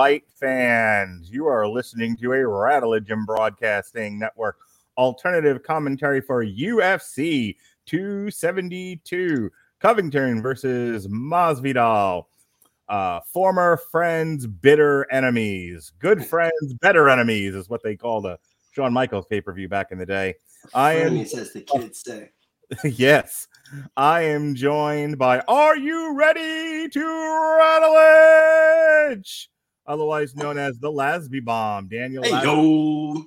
fight fans. You are listening to a Rattlegion Broadcasting Network alternative commentary for UFC 272 Covington versus Masvidal. Uh, former friends, bitter enemies. Good friends, better enemies is what they called the Shawn Michaels pay per view back in the day. I am, as the kids say. yes, I am joined by Are You Ready to Rattleage? Otherwise known as the Lasby Bomb, Daniel. Hey, Lasby. yo.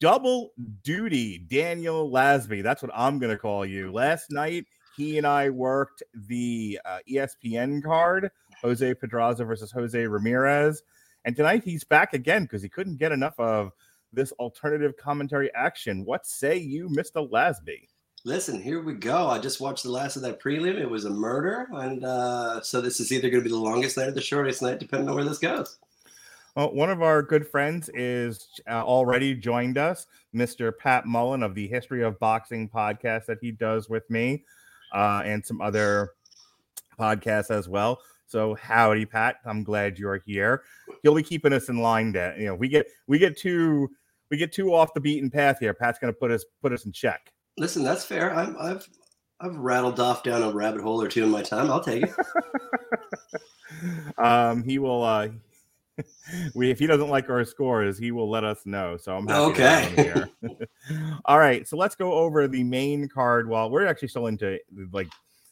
Double duty, Daniel Lasby. That's what I'm going to call you. Last night, he and I worked the uh, ESPN card, Jose Pedraza versus Jose Ramirez. And tonight he's back again because he couldn't get enough of this alternative commentary action. What say you, Mr. Lasby? Listen, here we go. I just watched the last of that prelim. It was a murder. And uh, so this is either going to be the longest night or the shortest night, depending on where this goes. Well, one of our good friends is uh, already joined us, Mr. Pat Mullen of the History of Boxing podcast that he does with me, uh, and some other podcasts as well. So, howdy, Pat. I'm glad you're here. He'll be keeping us in line. That you know, we get we get too we get too off the beaten path here. Pat's going to put us put us in check. Listen, that's fair. I'm, I've I've rattled off down a rabbit hole or two in my time. I'll take it. um, he will. uh we if he doesn't like our scores, he will let us know. So I'm happy to Okay. here. All right, so let's go over the main card. While we're actually still into like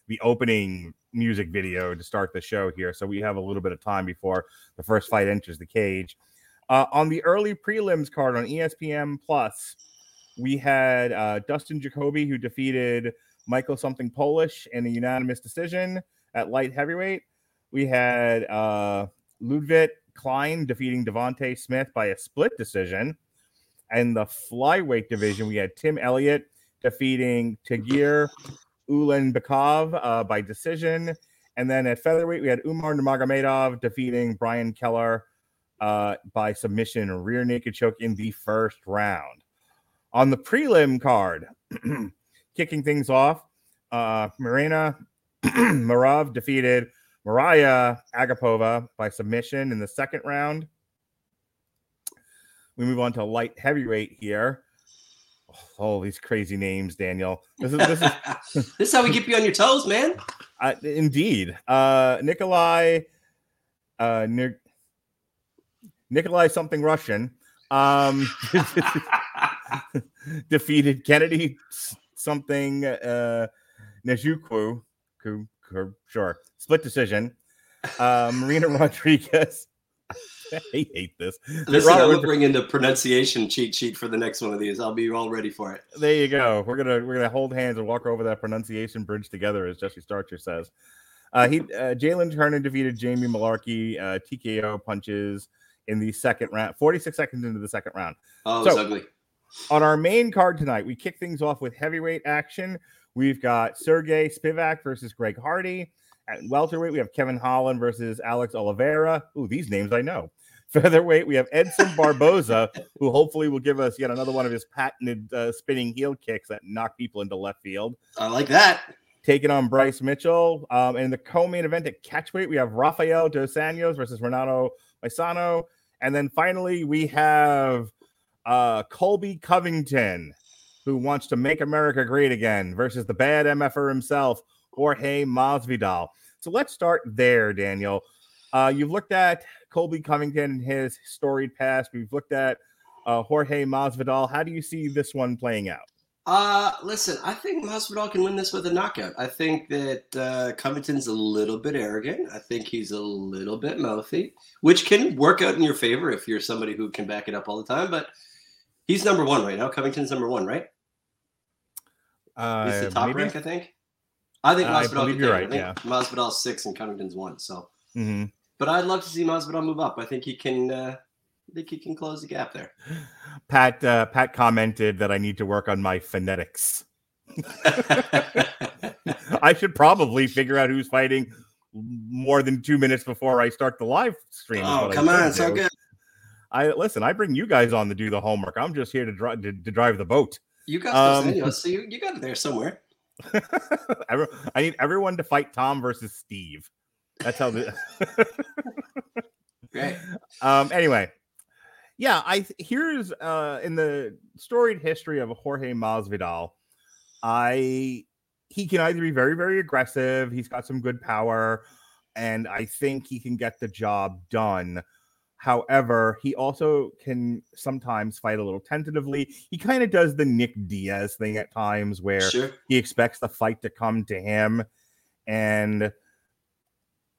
the opening music video to start the show here, so we have a little bit of time before the first fight enters the cage. Uh, on the early prelims card on ESPN Plus, we had uh, Dustin Jacoby who defeated Michael something Polish in a unanimous decision at light heavyweight. We had uh, Ludwig Klein defeating Devonte Smith by a split decision. And the flyweight division, we had Tim Elliott defeating Tagir Ulanbekov uh, by decision. And then at featherweight, we had Umar Nurmagomedov defeating Brian Keller uh, by submission rear naked choke in the first round. On the prelim card, kicking things off, uh, Marina Marov defeated Mariah Agapova by submission in the second round. We move on to light heavyweight here. Oh, these crazy names, Daniel. This is this is this is how we keep you on your toes, man. uh, indeed. Uh, Nikolai, uh, Ni- Nikolai something Russian, um, defeated Kennedy something uh, Nejuku, ku- ku- sure, split decision. Uh, Marina Rodriguez. I hate this. Listen, I'm gonna bring in the pronunciation cheat sheet for the next one of these. I'll be all ready for it. There you go. We're gonna we're gonna hold hands and walk over that pronunciation bridge together, as Jesse Starcher says. Uh, he uh, Jalin Turner defeated Jamie Mullarkey uh, TKO punches in the second round, 46 seconds into the second round. Oh, it's So- ugly. On our main card tonight, we kick things off with heavyweight action. We've got Sergey Spivak versus Greg Hardy. At welterweight, we have Kevin Holland versus Alex Oliveira. Ooh, these names I know. Featherweight, we have Edson Barboza, who hopefully will give us yet another one of his patented uh, spinning heel kicks that knock people into left field. I like that. Taking on Bryce Mitchell. Um, and in the co-main event at catchweight, we have Rafael Dos Anjos versus Renato Moicano. And then finally, we have uh, Colby Covington, who wants to make America great again, versus the bad MFR himself, Jorge Masvidal. So let's start there, Daniel. Uh, you've looked at Colby Covington and his storied past. We've looked at uh, Jorge Masvidal. How do you see this one playing out? Uh, listen, I think Masvidal can win this with a knockout. I think that uh, Covington's a little bit arrogant. I think he's a little bit mouthy, which can work out in your favor if you're somebody who can back it up all the time. But he's number one right now. Covington's number one, right? Uh, he's the top maybe? rank, I think. I think I Masvidal. believe can you're right, I think Masvidal's six and Covington's one. So, Mhm. but I'd love to see Masvidal move up. I think he can. Uh, I think he can close the gap there. Pat uh, Pat commented that I need to work on my phonetics. I should probably figure out who's fighting more than two minutes before I start the live stream. oh, come on, so good. I listen. I bring you guys on to do the homework. I'm just here to drive to, to drive the boat. You got Um, those anyway, so you, you got it there somewhere. I need everyone to fight Tom versus Steve. That's how the. Great. um. Anyway, yeah. I here's uh in the storied history of Jorge Masvidal. I he can either be very very aggressive. He's got some good power, and I think he can get the job done. However, he also can sometimes fight a little tentatively. He kind of does the Nick Diaz thing at times where Sure. he expects the fight to come to him and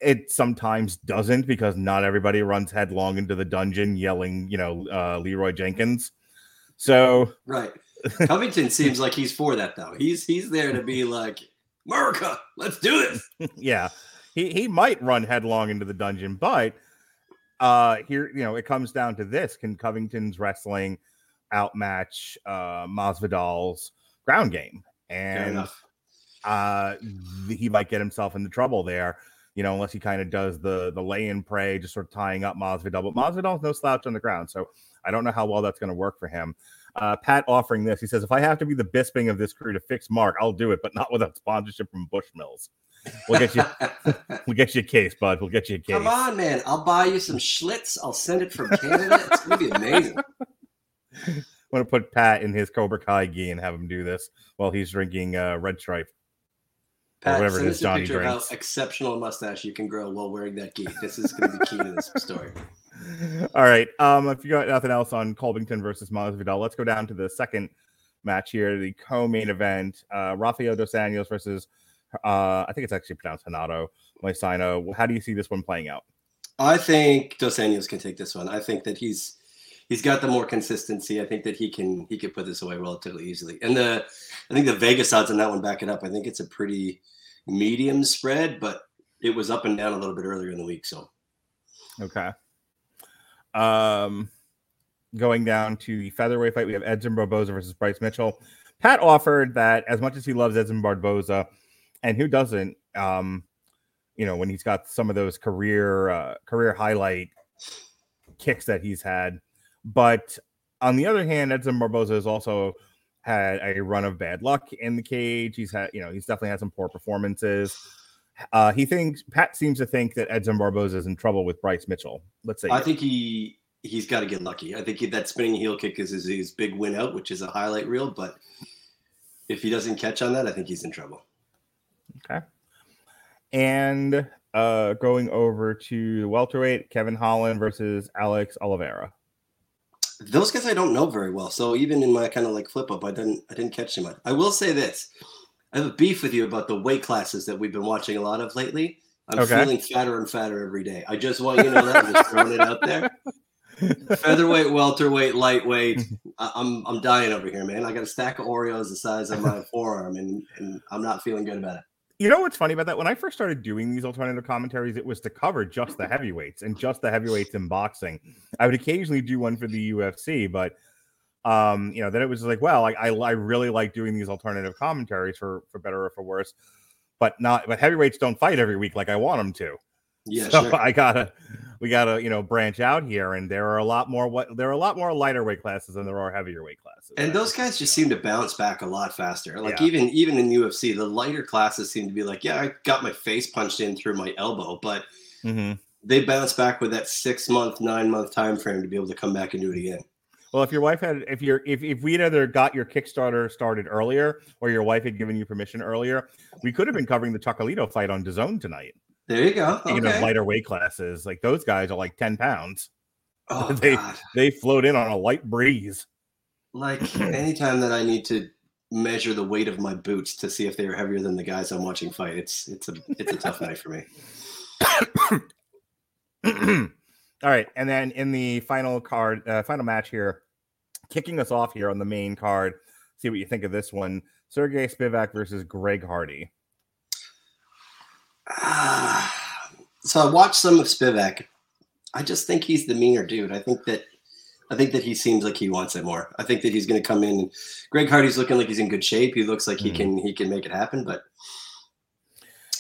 it sometimes doesn't because not everybody runs headlong into the dungeon yelling you know uh, leroy jenkins so Right. Covington seems like he's for that though. He's he's there to be like, America, let's do this. yeah he, he might run headlong into the dungeon but uh here you know it comes down to this can covington's wrestling outmatch uh masvidal's ground game? And uh he might get himself into trouble there you know unless he kind of does the the lay and pray just sort of tying up Masvidal but Masvidal's no slouch on the ground so I don't know how well that's going to work for him. Uh Pat offering this he says if I have to be the Bisping of this crew to fix Mark I'll do it but not without sponsorship from Bushmills we'll get you we'll get you a case bud we'll get you a case Come on, man. I'll buy you some Schlitz. I'll send it from Canada. It's gonna be amazing. I'm to put Pat in his Cobra Kai gi and have him do this while he's drinking uh red stripe Pat, whatever send it is Johnny picture of how exceptional a mustache you can grow while wearing that gi. This is gonna be key to this story. All right. Um, if you got nothing else on Colbington versus Masvidal, let's go down to the second match here, the co-main event. Uh, Rafael dos Anjos versus, uh, I think it's actually pronounced Hanato Moicano. How do you see this one playing out? I think Dos Anjos can take this one. I think that he's he's got the more consistency. I think that he can he can put this away relatively easily. And the I think the Vegas odds on that one back it up. I think it's a pretty medium spread, but it was up and down a little bit earlier in the week. So Okay. Um, going down to the featherweight fight, we have Edson Barboza versus Bryce Mitchell. Pat offered that as much as he loves Edson Barboza, and who doesn't, um, you know, when he's got some of those career uh, career highlight kicks that he's had, but on the other hand, Edson Barboza has also had a run of bad luck in the cage. He's had, you know, he's definitely had some poor performances. Uh, he thinks Pat seems to think that Edson Barboza is in trouble with Bryce Mitchell. Let's say I think he he's got to get lucky. I think that spinning heel kick is his, his big win out, which is a highlight reel. But if he doesn't catch on that, I think he's in trouble. And uh, going over to the welterweight, Kevin Holland versus Alex Oliveira. Those guys I don't know very well. So even in my kind of like flip up, I didn't I didn't catch too much. I will say this. I have a beef with you about the weight classes that we've been watching a lot of lately. I'm Okay. feeling fatter and fatter every day. I just want you to know that I'm just throwing it out there. Featherweight, welterweight, lightweight. I, I'm I'm dying over here, man. I got a stack of Oreos the size of my forearm, and, and I'm not feeling good about it. You know what's funny about that? When I first started doing these alternative commentaries, it was to cover just the heavyweights and just the heavyweights in boxing. I would occasionally do one for the UFC, but um, you know, then it was like, well, like I, I really like doing these alternative commentaries for for better or for worse, but not but heavyweights don't fight every week like I want them to. Yeah, so sure. I gotta we gotta you know branch out here, and there are a lot more what there are a lot more lighter weight classes than there are heavier weight classes. And those guys just seem to bounce back a lot faster. Like Yeah. even even in UFC, the lighter classes seem to be like, yeah, I got my face punched in through my elbow, but Mhm. they bounce back with that six month, nine month time frame to be able to come back and do it again. Well, if your wife had, if you're, if if we'd either got your Kickstarter started earlier or your wife had given you permission earlier, we could have been covering the Chocolatito fight on DAZN tonight. There you go. Speaking of lighter weight classes, like those guys are like ten pounds. Oh, they- God. They float in on a light breeze. Like anytime that I need to measure the weight of my boots to see if they are heavier than the guys I'm watching fight, it's it's a it's a tough night for me. All right, and then in the final card, uh, final match here, kicking us off here on the main card. See what you think of this one: Sergey Spivak versus Greg Hardy. So I watched some of Spivak. I just think he's the meaner dude. I think that I think that he seems like he wants it more. I think that he's going to come in. And Greg Hardy's looking like he's in good shape. He looks like he Mhm. can he can make it happen. But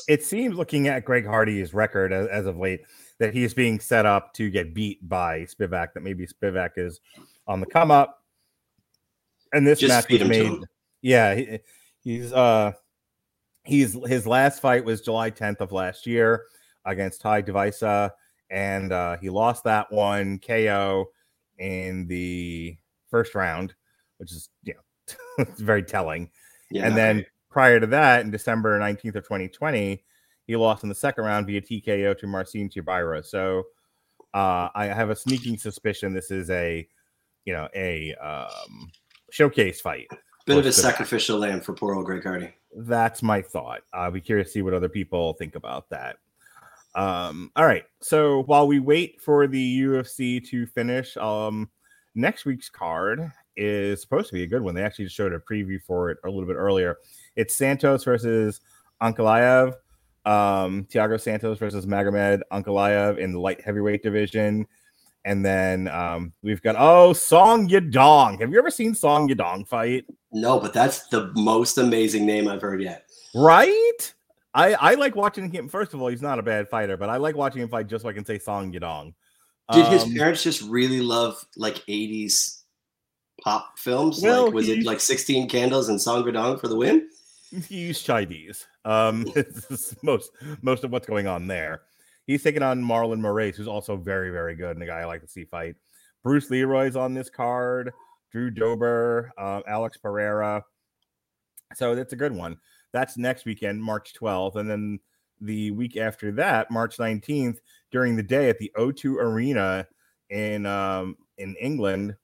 it seems looking at Greg Hardy's record as, as of late that he's being set up to get beat by Spivak. That maybe Spivak is on the come up, and this Just match was made. Yeah, he, he's uh he's his last fight was July 10th of last year against Tai Tuivasa, and uh, he lost that one KO in the first round, which is you know very telling yeah, and then prior to that, in December 19th of 2020, he lost in the second round via TKO to Marcin Tybura. So uh, I have a sneaking suspicion this is a, you know, a um, showcase fight. Bit of a close to that. sacrificial lamb for poor old Greg Hardy. That's my thought. I'll be curious to see what other people think about that. Um, all right. So while we wait for the UFC to finish, um, next week's card is supposed to be a good one. They actually showed a preview for it a little bit earlier. It's Santos versus Ankalaev. Um, Thiago Santos versus Magomed Ankalaev in the light heavyweight division. And then um, we've got oh Song Yadong. Have you ever seen Song Yadong fight? No, but that's the most amazing name I've heard yet. Right? I I like watching him. First of all, he's not a bad fighter, but I like watching him fight just so I can say Song Yadong. Did his Um, parents just really love like 80s pop films? Well, like was he- it like 16 Candles and Song Gadong for the win? He's Chinese. Um, most most of what's going on there. He's taking on Marlon Moraes, who's also very very good and a guy I like to see fight. Bruce Leroy's on this card. Drew Dober, uh, Alex Pereira. So that's a good one. That's next weekend, March 12th, and then the week after that, March 19th, during the day at the O2 Arena in um, in England.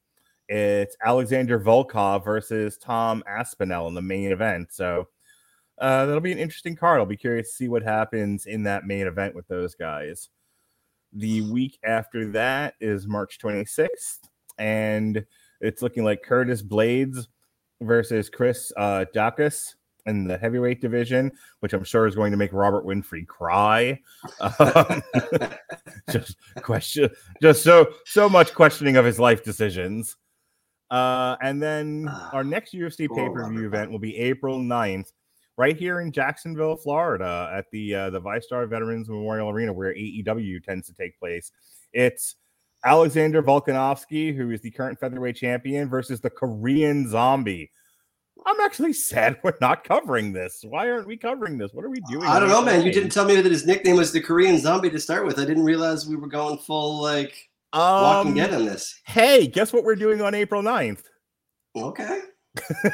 It's Alexander Volkov versus Tom Aspinall in the main event. So uh, that'll be an interesting card. I'll be curious to see what happens in that main event with those guys. The week after that is March 26th, and it's looking like Curtis Blaydes versus Chris uh, Daukaus in the heavyweight division, which I'm sure is going to make Robert Winfrey cry. Um, just question, just so so much questioning of his life decisions. Uh, and then our next UFC pay per view event will be April 9th, right here in Jacksonville, Florida, at the uh, the VyStar Veterans Memorial Arena, where AEW tends to take place. It's Alexander Volkanovski, who is the current featherweight champion, versus the Korean Zombie. I'm actually sad we're not covering this. Why aren't we covering this? What are we doing? I don't know, man. You didn't tell me that his nickname was the Korean Zombie to start with. I didn't realize we were going full like Walking Um, Dead on this. hey, guess what we're doing on April 9th? Okay,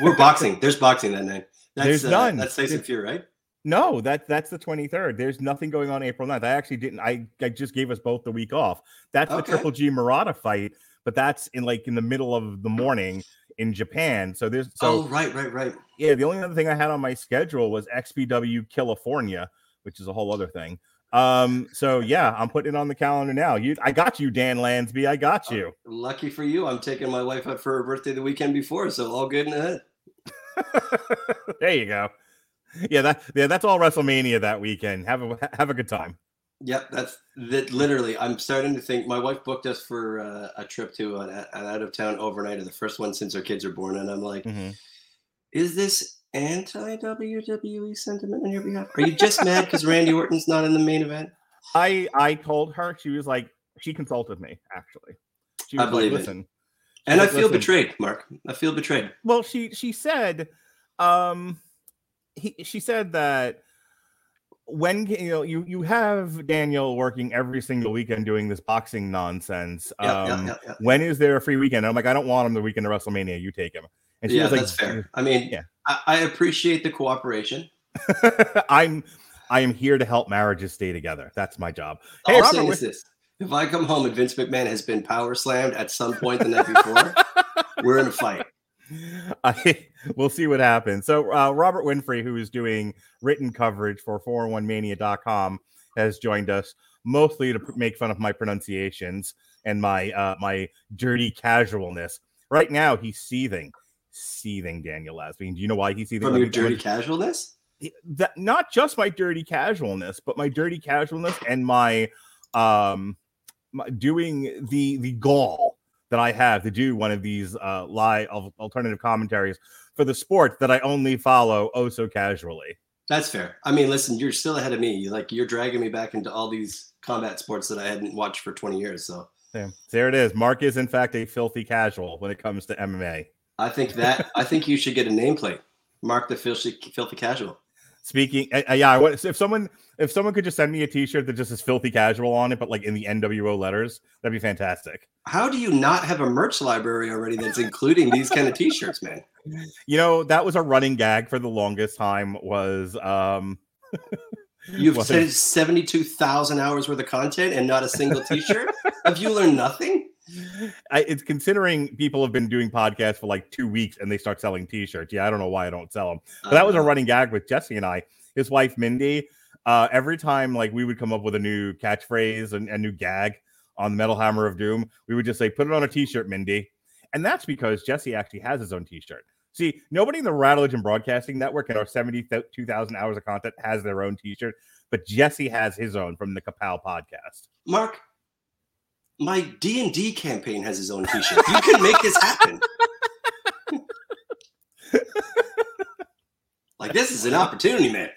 we're boxing. There's boxing that night. That's, There's uh, none. That's Tyson It's- Fury, right? No, that that's the 23rd. There's nothing going on April 9th. I actually didn't. I, I just gave us both the week off. That's the Triple G Murata fight, but that's in like in the middle of the morning in Japan. So there's so oh, right, right, right. yeah. The only other thing I had on my schedule was XPW California, which is a whole other thing. Um, so yeah, I'm putting it on the calendar now. You, I got you, Dan Lansby. I got you. Lucky for you, I'm taking my wife out for her birthday the weekend before, so all good in the head. there you go. Yeah, that yeah, that's all WrestleMania that weekend. Have a have a good time. Yep, that's that. Literally, I'm starting to think. My wife booked us for uh, a trip to an, an out of town overnight, overnighter, the first one since our kids are born, and I'm like, Mhm. is this anti WWE sentiment on your behalf? Are you just mad because Randy Orton's not in the main event? I I told her she was like she consulted me actually. She I was believe it. "Listen." She's And I feel "Listen." betrayed, Mark. I feel betrayed. Well, she she said, um, he she said that when you know you you have Daniel working every single weekend doing this boxing nonsense. Um, yeah, yeah, yeah. When is there a free weekend? I'm like, I don't want him the weekend of WrestleMania. You take him. And she Yeah, was like, that's fair. I mean, Yeah. I, I appreciate the cooperation. I'm I am here to help marriages stay together. That's my job. Hey, I'm Robert, saying what- is this: if I come home and Vince McMahon has been power slammed at some point the night before, we're in a fight. I we'll see what happens. So uh, Robert Winfrey, who is doing written coverage for 401mania.com, has joined us mostly to make fun of my pronunciations and my uh, my dirty casualness. Right now, he's seething, seething. Daniel Lasby. Do you know why he's seething? From your dirty let casualness. that not just my dirty casualness, but my dirty casualness and my um doing the the gall that I have to do one of these uh live al- alternative commentaries for the sport that I only follow oh so casually. That's fair. I mean, listen, you're still ahead of me. Like you're dragging me back into all these combat sports that I hadn't watched for 20 years. So Yeah, there it is. Mark is in fact a filthy casual when it comes to MMA. I think that I think you should get a nameplate. Mark the filthy filthy casual. Speaking, uh, uh, yeah, I want if someone if someone could just send me a T-shirt that just says "filthy casual" on it, but like in the NWO letters, that'd be fantastic. How do you not have a merch library already that's including these kind of t-shirts, man? You know, that was a running gag for the longest time. Was um, You've said 72,000 hours worth of content and not a single t-shirt? have you learned nothing? I, it's considering people have been doing podcasts for like two weeks and they start selling T-shirts. Yeah, I don't know why I don't sell them. But that was a Uh, running gag with Jesse and I. His wife Mindy. Uh, every time like we would come up with a new catchphrase and a new gag on the Metal Hammer of Doom, we would just say, "Put it on a T-shirt, Mindy," and that's because Jesse actually has his own T-shirt. See, nobody in the Rattledge and Broadcasting Network and our seventy-two thousand hours of content has their own T-shirt, but Jesse has his own from the Kapow podcast. Mark, my D&D campaign has his own t-shirt. You can make this happen. like this is an opportunity, man.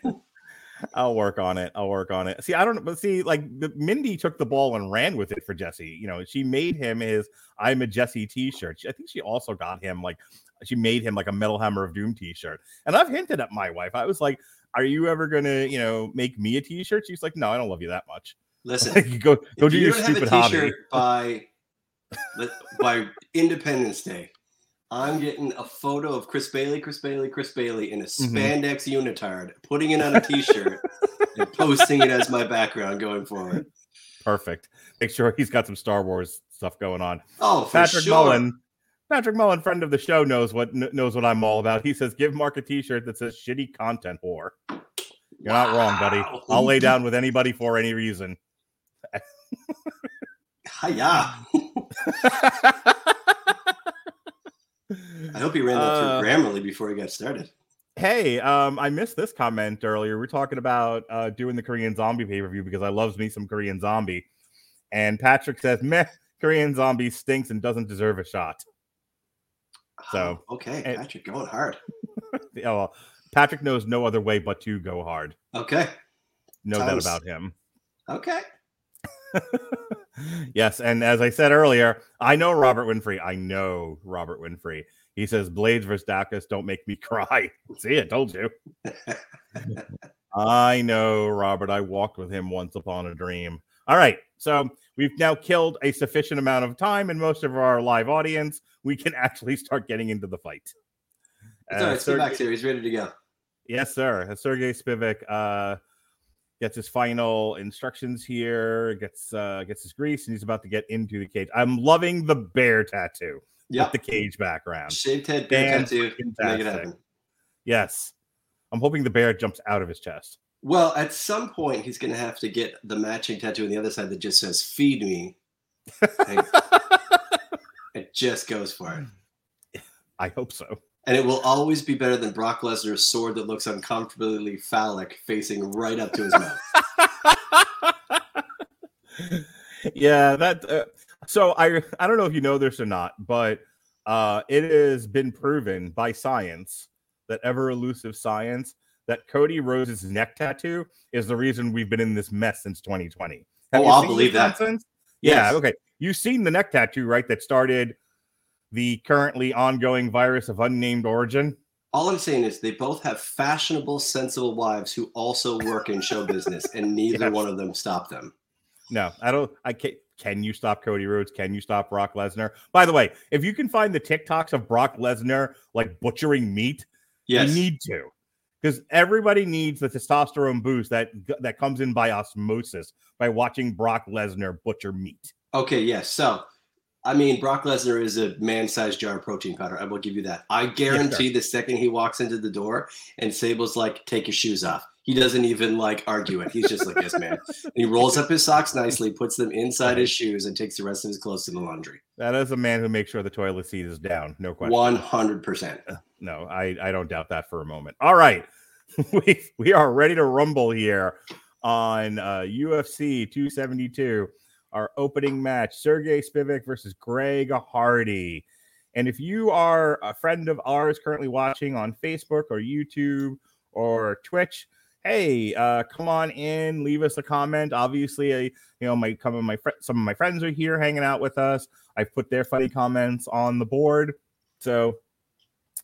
I'll work on it. I'll work on it. See, I don't know, but see, like Mindy took the ball and ran with it for Jesse. You know, she made him his "I'm a Jesse" T-shirt. I think she also got him like she made him like a Metal Hammer of Doom T-shirt. And I've hinted at my wife. I was like, "Are you ever gonna, you know, make me a T-shirt?" She's like, "No, I don't love you that much. Listen, go go do you your don't have a stupid hobby." by by Independence Day, I'm getting a photo of Chris Bailey, Chris Bailey, Chris Bailey in a Mm-hmm. spandex unitard, putting it on a t-shirt and posting it as my background going forward. Perfect. Make sure he's got some Star Wars stuff going on. Oh, for Patrick sure. Mullen. Patrick Mullen, friend of the show, knows what kn- knows what I'm all about. He says, "Give Mark a T-shirt that says shitty content whore." You're not wrong, buddy. I'll lay down with anybody for any reason. Hiya. I hope he ran that Uh, through Grammarly before he got started. hey, um, I missed this comment earlier. We are talking about uh, doing the Korean Zombie pay per view because I loves me some Korean Zombie, and Patrick says, "Meh, Korean Zombie stinks and doesn't deserve a shot." So, Oh, okay, and- Patrick, going hard. Yeah, well, Patrick knows no other way but to go hard. Okay, Know Times- that about him. okay. yes, and as I said earlier, I know Robert Winfrey. I know Robert Winfrey. He says Blaydes versus Daukaus don't make me cry. See, I told you. I know Robert. I walked with him once upon a dream. All right, so we've now killed a sufficient amount of time in most of our live audience. We can actually start getting into the fight. It's all Uh, right. Sergey- Spivak's here. He's ready to go. Yes, sir. Uh, Sergey Spivak uh, gets his final instructions here, gets uh, gets his grease, and he's about to get into the cage. I'm loving the bear tattoo Yep. with the cage background. Shaved head, beard tattoo. Make it happen. Yes. I'm hoping the bear jumps out of his chest. Well, at some point, he's going to have to get the matching tattoo on the other side that just says "Feed me." It just goes for it, I hope so. And it will always be better than Brock Lesnar's sword that looks uncomfortably phallic, facing right up to his mouth. yeah, that. Uh, so I I don't know if you know this or not, but uh, it has been proven by science that ever elusive science that Cody Rhodes's neck tattoo is the reason we've been in this mess since 2020. Have Oh, I'll believe that. nonsense? Yeah, Yes. okay. You've seen the neck tattoo, right? That started the currently ongoing virus of unnamed origin. All I'm saying is they both have fashionable, sensible wives who also work in show business, and neither Yes. one of them stop them. No, I don't. I can't. Can you stop Cody Rhodes? Can you stop Brock Lesnar? By the way, if you can find the TikToks of Brock Lesnar like butchering meat, Yes. you need to, because everybody needs the testosterone boost that that comes in by osmosis by watching Brock Lesnar butcher meat. Okay, yes. So, I mean, Brock Lesnar is a man-sized jar of protein powder. I will give you that. I guarantee the second he walks into the door and Sable's like, "Take your shoes off," he doesn't even like argue it. He's just like, "Yes, man." And he rolls up his socks nicely, puts them inside his shoes, and takes the rest of his clothes to the laundry. That is a man who makes sure the toilet seat is down. No question. One hundred percent. No, I, I don't doubt that for a moment. All right. we, we are ready to rumble here on uh, UFC 272, our opening match Sergey Spivak versus Greg Hardy. And if you are a friend of ours currently watching on Facebook or YouTube or Twitch, hey, uh, come on in, leave us a comment. Obviously, I, you know, my some of my fr- some of my friends are here hanging out with us. I've put their funny comments on the board, so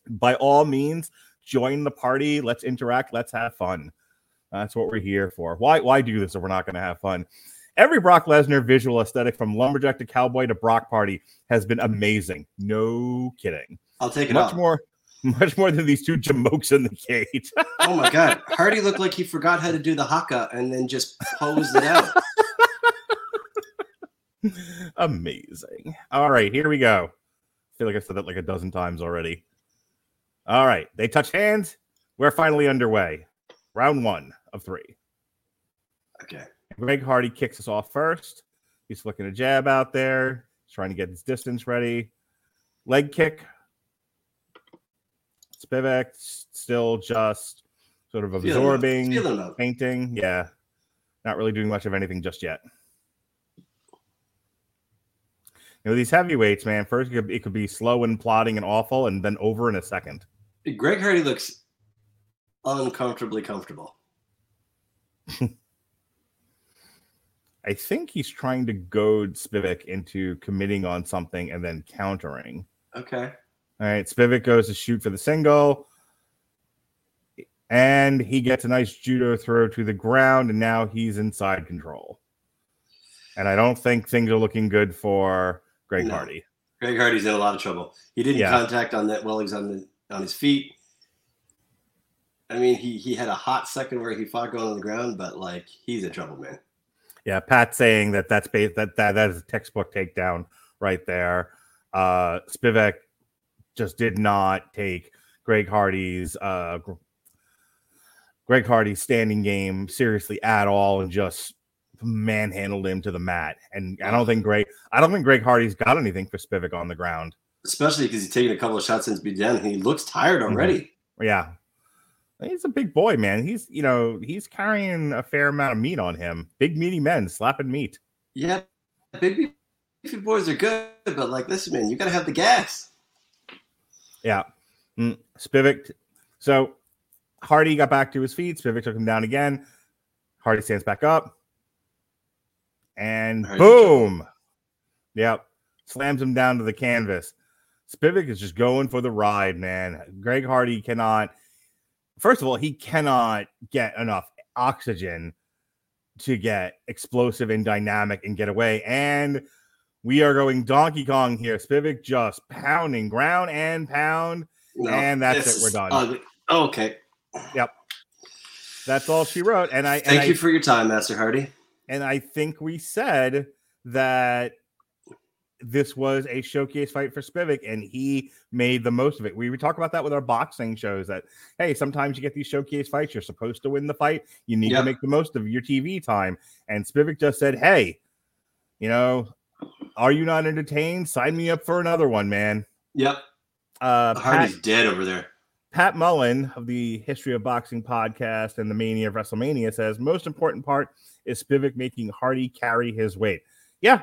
by all means, join the party. Let's interact. Let's have fun. That's what we're here for. Why why do this if we're not going to have fun? Every Brock Lesnar visual aesthetic from lumberjack to cowboy to Brock party has been amazing. No kidding. I'll take it Much more much more than these two jamokes in the cage. Oh my god, Hardy looked like he forgot how to do the haka and then just posed it out. Amazing. All right, here we go. I feel like I said that like a dozen times already. All right, they touch hands. We're finally underway. Round one of three. Okay. Greg Hardy kicks us off first. He's flicking a jab out there. He's trying to get his distance ready. Leg kick. Spivak still just sort of Feeling him out. absorbing, Feeling painting. Yeah. Not really doing much of anything just yet. You know, these heavyweights, man, first it could, it could be slow and plotting and awful, and then over in a second. Greg Hardy looks uncomfortably comfortable. I think he's trying to goad Spivak into committing on something and then countering. Okay. All right, Spivak goes to shoot for the single, and he gets a nice judo throw to the ground, and now he's inside control. And I don't think things are looking good for Greg No. Hardy. Greg Hardy's in a lot of trouble. He didn't Yeah. contact on that while he's on the on his feet. I mean, he he had a hot second where he fought going on the ground, but like he's in trouble, man. Yeah, Pat saying that that's based that that that is a textbook takedown right there. Uh Spivak just did not take Greg Hardy's uh Greg Hardy's standing game seriously at all and just manhandled him to the mat. And I don't think Greg I don't think Greg Hardy's got anything for Spivak on the ground. Especially because he's taken a couple of shots since down, he looks tired Mm-hmm. already. Yeah. He's a big boy, man. He's you know, he's carrying a fair amount of meat on him. Big meaty men slapping meat. Yeah, big beefy boys are good, but like, listen, man, you got to have the gas. Yeah. Mm, Spivak. So Hardy got back to his feet. Spivak took him down again. Hardy stands back up. And Hardy's in boom. Yep. Slams him down to the canvas. Spivak is just going for the ride, man. Greg Hardy cannot, first of all, he cannot get enough oxygen to get explosive and dynamic and get away. And we are going Donkey Kong here. Spivak just pounding ground and pound. No, And that's it, we're done. ugly. Oh, okay. Yep. That's all she wrote. And I and Thank I, you for your time, Master Hardy. and I think we said that this was a showcase fight for Spivak, and he made the most of it. We, we talk about that with our boxing shows that hey, sometimes you get these showcase fights, you're supposed to win the fight, you need to make the most of your TV time. And Spivak just said, Hey, you know, are you not entertained? Sign me up for another one, man. Yep, Uh Hardy's dead over there. Pat Mullen of the History of Boxing podcast and the Mania of WrestleMania says most important part is Spivak making Hardy carry his weight. Yeah,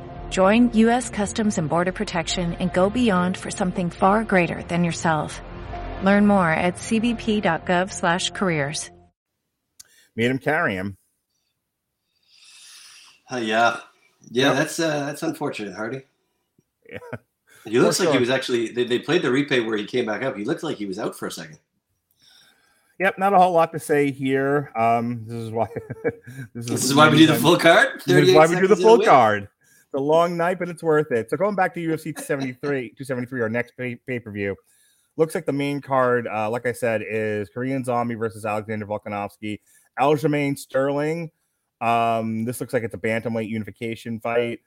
Join U.S. Customs and Border Protection and go beyond for something far greater than yourself. Learn more at cbp.gov/careers. Made him carry him. Uh, yeah, yeah, Yep. that's uh, that's unfortunate, Hardy. Yeah. He looks For like he was actually. They, they played the replay where he came back up. He looked like he was out for a second. Yep, not a whole lot to say here. Um, this is why this This is why we do the full card. This is why we do the seconds in full win. card. It's a long night, but it's worth it. So going back to UFC 273, 273, our next pay per view, looks like the main card, uh, like I said, is Korean Zombie versus Alexander Volkanovski, Aljamain Sterling. Um, this looks like it's a bantamweight unification fight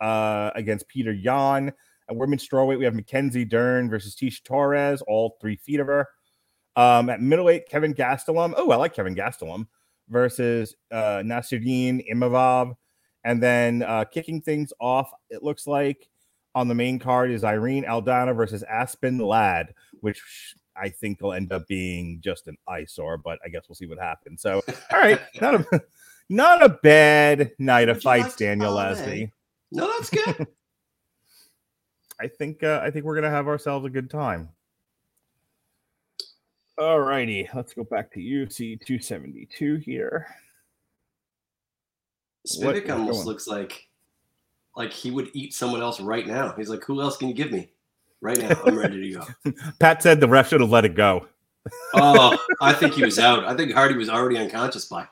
uh, against Peter Yan. At women's strawweight, we have Mackenzie Dern versus Tecia Torres, all three feet of her. Um, at middleweight, Kevin Gastelum. Oh, I like Kevin Gastelum versus uh, Nasiruddin Imavov. And then uh, kicking things off, it looks like on the main card is Irene Aldana versus Aspen Ladd, which I think will end up being just an eyesore, but I guess we'll see what happens. So, all right, not a not a bad night of Would like fights, to Daniel? Leslie. No, that's good. I think uh, I think we're gonna have ourselves a good time. All righty, let's go back to UFC 272 here. Spivak almost looks like like he would eat someone else right now. He's like, who else can you give me? Right now, I'm ready to go. Pat said the ref should have let it go. Oh, I think he was out. I think Hardy was already unconscious by.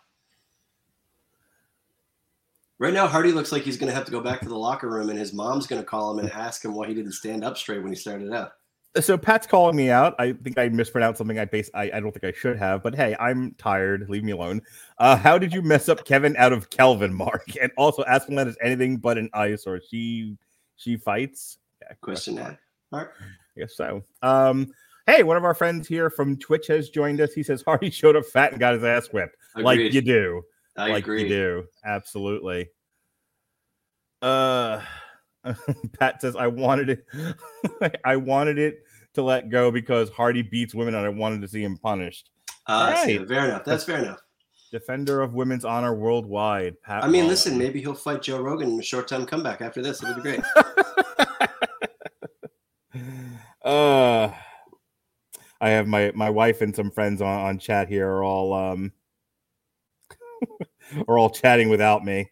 Right now, Hardy looks like he's going to have to go back to the locker room, and his mom's going to call him and ask him why he didn't stand up straight when he started out. So Pat's calling me out. I think I mispronounced something. I base. I, I don't think I should have. But hey, I'm tired. Leave me alone. Uh, how did you mess up Kevin out of Kelvin, Mark? And also, Aspen is anything but an ice, or she she fights. Yeah, Question right. I guess so. Um, hey, one of our friends here from Twitch has joined us. He says Hardy showed up fat and got his ass whipped, like you do, I like agree. you do, absolutely. Uh, Pat says I wanted it. I wanted it to let go because Hardy beats women, and I wanted to see him punished. Uh, I see. Right. Fair enough. That's fair enough. Defender of women's honor worldwide. Pat. I mean, listen, maybe he'll fight Joe Rogan in a short time comeback after this. It'll be great. uh I have my my wife and some friends on, on chat here are all um are all chatting without me.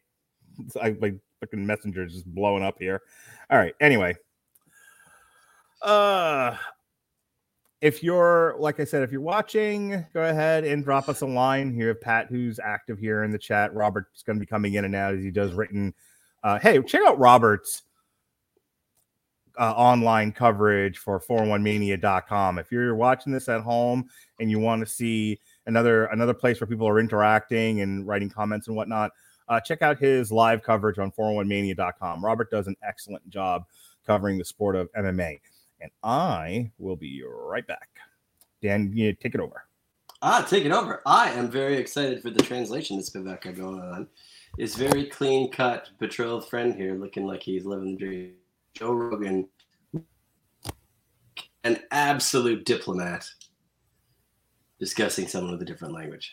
I like fucking messenger is just blowing up here. All right. Anyway. Uh if you're like I said, if you're watching, go ahead and drop us a line. Here, Pat who's active here in the chat. Robert's gonna be coming in and out as he does written. Uh hey, check out Robert's uh, online coverage for 401mania.com. If you're watching this at home and you want to see another another place where people are interacting and writing comments and whatnot, uh, check out his live coverage on 401mania.com. Robert does an excellent job covering the sport of MMA. And I will be right back. Dan, you take it over. Ah, take it over. I am very excited for the translation that's got going on. His very clean cut betrothed friend here looking like he's living the dream. Joe Rogan, an absolute diplomat, discussing someone with a different language.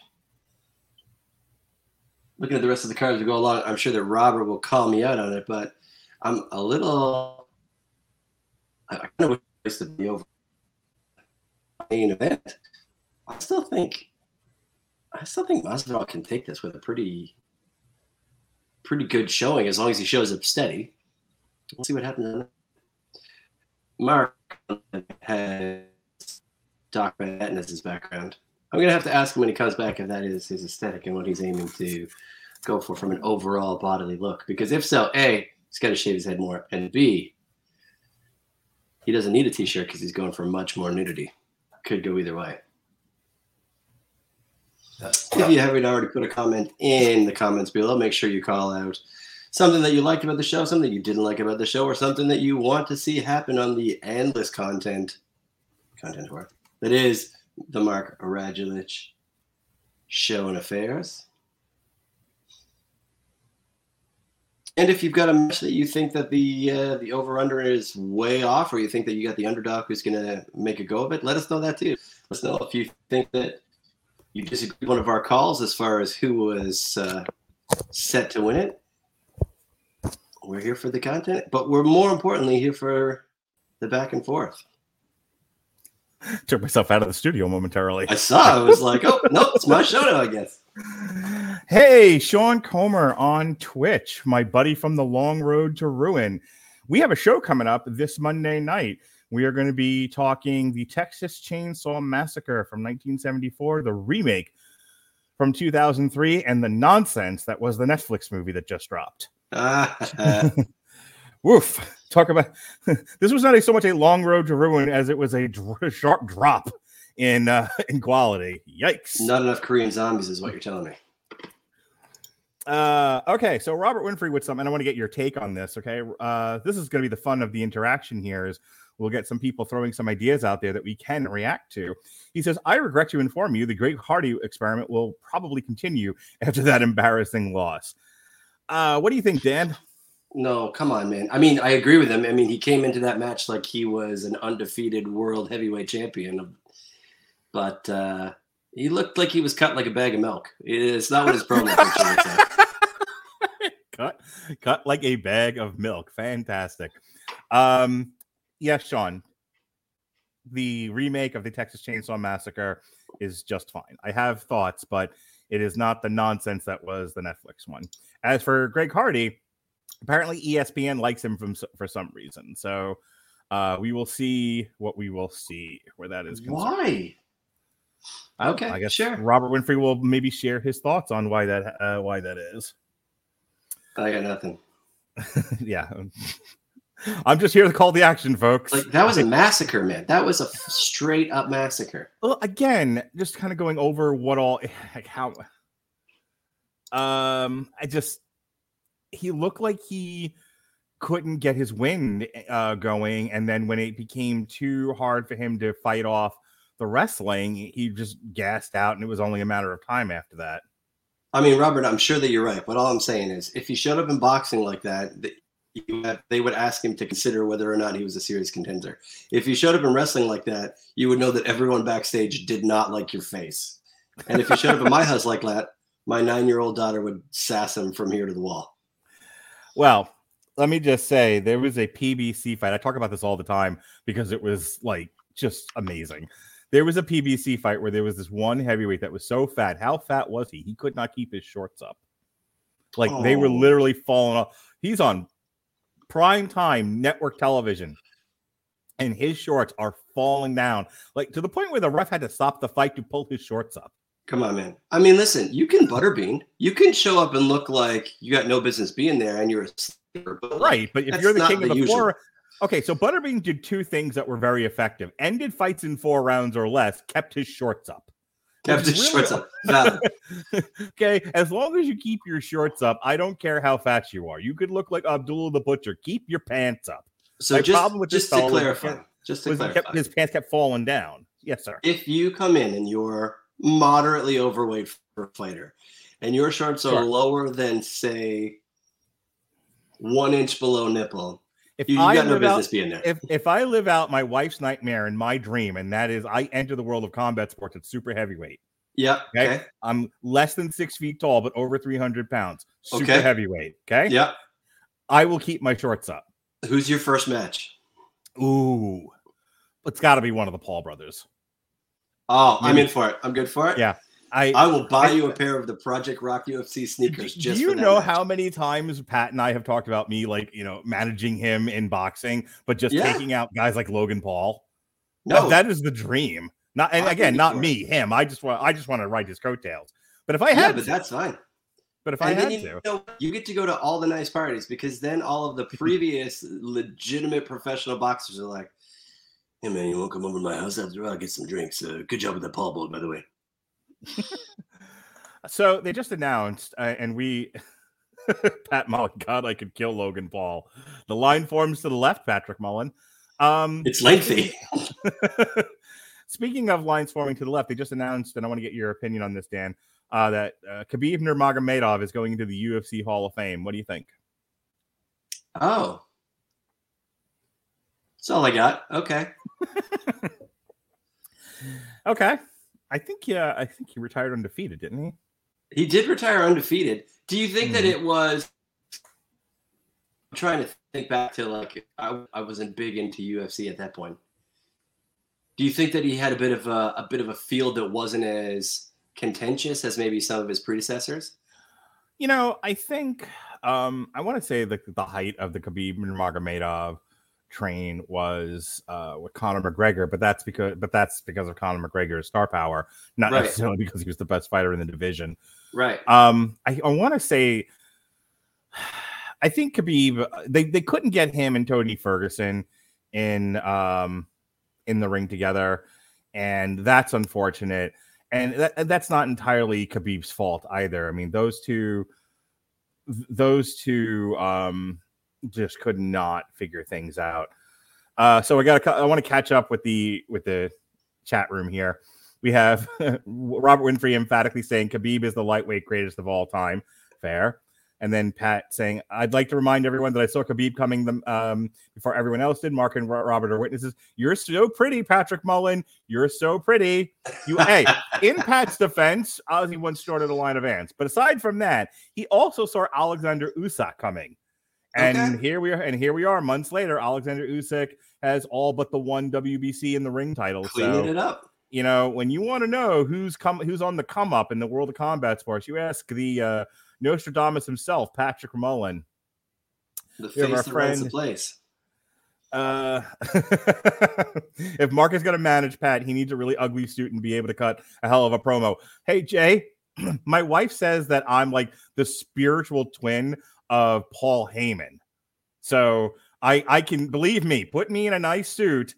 Looking at the rest of the cards we go along, I'm sure that Robert will call me out on it, but I'm a little. I kind of wish to be over. Main event. I still think I still think Masvidal can take this with a pretty pretty good showing as long as he shows up steady. We'll see what happens. Mark has Doc Van as his background. I'm gonna have to ask him when he comes back if that is his aesthetic and what he's aiming to go for from an overall bodily look. Because if so, A, he's got to shave his head more, and B, he doesn't need a t-shirt because he's going for much more nudity. Could go either way. If you haven't already put a comment in the comments below, make sure you call out something that you liked about the show, something you didn't like about the show, or something that you want to see happen on the endless content content work that is the Mark Radulich show and affairs. And if you've got a match that you think that the uh, the over under is way off, or you think that you got the underdog who's going to make a go of it, let us know that too. Let us know if you think that you disagree with one of our calls as far as who was uh, set to win it. We're here for the content, but we're more importantly here for the back and forth. Took myself out of the studio momentarily. I saw. I was like, oh no, it's my show now. I guess. Hey, Sean Comer on Twitch, my buddy from the long road to ruin. We have a show coming up this Monday night. We are going to be talking the Texas Chainsaw Massacre from 1974, the remake from 2003, and the nonsense that was the Netflix movie that just dropped. Woof. Talk about this was not a, so much a long road to ruin as it was a dr- sharp drop in uh, in quality. Yikes! Not enough Korean zombies is what you're telling me. Uh, okay, so Robert Winfrey with some, and I want to get your take on this. Okay, uh, this is going to be the fun of the interaction here. Is we'll get some people throwing some ideas out there that we can react to. He says, "I regret to inform you, the Greg Hardy experiment will probably continue after that embarrassing loss." Uh, what do you think, Dan? No, come on, man. I mean, I agree with him. I mean, he came into that match like he was an undefeated world heavyweight champion, but uh, he looked like he was cut like a bag of milk. It's not what his promo picture looks like. cut, cut like a bag of milk. Fantastic. Um, yes, Sean. The remake of the Texas Chainsaw Massacre is just fine. I have thoughts, but it is not the nonsense that was the Netflix one. As for Greg Hardy, apparently ESPN likes him from for some reason. So uh, we will see what we will see where that is. Concerned. Why? Okay, I guess sure. Robert Winfrey will maybe share his thoughts on why that uh, why that is. I got nothing. yeah. I'm just here to call the action, folks. Like that was a massacre, man. That was a straight up massacre. Well, again, just kind of going over what all like how um I just he looked like he couldn't get his wind uh, going, and then when it became too hard for him to fight off the wrestling, he just gassed out, and it was only a matter of time after that. I mean, Robert, I'm sure that you're right, but all I'm saying is, if he showed up in boxing like that, they would ask him to consider whether or not he was a serious contender. If he showed up in wrestling like that, you would know that everyone backstage did not like your face. And if he showed up in my house like that, my nine year old daughter would sass him from here to the wall. Well, let me just say there was a PBC fight. I talk about this all the time because it was like just amazing. There was a PBC fight where there was this one heavyweight that was so fat. How fat was he? He could not keep his shorts up. Like oh. they were Oh. literally falling off. He's on prime time network television and his shorts are falling down like to the point where the ref had to stop the fight to pull his shorts up. Come on, man. I mean, listen, you can butterbean. You can show up and look like you got no business being there and you're a sleeper. But Right. But if you're the king of the the usual. floor, okay. So Butterbean did two things that were very effective: ended fights in four rounds or less, kept his shorts up. Kept his is shorts really- up. Okay, as long as you keep your shorts up, I don't care how fat you are. You could look like Abdullah the Butcher. Keep your pants up. So My just, problem with this just to fellow clarify, just to clarify, kept, his pants kept falling down. Yes, sir. if you come in and you're moderately overweight for a fighter and your shorts are Sure. lower than say one inch below nipple, If you, you I got no live out, business being there. if if I live out my wife's nightmare and my dream, and that is I enter the world of combat sports at super heavyweight. yeah. Okay. Okay. I'm less than six feet tall, but over 300 pounds. Super Okay. heavyweight. Okay. Yeah. I will keep my shorts up. Who's your first match? Ooh. It's got to be one of the Paul brothers. Oh, I'm in for it. I'm good for it. Yeah. I, I will buy I- you a pair of the Project Rock UFC sneakers. do Just you know match. how many times Pat and I have talked about me, like, you know, managing him in boxing, but just Yeah. taking out guys like Logan Paul? No, that is the dream. Not and I'll again, not me, him. I just want I just want to ride his coattails. But if I Yeah, but to, that's fine. but if I had you, to, know, you get to go to all the nice parties because then all of the previous legitimate professional boxers are like, "Hey man, you want to come over to my house after I'll get some drinks? Uh, good job with the Paul boat, by the way." So they just announced, uh, and we, Pat Mullen, God, I could kill Logan Paul. The line forms to the left, Patrick Mullen. Um, It's lengthy. Speaking of lines forming to the left, they just announced, and I want to get your opinion on this, Dan, uh, that uh, Khabib Nurmagomedov is going into the UFC Hall of Fame. What do you think? Oh, that's all I got. Okay. Okay, I think yeah, I think he retired undefeated, didn't he? He did retire undefeated. Do you think that Mhm. it was? I'm trying to think back to like I, I wasn't big into UFC at that point. Do you think that he had a bit of a, a bit of a field that wasn't as contentious as maybe some of his predecessors? You know, I think um, I want to say the the height of the Khabib Nurmagomedov train was uh, with Conor McGregor, but that's because but that's because of Conor McGregor's star power, not Right. necessarily because he was the best fighter in the division. Right. Um, I, I want to say, I think Khabib they they couldn't get him and Tony Ferguson in um in the ring together, and that's unfortunate. And that, that's not entirely Khabib's fault either. I mean, those two, those two, um, just could not figure things out. Uh, so I got. I want to catch up with the with the chat room here. We have Robert Winfrey emphatically saying Khabib is the lightweight greatest of all time. Fair. And then Pat saying, I'd like to remind everyone that I saw Khabib coming the, um, before everyone else did. Mark and Robert are witnesses. You're so pretty, Patrick Mullen. You're so pretty. You, hey, in Pat's defense, Ozzy once started a line of ants. But aside from that, he also saw Alexander Usyk coming. And Okay. here we are, and here we are, months later. Alexander Usyk has all but the one WBC in the ring title. Cleaning so it up. you know, when you want to know who's come who's on the come up in the world of combat sports, you ask the uh Nostradamus himself, Patrick Mullen. The face runs the friend- place. Uh if Mark is gonna manage Pat, he needs a really ugly suit and be able to cut a hell of a promo. Hey Jay, my wife says that I'm like the spiritual twin of Paul Heyman. So I I can believe me, put me in a nice suit,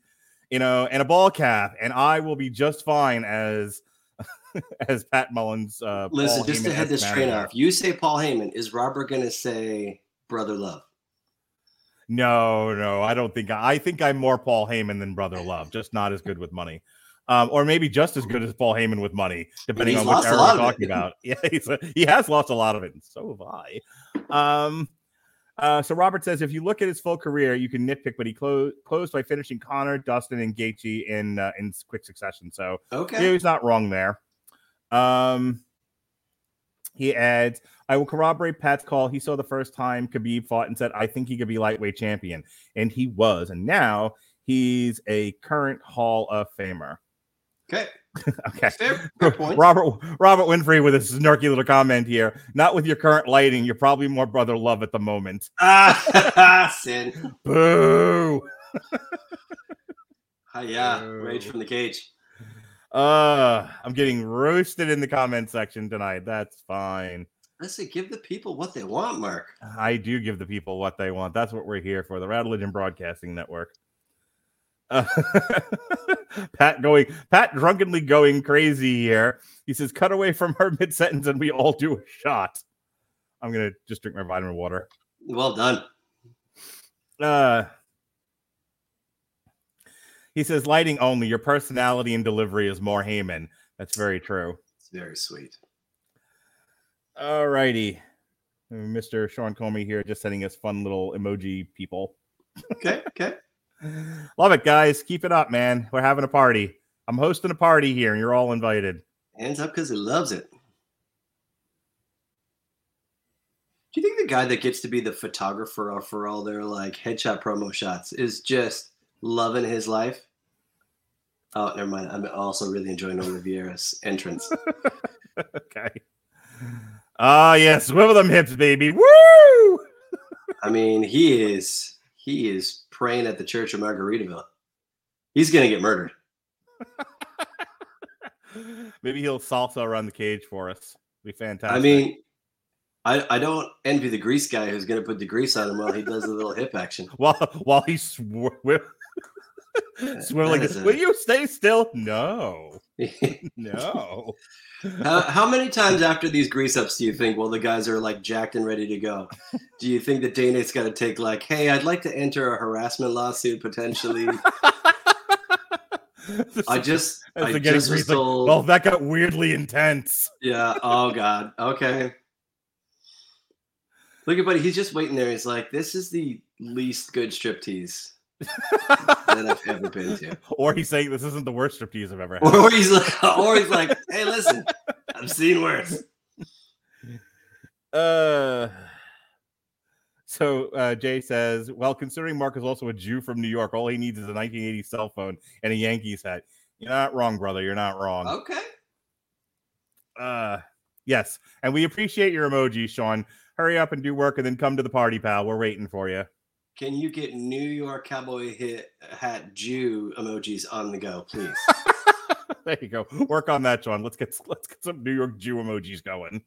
you know, and a ball cap, and I will be just fine as as Pat Mullins. Uh, Listen, Paul just to head this train off, you say Paul Heyman. Is Robert going to say Brother Love? No, no, I don't think I think I'm more Paul Heyman than Brother Love, just not as good with money. Um, or maybe just as good as Paul Heyman with money, depending on what era we're talking about. Yeah, he's a, he has lost a lot of it, and so have I. Um, uh, so Robert says if you look at his full career, you can nitpick, but he clo- closed by finishing Conor, Dustin, and Gaethje in uh, in quick succession. So Okay. yeah, he's not wrong there. Um, he adds, I will corroborate Pat's call. He saw the first time Khabib fought and said, I think he could be lightweight champion. And he was. And now he's a current Hall of Famer. Okay. Okay. Fair, fair point. Robert Robert Winfrey with a snarky little comment here. Not with your current lighting. You're probably more brother love at the moment. Ah, sin. Boo. Ah, yeah. Rage from the cage. Uh, I'm getting roasted in the comment section tonight. That's fine. Listen, give the people what they want, Mark. I do give the people what they want. That's what we're here for. The Rattlegion Broadcasting Network. Uh, Pat going, Pat drunkenly going crazy here. He says, "Cut away from her mid sentence, and we all do a shot." I'm gonna just drink my vitamin water. Well done. Uh, he says, "Lighting only. Your personality and delivery is more Heyman." That's very true. It's very sweet. All righty, Mr. Sean Comey here, just sending us fun little emoji people. Okay. Okay. Love it, guys. Keep it up, man. We're having a party. I'm hosting a party here, and you're all invited. Hands up because he loves it. Do you think the guy that gets to be the photographer for all their like headshot promo shots is just loving his life? Oh, never mind. I'm also really enjoying Oliveira's entrance. okay. Ah, yes. Swivel them hips, baby. Woo! I mean, he is he is praying at the Church of Margaritaville. He's gonna get murdered. Maybe he'll salsa around the cage for us. Be fantastic. I mean, I, I don't envy the grease guy who's to put the grease on him while he does the little hip action. while while he's sw- swiveling, that is a- will you stay still? No, no. how, how many times after these grease ups do you think, well, the guys are like jacked and ready to go? Do you think that Dana's got to take like, hey, I'd like to enter a harassment lawsuit potentially? I just, I just was like, told, well, that got weirdly intense. yeah. Oh God. Okay. Look at buddy. He's just waiting there. He's like, this is the least good striptease that I've ever been to. or he's saying this isn't the worst striptease I've ever had. Or he's like, or he's like, hey, listen, I've seen worse. Uh, so uh, Jay says, well, considering Mark is also a Jew from New York, all he needs is a 1980 cell phone and a Yankees hat. You're not wrong, brother. You're not wrong. Okay. Uh, yes, and we appreciate your emoji, Sean. Hurry up and do work, and then come to the party, pal. We're waiting for you. Can you get New York cowboy hit hat Jew emojis on the go, please? there you go. Work on that, John. Let's get let's get some New York Jew emojis going.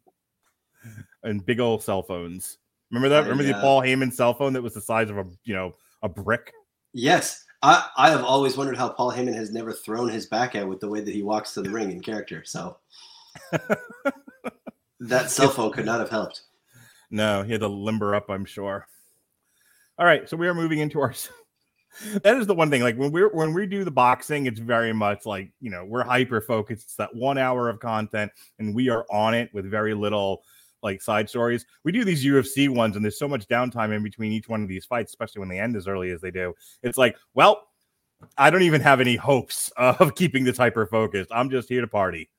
And big old cell phones. Remember that? I, Remember the uh, Paul Heyman cell phone that was the size of a you know a brick? yes. I, I have always wondered how Paul Heyman has never thrown his back out with the way that he walks to the ring in character. So that cell phone could not have helped. No, he had to limber up, I'm sure. All right, so we are moving into our. that is the one thing. Like when we're when we do the boxing, it's very much like you know we're hyper focused. It's that one hour of content, and we are on it with very little like side stories. We do these UFC ones, and there's so much downtime in between each one of these fights, especially when they end as early as they do. It's like, well, I don't even have any hopes of keeping this hyper focused. I'm just here to party.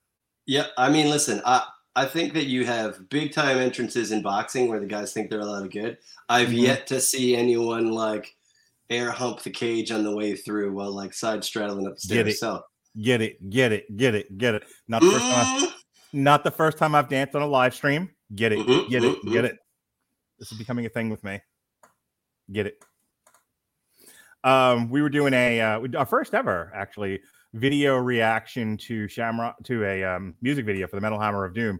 Yeah, I mean, listen, I I think that you have big time entrances in boxing where the guys think they're a lot of good. I've Mhm. yet to see anyone like air hump the cage on the way through while like side straddling up the Get it. So Get it, get it, get it, get it. Not the first time. Mm, Not the first time I've danced on a live stream. Get it, Mhm, get it, mhm, get it. This is becoming a thing with me. Get it. Um, we were doing a uh, our first ever actually video reaction to Shamrock to a um, music video for the Metal Hammer of Doom.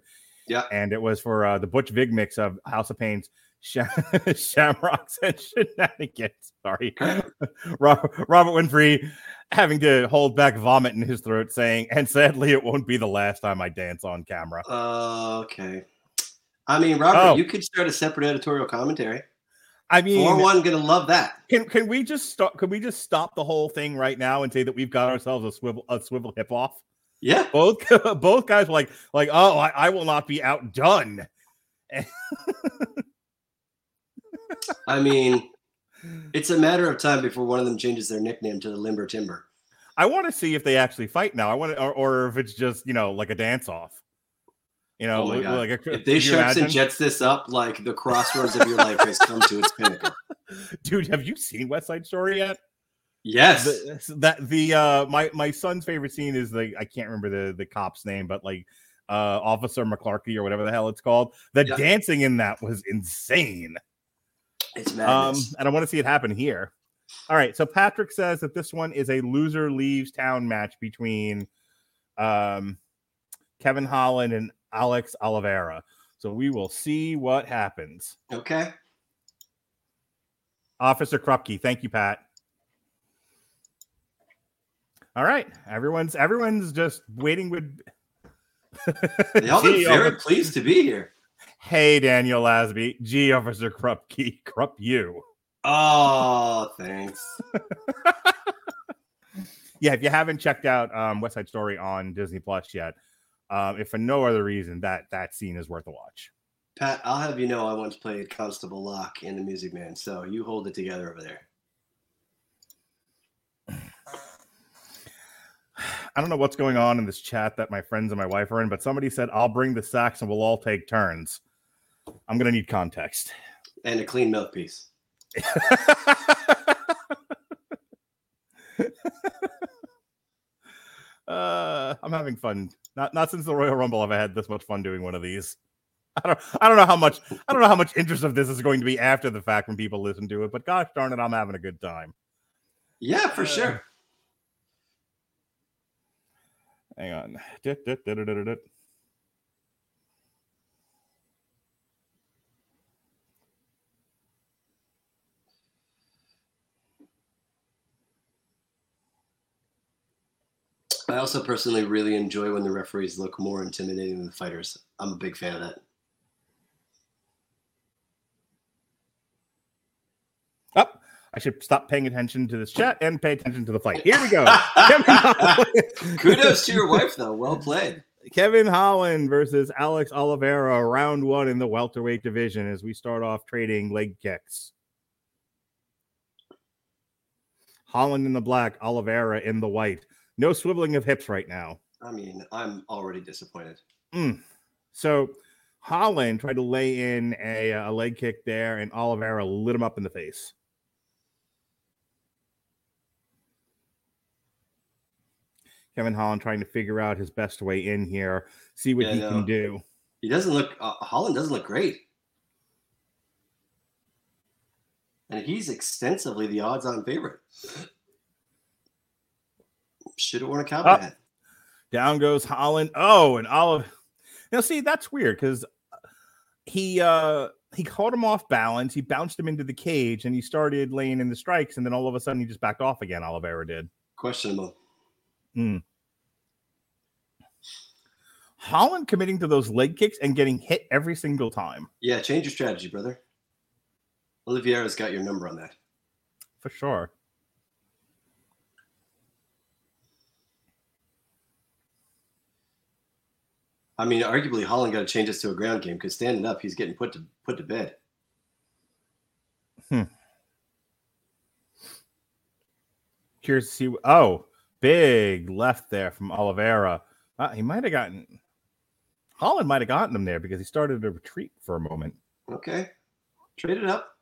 Yeah. and it was for uh, the Butch Vig mix of House of Pain's Sham- Shamrocks and Shenanigans. Sorry, Robert, Robert Winfrey having to hold back vomit in his throat, saying, "And sadly, it won't be the last time I dance on camera." okay. I mean, Robert, Oh. you could start a separate editorial commentary. I mean, For one, gonna love that. Can can we just stop? Can we just stop the whole thing right now and say that we've got ourselves a swivel a swivel hip off? Yeah. Both both guys were like like oh I, I will not be outdone. I mean, it's a matter of time before one of them changes their nickname to the Limber Timber. I want to see if they actually fight now. I want to, or, or if it's just you know like a dance off. You know, Oh like a, If they sharks and jets this up, like the crossroads of your life has come to its pinnacle. dude, have you seen West Side Story yet? Yes. The, that the uh my my son's favorite scene is the I can't remember the the cop's name, but like uh Officer McClarky or whatever the hell it's called. The Yeah. dancing in that was insane. it's Um, madness. and I want to see it happen here. All right, so Patrick says that this one is a loser leaves town match between um Kevin Holland and Alex Oliveira. So we will see what happens. okay. Officer Krupke, thank you, Pat. All right, everyone's everyone's just waiting with. They all look very pleased to be here. Hey, Daniel Lasby, G Officer Krupke, Krupp you. Oh, thanks. Yeah, if you haven't checked out um, West Side Story on Disney Plus yet, um, if for no other reason, that that scene is worth a watch. Pat, I'll have you know I once played Constable Locke in The Music Man, so you hold it together over there. I don't know what's going on in this chat that my friends and my wife are in, but somebody said I'll bring the sax and we'll all take turns. I'm gonna need context. And a clean mouthpiece. uh, I'm having fun. Not not since the Royal Rumble have I had this much fun doing one of these. I don't I don't know how much I don't know how much interest of this is going to be after the fact when people listen to it, but gosh darn it, I'm having a good time. Yeah, for Uh, sure. Hang on. I also personally really enjoy when the referees look more intimidating than the fighters. I'm a big fan of that. Up. Oh, I should stop paying attention to this chat and pay attention to the fight. Here we go. Kudos to your wife, though. Well played. Kevin Holland versus Alex Oliveira, round one in the welterweight division as we start off trading leg kicks. Holland in the black, Oliveira in the white. No swiveling of hips right now. I mean, I'm already disappointed. Mm. So Holland tried to lay in a, a leg kick there, and Oliveira lit him up in the face. Kevin Holland trying to figure out his best way in here, see what Yeah, he no. can do. He doesn't look. Uh, Holland doesn't look great, and he's extensively the odds-on favorite. Should have worn a cowboy Up. hat. Down goes Holland. Oh, and Olive. Now, see, that's weird because he uh he caught him off balance. He bounced him into the cage, and he started laying in the strikes, and then all of a sudden he just backed off again. Oliveira did. Questionable. Holland committing to those leg kicks and getting hit every single time Yeah, change your strategy, brother. Oliveira's got your number on that. for sure. I mean, arguably Holland got to change this to a ground game because standing up, he's getting put to put to bed. Curious to see. Oh, big left there from Oliveira. Uh, he might have gotten Holland might have gotten him there because he started to retreat for a moment. Okay, trade it up.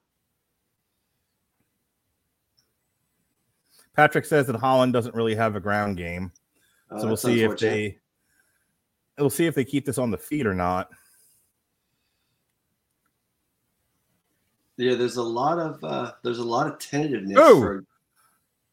Patrick says that Holland doesn't really have a ground game, Oh, so we'll see if they we'll see if they keep this on the feet or not. Yeah, there's a lot of uh, there's a lot of tentativeness. Ooh. For,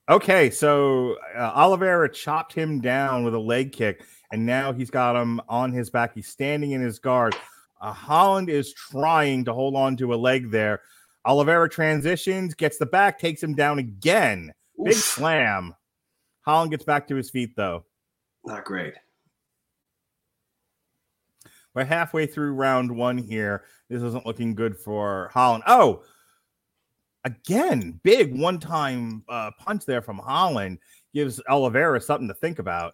Okay, so uh, Oliveira chopped him down with a leg kick, and now he's got him on his back. He's standing in his guard. Uh, Holland is trying to hold on to a leg there. Oliveira transitions, gets the back, takes him down again. Big slam. Holland gets back to his feet, though. not great. We're halfway through round one here. This isn't looking good for Holland. Oh, again, big one time uh, punch there from Holland gives Oliveira something to think about.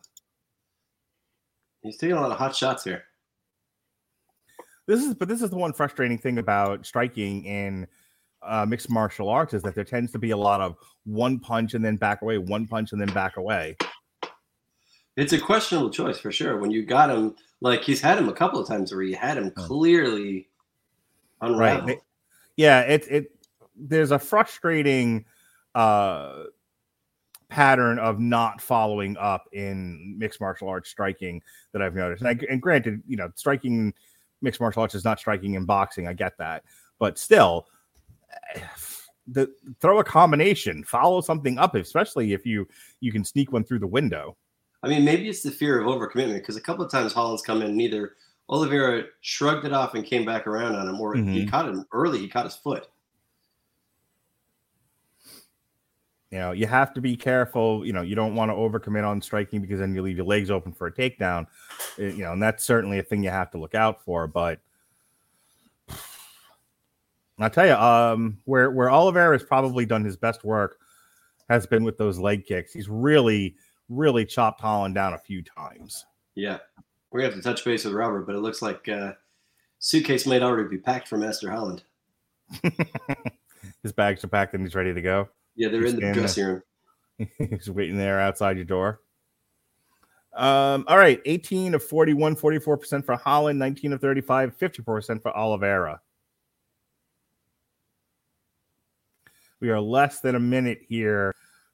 He's taking a lot of hot shots here. This is, but this is the one frustrating thing about striking in uh, mixed martial arts is that there tends to be a lot of one punch and then back away, one punch and then back away. It's a questionable choice for sure. When you got him, like he's had him a couple of times where he had him clearly unraveled. Right. Yeah, it it there's a frustrating uh pattern of not following up in mixed martial arts striking that I've noticed. And, I, and granted, you know, striking mixed martial arts is not striking in boxing. I get that, but still, the throw a combination, follow something up, especially if you you can sneak one through the window. I mean, maybe it's the fear of overcommitment because a couple of times Holland's come in and either Oliveira shrugged it off and came back around on him, or he Mhm. caught him early. He caught his foot. You know, you have to be careful. You know, you don't want to overcommit on striking because then you leave your legs open for a takedown. Uh, You know, and that's certainly a thing you have to look out for. But I'll tell you, um, where where Oliveira has probably done his best work has been with those leg kicks. He's really, really chopped Holland down a few times. Yeah, we have to touch base with Robert, but it looks like uh, suitcase might already be packed for Master Holland. His bags are packed and he's ready to go. Yeah, they're He's in the dressing room. He's waiting there outside your door. Um, all right, 18 of 41, 44% for Holland, 19 of 35, 54% for Oliveira. We are less than a minute here,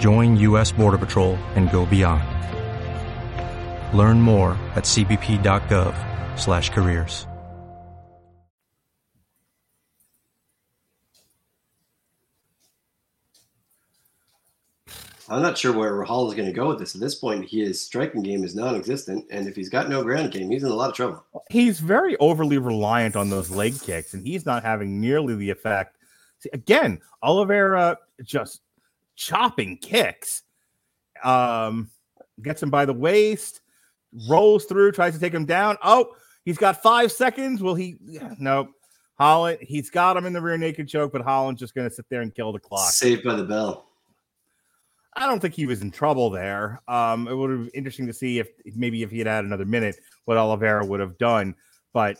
join U.S. Border Patrol and go beyond. Learn more at cbp.gov slash careers. I'm not sure where Hall is going to go with this. At this point, his striking game is non-existent, and if he's got no ground game, he's in a lot of trouble. He's very overly reliant on those leg kicks, and he's not having nearly the effect. See, again, Oliveira just chopping kicks. Um, gets him by the waist, rolls through, tries to take him down. Oh, he's got five seconds. Will he? Nope. Holland, he's got him in the rear naked choke, but Holland's just going to sit there and kill the clock. Saved by the bell. I don't think he was in trouble there. Um, it would have been interesting to see if maybe if he had had another minute, what Oliveira would have done. But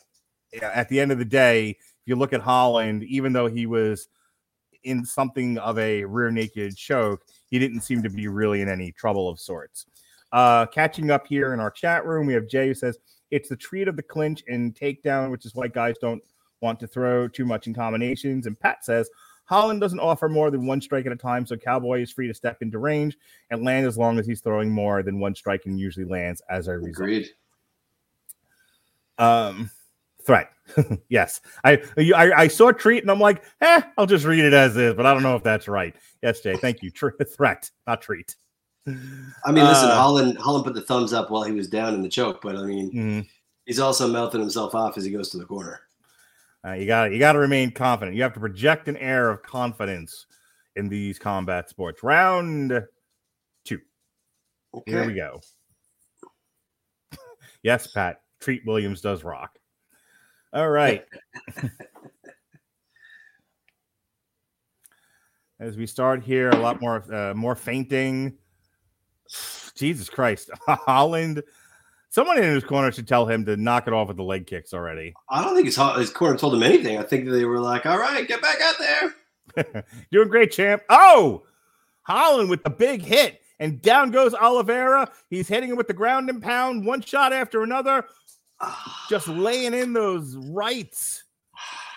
at the end of the day, if you look at Holland, even though he was in something of a rear naked choke, he didn't seem to be really in any trouble of sorts. Uh, catching up here in our chat room, we have Jay who says it's the treat of the clinch and takedown, which is why guys don't want to throw too much in combinations. And Pat says Holland doesn't offer more than one strike at a time, so Cowboy is free to step into range and land as long as he's throwing more than one strike and usually lands as a result. Agreed. Um, threat. yes, I, I I saw treat and I'm like, eh, I'll just read it as is, but I don't know if that's right. Yes, Jay, thank you. Tr- threat, not treat. I mean, listen, Uh, Holland Holland put the thumbs up while he was down in the choke, but I mean, mhm. he's also melting himself off as he goes to the corner. Uh, you got you got to remain confident. You have to project an air of confidence in these combat sports. Round two. Okay. Here we go. yes, Pat. Treat Williams does rock. All right. As we start here, a lot more uh, more fainting. Jesus Christ, Holland. Someone in his corner should tell him to knock it off with the leg kicks already. I don't think his, his corner told him anything. I think they were like, all right, get back out there. Doing great, champ. Oh, Holland with the big hit. And down goes Oliveira. He's hitting him with the ground and pound, one shot after another, just laying in those rights.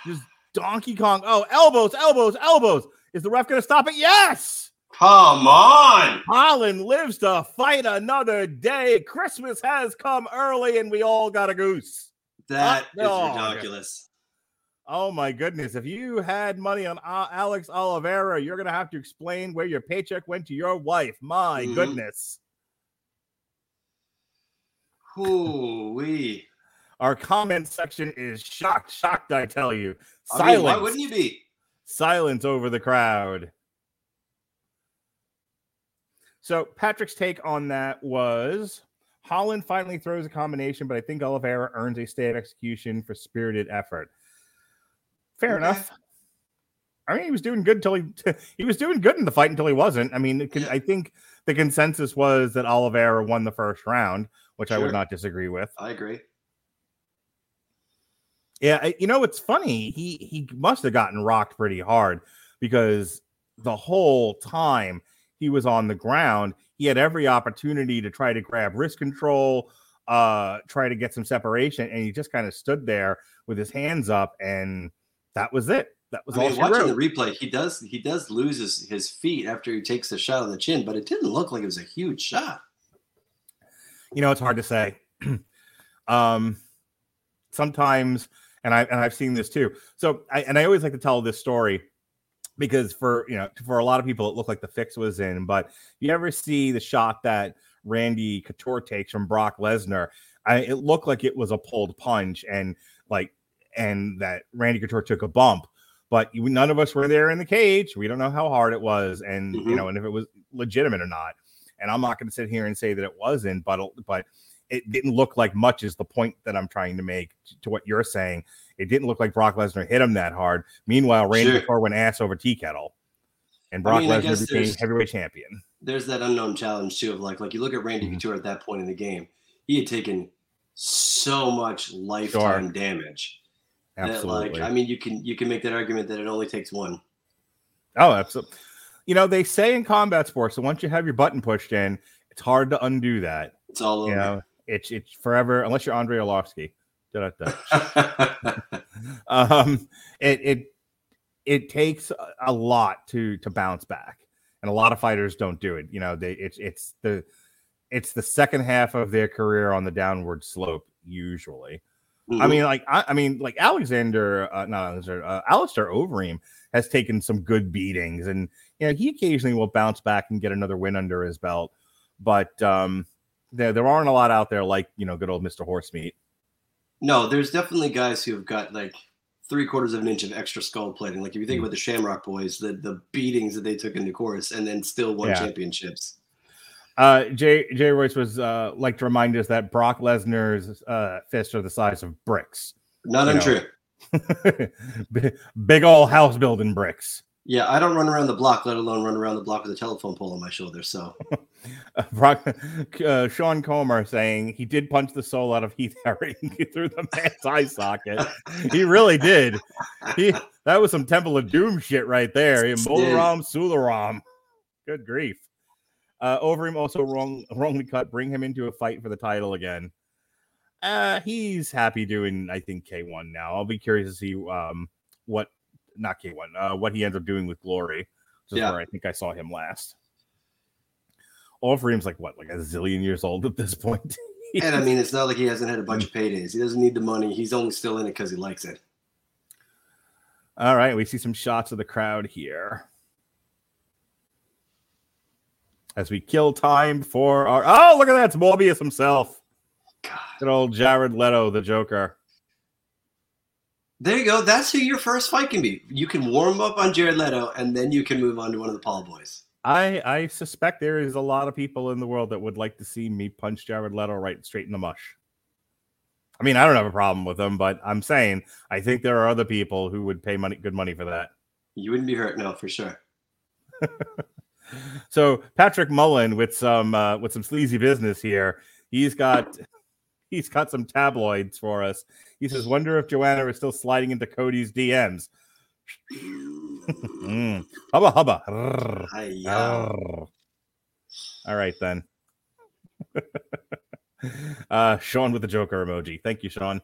Just Donkey Kong. Oh, elbows, elbows, elbows. Is the ref going to stop it? Yes. Come on. Holland lives to fight another day. Christmas has come early and we all got a goose. That is ridiculous. Oh my goodness. If you had money on uh, Alex Oliveira, you're going to have to explain where your paycheck went to your wife. My Mhm. goodness. Our comment section is shocked, shocked, I tell you. I Silence. mean, why wouldn't you be? Silence over the crowd. So Patrick's take on that was Holland finally throws a combination, but I think Oliveira earns a stay of execution for spirited effort. Fair Okay. enough. I mean, he was doing good until he he was doing good in the fight until he wasn't. I mean, can, I think the consensus was that Oliveira won the first round, which I would not disagree with. I agree. Yeah, you know it's funny. He he must have gotten rocked pretty hard because the whole time he was on the ground, he had every opportunity to try to grab wrist control, uh, try to get some separation, and he just kind of stood there with his hands up, and that was it. That was I all mean, watching wrote. the replay, he does he does lose his, his feet after he takes the shot on the chin, but it didn't look like it was a huge shot. you know it's hard to say um sometimes and i and i've seen this too so i and i always like to tell this story because for you know for a lot of people it looked like the fix was in but you ever see the shot that randy couture takes from brock lesnar I, it looked like it was a pulled punch and like and that Randy Couture took a bump. But none of us were there in the cage. We don't know how hard it was, and mm-hmm. you know, and if it was legitimate or not. And I'm not going to sit here and say that it wasn't, but but it didn't look like much. Is the point that I'm trying to make to what you're saying? It didn't look like Brock Lesnar hit him that hard. Meanwhile, Randy sure. Went ass over tea kettle, and Brock I mean, Lesnar became heavyweight champion. There's that unknown challenge too of like like you look at Randy mm-hmm. Couture at that point in the game, he had taken so much lifetime sure. damage. Absolutely. That, like, I mean, you can you can make that argument that it only takes one. Oh, absolutely. You know, they say in combat sports that once you have your button pushed in, it's hard to undo that. It's all over. You know, it's it's forever unless you're Andrei Arlovski. um, it it it takes a lot to to bounce back, and a lot of fighters don't do it. You know, they it's it's the it's the second half of their career on the downward slope usually. Mm-hmm. I mean, like I, I, mean, like Alexander, uh, not Alexander, uh, Alistair Overeem has taken some good beatings, and you know he occasionally will bounce back and get another win under his belt. But um, there there aren't a lot out there like you know good old Mister Horsemeat. No, there's definitely guys who have got like three quarters of an inch of extra skull plating. Like if you think mm. about the Shamrock Boys, the the beatings that they took in the course, and then still won yeah. championships. Uh, Jay Jay Royce was uh, like to remind us that Brock Lesnar's uh, fists are the size of bricks. Not untrue. Big old house building bricks. Yeah, I don't run around the block, let alone run around the block with a telephone pole on my shoulder. So, uh, uh, Sean Comer saying he did punch the soul out of Heath Herring through the man's eye socket. he really did. He that was some Temple of Doom shit right there. Bolaram Sularam. Good grief. Uh, him also wrong wrongly cut. Bring him into a fight for the title again. Uh, he's happy doing, I think, K1 now. I'll be curious to see um, what, not K1, uh, what he ends up doing with Glory, which yeah. where I think I saw him last. Overeem's like what, like a zillion years old at this point. and I mean, it's not like he hasn't had a bunch of paydays. He doesn't need the money. He's only still in it because he likes it. All right, we see some shots of the crowd here as we kill time for our. Oh, look at that! It's Morbius himself. God. Good old Jared Leto, the Joker. There you go. That's who your first fight can be. You can warm up on Jared Leto, and then you can move on to one of the Paul boys. I I suspect there is a lot of people in the world that would like to see me punch Jared Leto right straight in the mush. I mean, I don't have a problem with him, but I'm saying I think there are other people who would pay money, good money for that. You wouldn't be hurt, no, for sure. so Patrick Mullen with some uh, with some sleazy business here. He's got he's got some tabloids for us. He says, "Wonder if Joanna is still sliding into Cody's DMs." mm. Hubba hubba. All right then. uh, Sean with the Joker emoji. Thank you, Sean.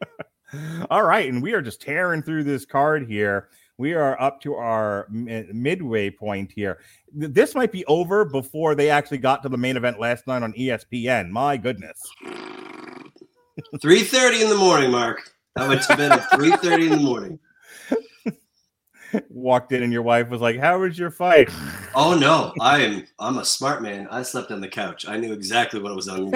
All right, and we are just tearing through this card here. We are up to our midway point here. This might be over before they actually got to the main event last night on ESPN. My goodness. 3.30 in the morning, Mark. I went to bed at 3.30 in the morning. Walked in and your wife was like, How was your fight? Oh no, I am I'm a smart man. I slept on the couch. I knew exactly what I was on.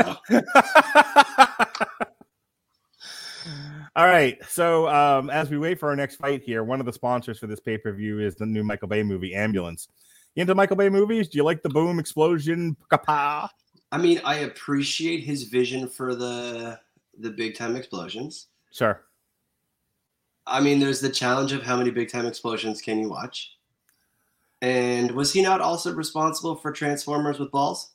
All right. So um, as we wait for our next fight here, one of the sponsors for this pay per view is the new Michael Bay movie, Ambulance. You into Michael Bay movies? Do you like the boom, explosion, I mean, I appreciate his vision for the the big time explosions. Sure. I mean, there's the challenge of how many big time explosions can you watch? And was he not also responsible for Transformers with balls?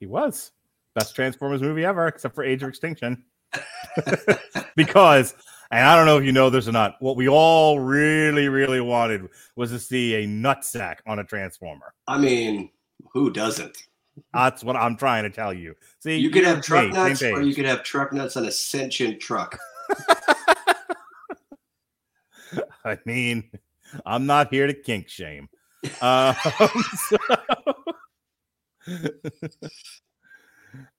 He was. Best Transformers movie ever, except for Age of Extinction. because, and I don't know if you know this or not, what we all really, really wanted was to see a nutsack on a transformer. I mean, who doesn't? That's what I'm trying to tell you. See, you could have truck nuts, or you could have truck nuts on a sentient truck. I mean, I'm not here to kink shame. Um, so,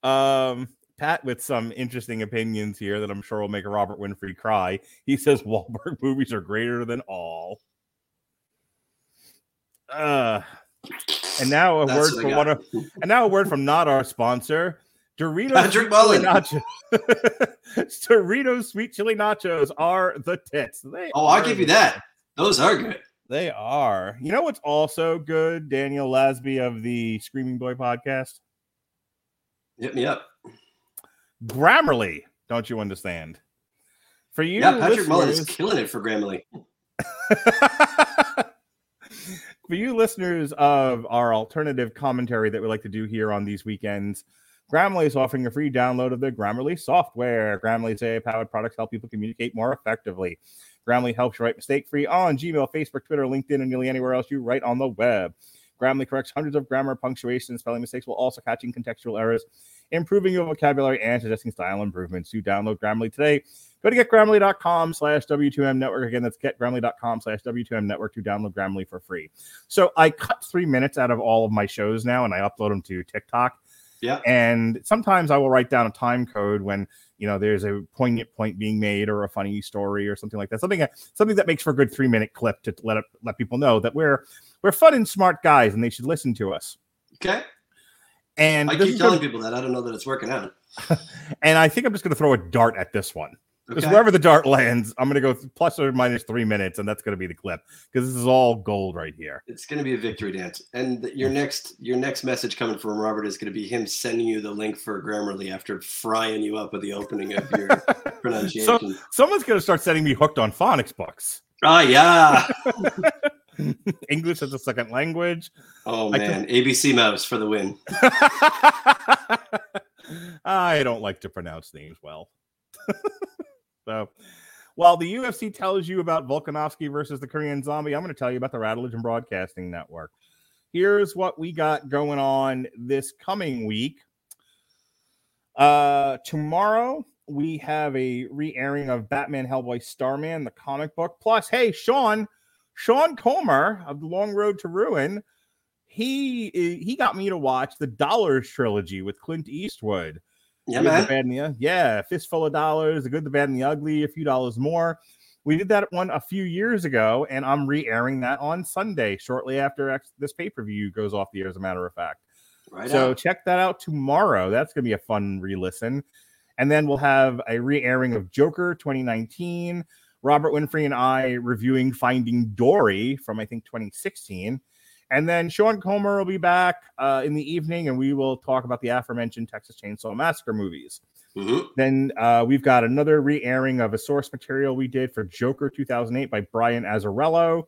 um, Pat with some interesting opinions here that I'm sure will make a Robert Winfrey cry. He says Wahlberg movies are greater than all. Uh, and now a That's word from one of, and now a word from not our sponsor. Doritos Patrick sweet Mullen. chili nachos. Doritos sweet chili nachos are the tits. They Oh, I'll give you that. Those are good. They are. You know what's also good? Daniel Lasby of the Screaming Boy podcast. Hit me up. Grammarly. Don't you understand? For you, yeah, Patrick Mullen is killing it for Grammarly. For you listeners of our alternative commentary that we like to do here on these weekends, Grammarly is offering a free download of their Grammarly software. Grammarly's AI powered products help people communicate more effectively. Grammarly helps you write mistake free on Gmail, Facebook, Twitter, LinkedIn, and nearly anywhere else you write on the web. Grammarly corrects hundreds of grammar, punctuation, and spelling mistakes while also catching contextual errors, improving your vocabulary, and suggesting style improvements. You download Grammarly today, go to getgrammarly.com slash W2M network. Again, that's getgrammarly.com slash W2M network to download Grammarly for free. So I cut three minutes out of all of my shows now and I upload them to TikTok. Yeah. And sometimes I will write down a time code when you know there's a poignant point being made or a funny story or something like that. Something something that makes for a good three minute clip to let it, let people know that we're we're fun and smart guys and they should listen to us. Okay. And I keep telling gonna- people that. I don't know that it's working out. and I think I'm just going to throw a dart at this one. Because Okay. wherever the dart lands, I'm going to go plus or minus three minutes, and that's going to be the clip because this is all gold right here. It's going to be a victory dance, and your next your next message coming from Robert is going to be him sending you the link for Grammarly after frying you up with the opening of your pronunciation. So someone's going to start sending me hooked on phonics books. Ah, yeah. English as a second language. Oh I man, ABC Mouse for the win. I don't like to pronounce names well. so, while the UFC tells you about Volkanovski versus the Korean Zombie, I'm going to tell you about the Rattledge and Broadcasting Network. Here's what we got going on this coming week. Uh, tomorrow we have a re-airing of Batman Hellboy Starman, the comic book. Plus, hey, Sean, Sean Comer of the Long Road to Ruin, he eh, he got me to watch the Dollars trilogy with Clint Eastwood. Yeah, The Good, the bad, and the yeah, fistful of dollars, the good, the bad, and the ugly, a few dollars more. We did that one a few years ago, and I'm re-airing that on Sunday, shortly after this pay-per-view goes off the air. As a matter of fact, Right so out. check that out tomorrow. That's gonna be a fun re-listen. And then we'll have a re-airing of Joker 2019. Robert Winfrey and I reviewing Finding Dory from I think 2016. And then Sean Comer will be back uh, in the evening, and we will talk about the aforementioned Texas Chainsaw Massacre movies. Mhm. Then uh, we've got another re-airing of a source material we did for Joker 2008 by Brian Azzarello.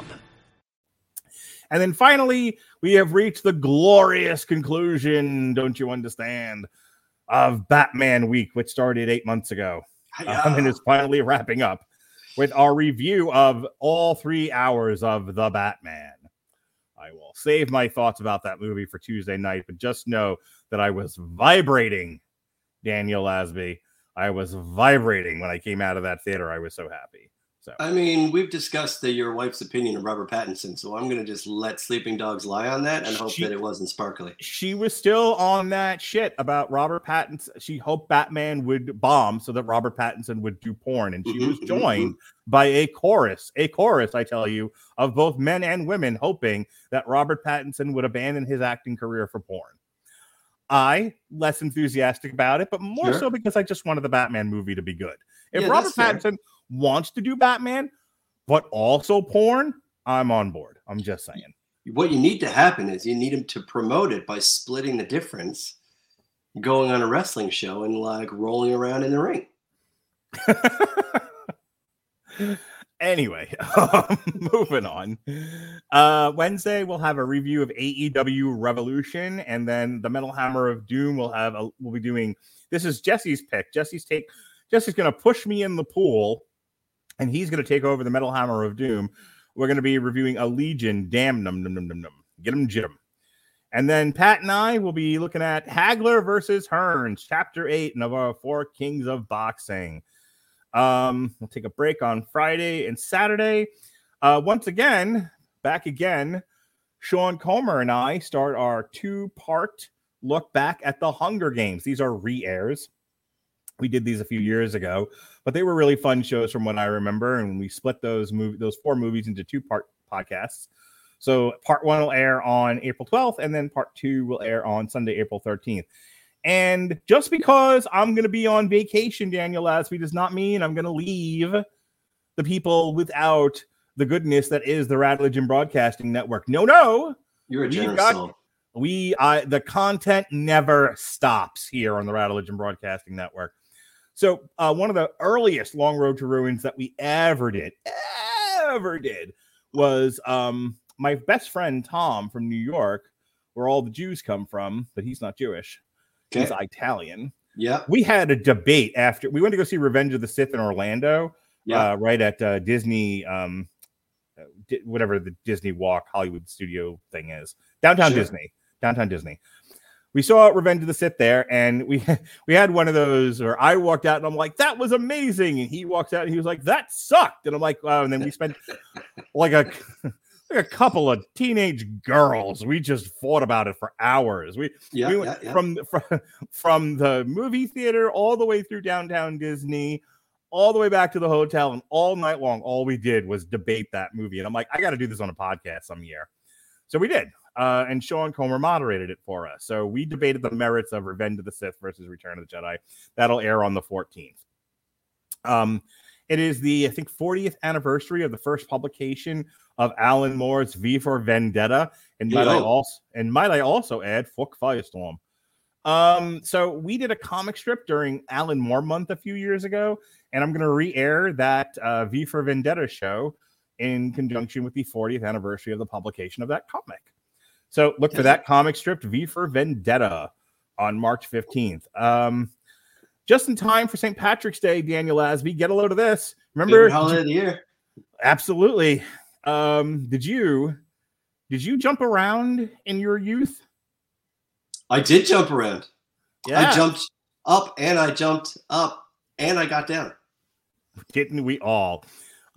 And then finally, we have reached the glorious conclusion, don't you understand, of Batman Week, which started eight months ago. Um, and is finally wrapping up with our review of all three hours of The Batman. I will save my thoughts about that movie for Tuesday night, but just know that I was vibrating, Daniel Lasby. I was vibrating when I came out of that theater. I was so happy. So I mean, we've discussed the, your wife's opinion of Robert Pattinson, so I'm going to just let sleeping dogs lie on that and hope She- that it wasn't sparkly. she was still on that shit about Robert Pattinson. She hoped Batman would bomb so that Robert Pattinson would do porn, and she Mhm, was mhm, joined by a chorus, a chorus, I tell you, of both men and women hoping that Robert Pattinson would abandon his acting career for porn. I less enthusiastic about it, but more Sure. so because I just wanted the Batman movie to be good. If Yeah, Robert Pattinson fair. Wants to do Batman, but also porn, I'm on board. I'm just saying. What you need to happen is you need him to promote it by splitting the difference, going on a wrestling show and like rolling around in the ring. anyway, um, moving on. Uh, Wednesday we'll have a review of AEW Revolution, and then the Metal Hammer of Doom. will have a, we'll be doing. This is Jesse's pick. Jesse's take. Jesse's going to push me in the pool, and he's going to take over the Metal Hammer of Doom. We're going to be reviewing a Legion. Damn num num num num num. Get him, jit 'em. And then Pat and I will be looking at Hagler versus Hearns, chapter eight of our Four Kings of Boxing. Um, we'll take a break on Friday and Saturday. Uh, once again, back again, Sean Comer and I start our two part look back at the Hunger Games. These are re airs. We did these a few years ago, but they were really fun shows from what I remember. And we split those movie, those four movies into two part podcasts. So part one will air on April 12th, and then part two will air on Sunday, April 13th. And just because I'm going to be on vacation, Daniel Lasby, does not mean I'm going to leave the people without the goodness that is the Rattledge and Broadcasting Network. No, no. You're a generous got- soul. We, I, the content never stops here on the Rattledge and Broadcasting Network. So, uh, one of the earliest Long Road to Ruins that we ever did, ever did, was um, my best friend Tom from New York, where all the Jews come from, but he's not Jewish. He's Italian. Yeah. We had a debate after we went to go see Revenge of the Sith in Orlando, Yeah. uh, right at uh, Disney, um, uh, whatever the Disney Walk Hollywood studio thing is, downtown Sure. Disney, downtown Disney. We saw Revenge of the Sith there, and we we had one of those where I walked out and I'm like, "That was amazing," and he walks out and he was like, "That sucked," and I'm like, "Wow!" And then we spent like a like a couple of teenage girls. We just fought about it for hours. We yeah. we yeah, went yeah. from, from from the movie theater all the way through downtown Disney, all the way back to the hotel, and all night long, all we did was debate that movie. And I'm like, I got to do this on a podcast some year. So we did. Uh, and Sean Comer moderated it for us. So we debated the merits of Revenge of the Sith versus Return of the Jedi. That'll air on the 14th. Um, it is the I think 40th anniversary of the first publication of Alan Moore's V for Vendetta, and might I also and might I also add Fuck Firestorm. Um, so we did a comic strip during Alan Moore month a few years ago, and I'm going to re-air that uh, V for Vendetta show in conjunction with the 40th anniversary of the publication of that comic. So look for that comic strip, V for Vendetta, on March 15th. Um, just in time for St. Patrick's Day, Daniel Asby. Get a load of this. Remember, Favorite holiday of the year. absolutely. Um, did you did you jump around in your youth? I did jump around. Yeah, I jumped up and I jumped up and I got down. didn't we all?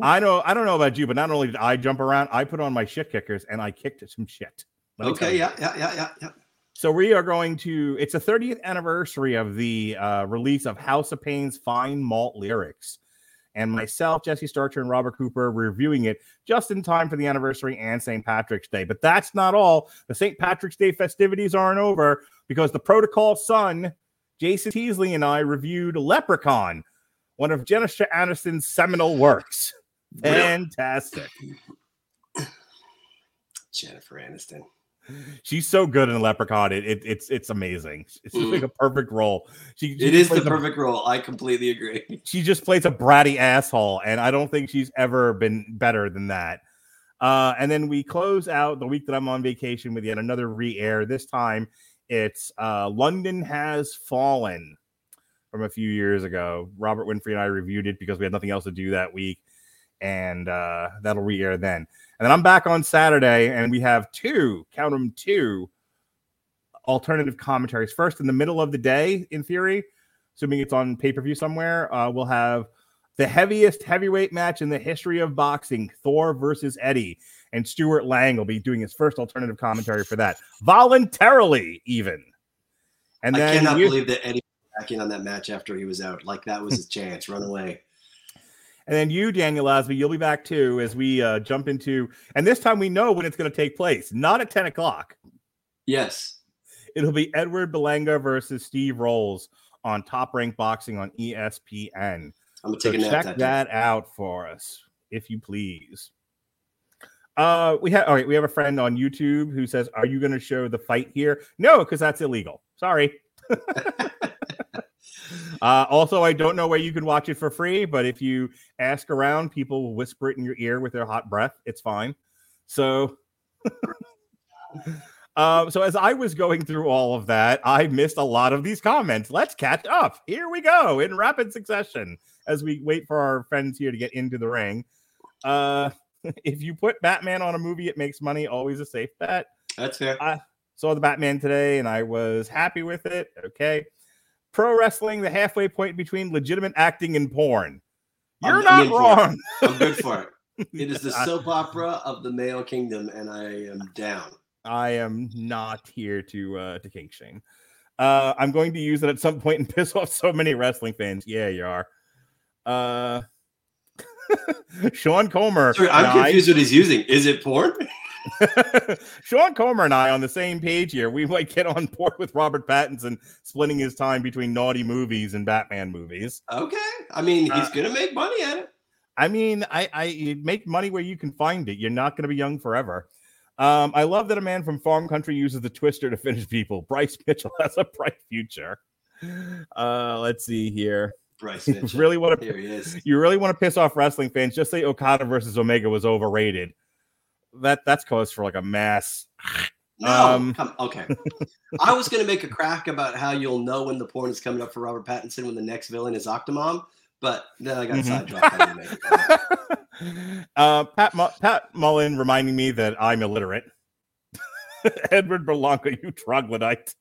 I know. I don't know about you, but not only did I jump around, I put on my shit kickers and I kicked some shit. Let Okay. Yeah. Yeah. Yeah. Yeah. Yeah. So we are going to. It's the 30th anniversary of the uh, release of House of Pain's Fine Malt Lyrics, and myself, Jesse Starcher, and Robert Cooper reviewing it just in time for the anniversary and St. Patrick's Day. But that's not all. The St. Patrick's Day festivities aren't over because the Protocol son, Jason Teasley, and I reviewed Leprechaun, one of Jennifer Aniston's seminal works. Fantastic. Jennifer Aniston. She's so good in Leprechaun. It, it it's it's amazing. It's just Mm. like a perfect role. She, she It is the a- perfect role. I completely agree. she just plays a bratty asshole, and I don't think she's ever been better than that. Uh, and then we close out the week that I'm on vacation with yet another re-air. This time it's uh, London Has Fallen from a few years ago. Robert Winfrey and I reviewed it because we had nothing else to do that week, and uh, that'll re-air then. And then I'm back on Saturday, and we have two, count them two, alternative commentaries. First, in the middle of the day, in theory, assuming it's on pay per view somewhere, uh, we'll have the heaviest heavyweight match in the history of boxing Thor versus Eddie. And Stuart Lang will be doing his first alternative commentary for that, voluntarily, even. And I cannot you- believe that Eddie was back in on that match after he was out. Like that was his chance. Run away. And then you, Daniel Asby, you'll be back too as we uh, jump into, and this time we know when it's going to take place, not at 10 o'clock. Yes. It'll be Edward Belanga versus Steve Rolls on Top Rank Boxing on ESPN. I'm gonna So take a nap check that, that, out for us, if you please. Uh, we have all right. We have a friend on YouTube who says, "Are you going to show the fight here?" No, because that's illegal. Sorry. uh, also, I don't know where you can watch it for free, but if you ask around, people will whisper it in your ear with their hot breath. It's fine. So, uh, so as I was going through all of that, I missed a lot of these comments. Let's catch up. Here we go in rapid succession as we wait for our friends here to get into the ring. Uh, if you put Batman on a movie, it makes money. Always a safe bet. That's fair. I- saw the Batman today and I was happy with it. Okay. Pro wrestling, the halfway point between legitimate acting and porn. You're I'm- not I'm in for it. wrong. I'm good for it. It is the soap opera of the male kingdom, and I am down. I am not here to uh to kink shame. Uh I'm going to use it at some point and piss off so many wrestling fans. Yeah, you are. Uh Sean Comer. Sorry, I'm and I- confused what he's using. Is it porn? Sean Comer and I on the same page here. We might get on board with Robert Pattinson splitting his time between naughty movies and Batman movies. Okay. I mean, he's Uh, gonna make money at it. I mean, I, I make money where you can find it. You're not going to be young forever. Um, I love that a man from farm country uses the twister to finish people. Bryce Mitchell has a bright future. Uh, let's see here. Bryce Mitchell. really want to Here he is. you really want to piss off wrestling fans? Just say Okada versus Omega was overrated. That that's cause for like a mass. No, Um, come okay. I was gonna make a crack about how you'll know when the porn is coming up for Robert Pattinson when the next villain is Octomom, but then I got Mhm. sidetracked. I didn't make it. uh, Pat Mu- Pat Mullen reminding me that I'm illiterate. Edward Berlanca, you troglodyte.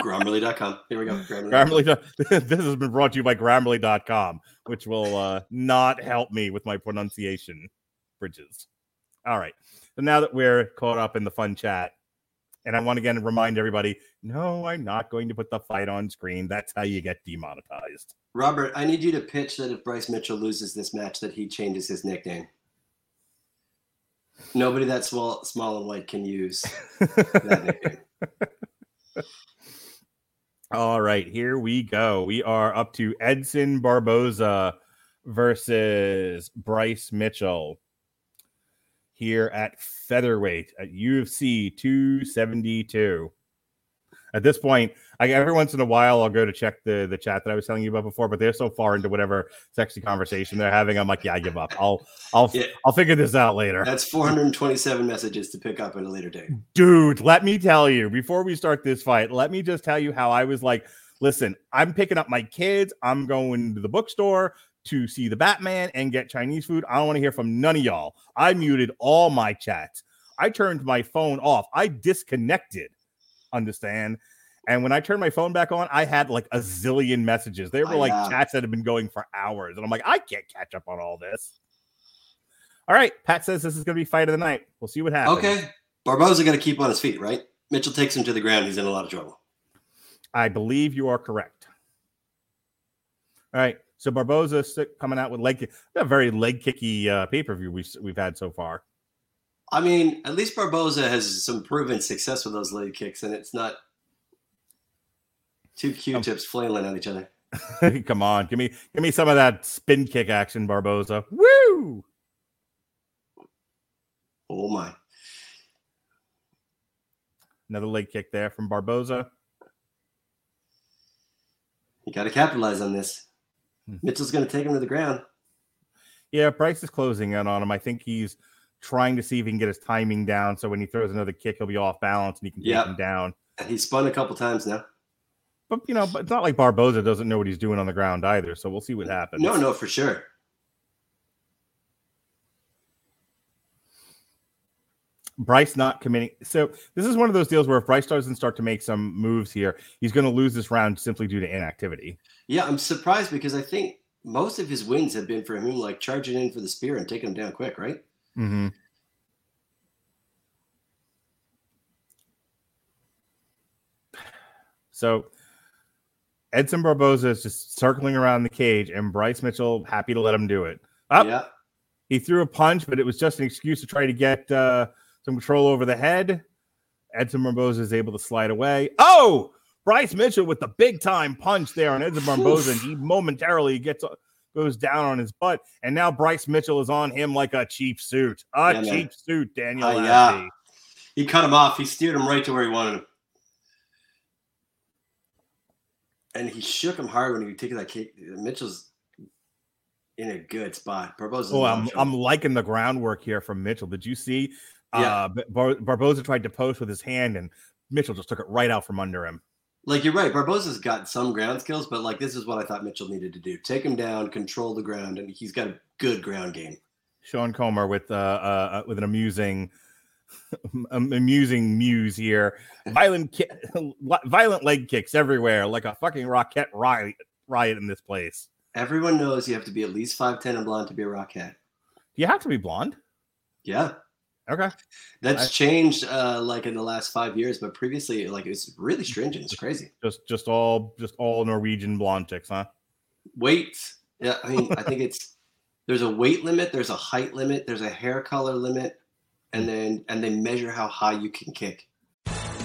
Grammarly.com. Here we go. Grammarly. Grammarly. this has been brought to you by Grammarly.com, which will uh, not help me with my pronunciation bridges. All right. So now that we're caught up in the fun chat, and I want to again remind everybody no, I'm not going to put the fight on screen. That's how you get demonetized. Robert, I need you to pitch that if Bryce Mitchell loses this match, that he changes his nickname. Nobody that small, small and white can use that nickname. All right, here we go. We are up to Edson Barboza versus Bryce Mitchell here at featherweight at UFC 272. At this point, I every once in a while I'll go to check the the chat that I was telling you about before, but they're so far into whatever sexy conversation they're having. I'm like, yeah, I give up. I'll I'll Yeah. I'll figure this out later. That's 427 messages to pick up at a later date. Dude, let me tell you before we start this fight, let me just tell you how I was like, listen, I'm picking up my kids. I'm going to the bookstore to see the Batman and get Chinese food. I don't want to hear from none of y'all. I muted all my chats. I turned my phone off. I disconnected. Understand? And when I turned my phone back on, I had like a zillion messages. They were like chats that had been going for hours. And I'm like, I can't catch up on all this. All right. Pat says this is going to be fight of the night. We'll see what happens. Okay. Barboza got to keep on his feet, right? Mitchell takes him to the ground. He's in a lot of trouble. I believe you are correct. All right. So Barboza coming out with leg kick. A very leg kicky uh, pay per view we've, we've had so far. I mean, at least Barboza has some proven success with those leg kicks, and it's not two Q-tips flailing at each other. Come on, give me give me some of that spin kick action, Barboza. Woo! Oh my! Another leg kick there from Barboza. You got to capitalize on this. Hmm. Mitchell's going to take him to the ground. Yeah, Bryce is closing in on him. I think he's trying to see if he can get his timing down. So when he throws another kick, he'll be off balance and he can take Yep. him down. And he's spun a couple times now. But you know, but it's not like Barboza doesn't know what he's doing on the ground either. So we'll see what happens. No, no, for sure. Bryce not committing. So this is one of those deals where if Bryce doesn't start to make some moves here, he's going to lose this round simply due to inactivity. Yeah, I'm surprised because I think most of his wins have been for him, like charging in for the spear and taking him down quick, right? Mm-hmm. So Edson Barboza is just circling around the cage, and Bryce Mitchell happy to let him do it. Up, Yeah. he threw a punch, but it was just an excuse to try to get uh, some control over the head. Edson Barboza is able to slide away. Oh, Bryce Mitchell with the big time punch there on Edson Barboza, and he momentarily gets goes down on his butt, and now Bryce Mitchell is on him like a cheap suit, a Yeah, man. cheap suit. Daniel, Uh, yeah. He cut him off. He steered him right to where he wanted him. And he shook him hard when he took that kick. Mitchell's in a good spot. Barboza's in Oh, a lot of I'm. I'm liking the groundwork here from Mitchell. Did you see? Yeah. Uh, Bar- Barboza tried to post with his hand, and Mitchell just took it right out from under him. Like you're right. Barboza's got some ground skills, but like this is what I thought Mitchell needed to do: take him down, control the ground, and he's got a good ground game. Sean Comer with uh, uh with an amusing amusing muse here. Violent, ki- violent leg kicks everywhere, like a fucking rocket riot, riot in this place. Everyone knows you have to be at least 5'10 and blonde to be a Rockette. Do you have to be blonde? Yeah. Okay. That's changed uh like in the last five years, but previously like it's really stringent. It's crazy. Just, just all, just all Norwegian blonde chicks, huh? Weight. Yeah, I mean, I think it's there's a weight limit, there's a height limit, there's a hair color limit, and then and they measure how high you can kick.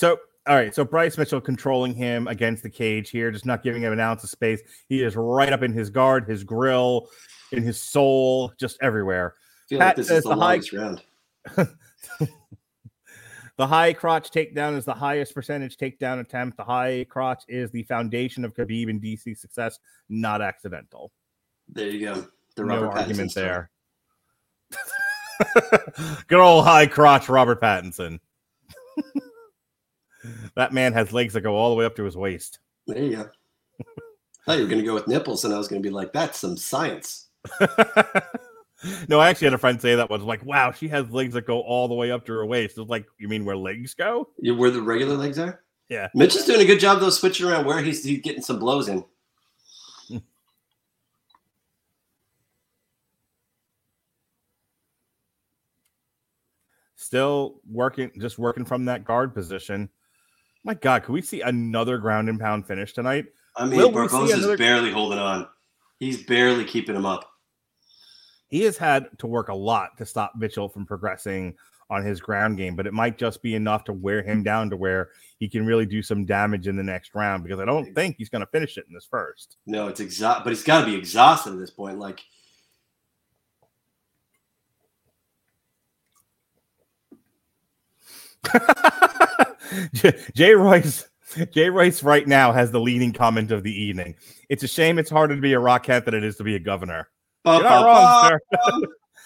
So, all right. So Bryce Mitchell controlling him against the cage here, just not giving him an ounce of space. He is right up in his guard, his grill, in his soul, just everywhere. I feel Pat like this is the the high- round. The high crotch takedown is the highest percentage takedown attempt. The high crotch is the foundation of Khabib and DC success, not accidental. There you go. The no Robert Pattinson argument story. there. Good old high crotch Robert Pattinson. that man has legs that go all the way up to his waist. There you go. I thought you were going to go with nipples, and I was going to be like, "That's some science." no, I actually had a friend say that was like, wow, she has legs that go all the way up to her waist. It's like, you mean where legs go? You where the regular legs are? Yeah. Mitch is doing a good job though, switching around where he's he's getting some blows in. Still working, just working from that guard position. My God, can we see another ground and pound finish tonight? I mean, Will we see Barboza's another- barely holding on. He's barely keeping him up. He has had to work a lot to stop Mitchell from progressing on his ground game, but it might just be enough to wear him down to where he can really do some damage in the next round because I don't think he's going to finish it in this first. No, it's exhaust, but he's got to be exhausted at this point. Like, J- Jay Royce, Jay Royce, right now has the leading comment of the evening. It's a shame it's harder to be a Rockette than it is to be a governor. You're not wrong, uh-huh.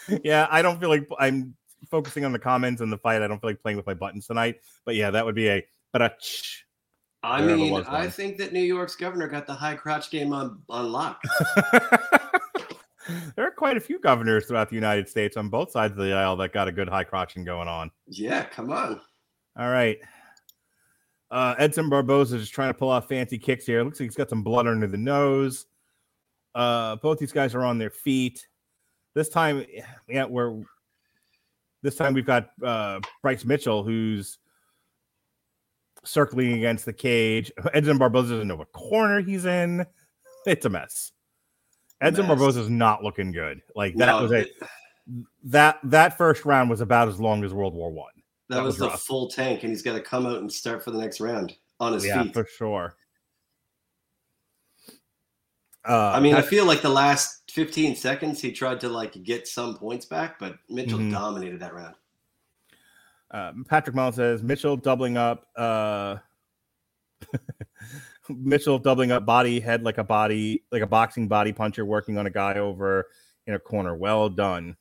sir. yeah, I don't feel like I'm focusing on the comments and the fight. I don't feel like playing with my buttons tonight. But yeah, that would be a but a. I mean, I think that New York's governor got the high crotch game on on lock. there are quite a few governors throughout the United States on both sides of the aisle that got a good high crotching going on. Yeah, come on. All right. Uh, Edson Barboza just trying to pull off fancy kicks here. Looks like he's got some blood under the nose. Uh, both these guys are on their feet. This time, yeah, we're this time we've got uh, Bryce Mitchell who's circling against the cage. Edson Barboza doesn't know what corner he's in. It's a mess. Edson Barboza is not looking good. Like that No, was a it- that that first round was about as long as World War One. That, that was, was the full tank, and he's got to come out and start for the next round on his Yeah, feet. for sure. Uh, I mean, I feel like the last 15 seconds he tried to like get some points back, but Mitchell Mhm. dominated that round. uh, Patrick Mullen says Mitchell doubling up. Uh, Mitchell doubling up body head like a body like a boxing body puncher working on a guy over in a corner. Well done.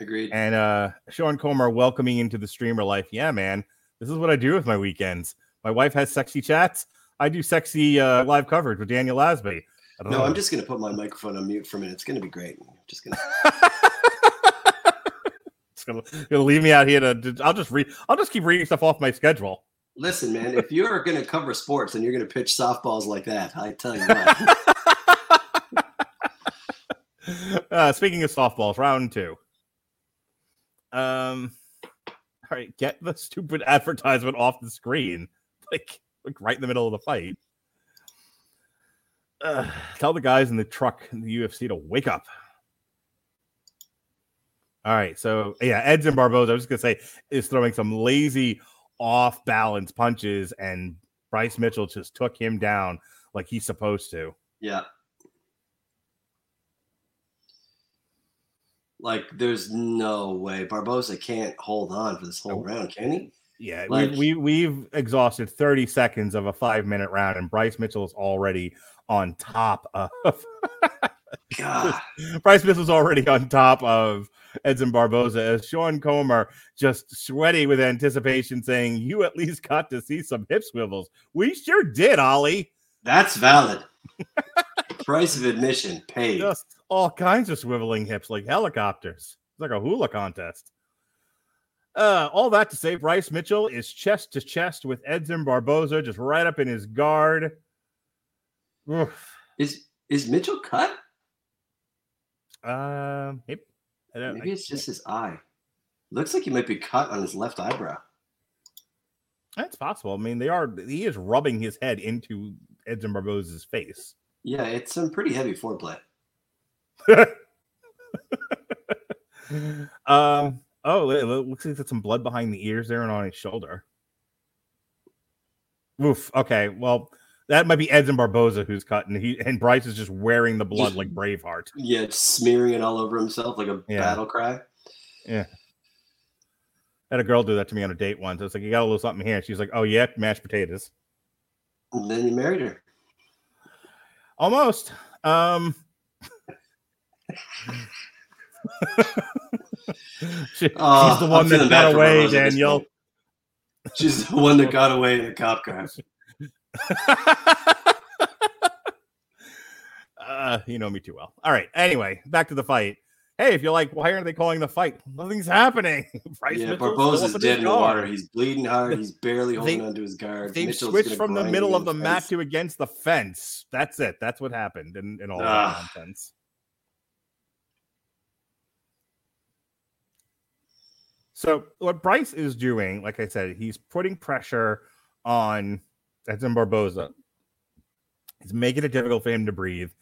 Agreed. And uh, Sean Comer welcoming into the streamer life. Yeah, man, this is what I do with my weekends. My wife has sexy chats. I do sexy uh, live coverage with Daniel Lasby. No, know. I'm just gonna put my microphone on mute for a minute. It's gonna be great. I'm just gonna. It's gonna, gonna leave me out here to, to- I'll just read I'll just keep reading stuff off my schedule. Listen, man, if you're gonna cover sports and you're gonna pitch softballs like that, I tell you what. uh, speaking of softballs, round two. Um, All right, get the stupid advertisement off the screen, like like right in the middle of the fight. Uh, tell the guys in the truck in the UFC to wake up. All right, so yeah, Edson Barboza. I was just gonna say is throwing some lazy, off balance punches, and Bryce Mitchell just took him down like he's supposed to. Yeah. Like, there's no way Barboza can't hold on for this whole round, can he? Yeah, Like- we, we we've exhausted 30 seconds of a five minute round, and Bryce Mitchell is already on top of God. Bryce Mitchell's already on top of Edson Barboza as Sean Comer just sweaty with anticipation, saying, You at least got to see some hip swivels. We sure did, Ollie. That's valid. Price of admission paid. Just all kinds of swiveling hips like helicopters. It's like a hula contest. Uh, all that to say, Bryce Mitchell is chest to chest with Edson Barboza, just right up in his guard. Oof. Is is Mitchell cut? Um, yep. I Maybe it's just his eye. Looks like he might be cut on his left eyebrow. That's possible. I mean, they are. He is rubbing his head into Edson Barboza's face. Yeah, it's some pretty heavy foreplay. um. Oh, it looks like there's some blood behind the ears there and on his shoulder. Oof. Okay. Well, that might be Edson Barboza who's cutting. He and Bryce is just wearing the blood like Braveheart. Yeah, smearing it all over himself like a Yeah. battle cry. I had a girl do that to me on a date once. It's like you got a little something here. She's like, "Oh yeah, mashed potatoes." And then you married her. Almost. Um. she, Oh, she's the one that got away, Barboza at this Daniel. She's the one that got away in the cop car. uh, you know me too well. All right. Anyway, back to the fight. Hey, if you're like, why aren't they calling the fight? Nothing's happening. Bryce yeah, Mitchell's Barboza's still up in dead in the water. He's bleeding hard. He's barely holding They- onto his guard. Mitchell's switched from the middle of the mat to against the fence. That's it. That's what happened in, in all that Ah. nonsense. So what Bryce is doing, like I said, he's putting pressure on Edson Barboza. He's making it difficult for him to breathe.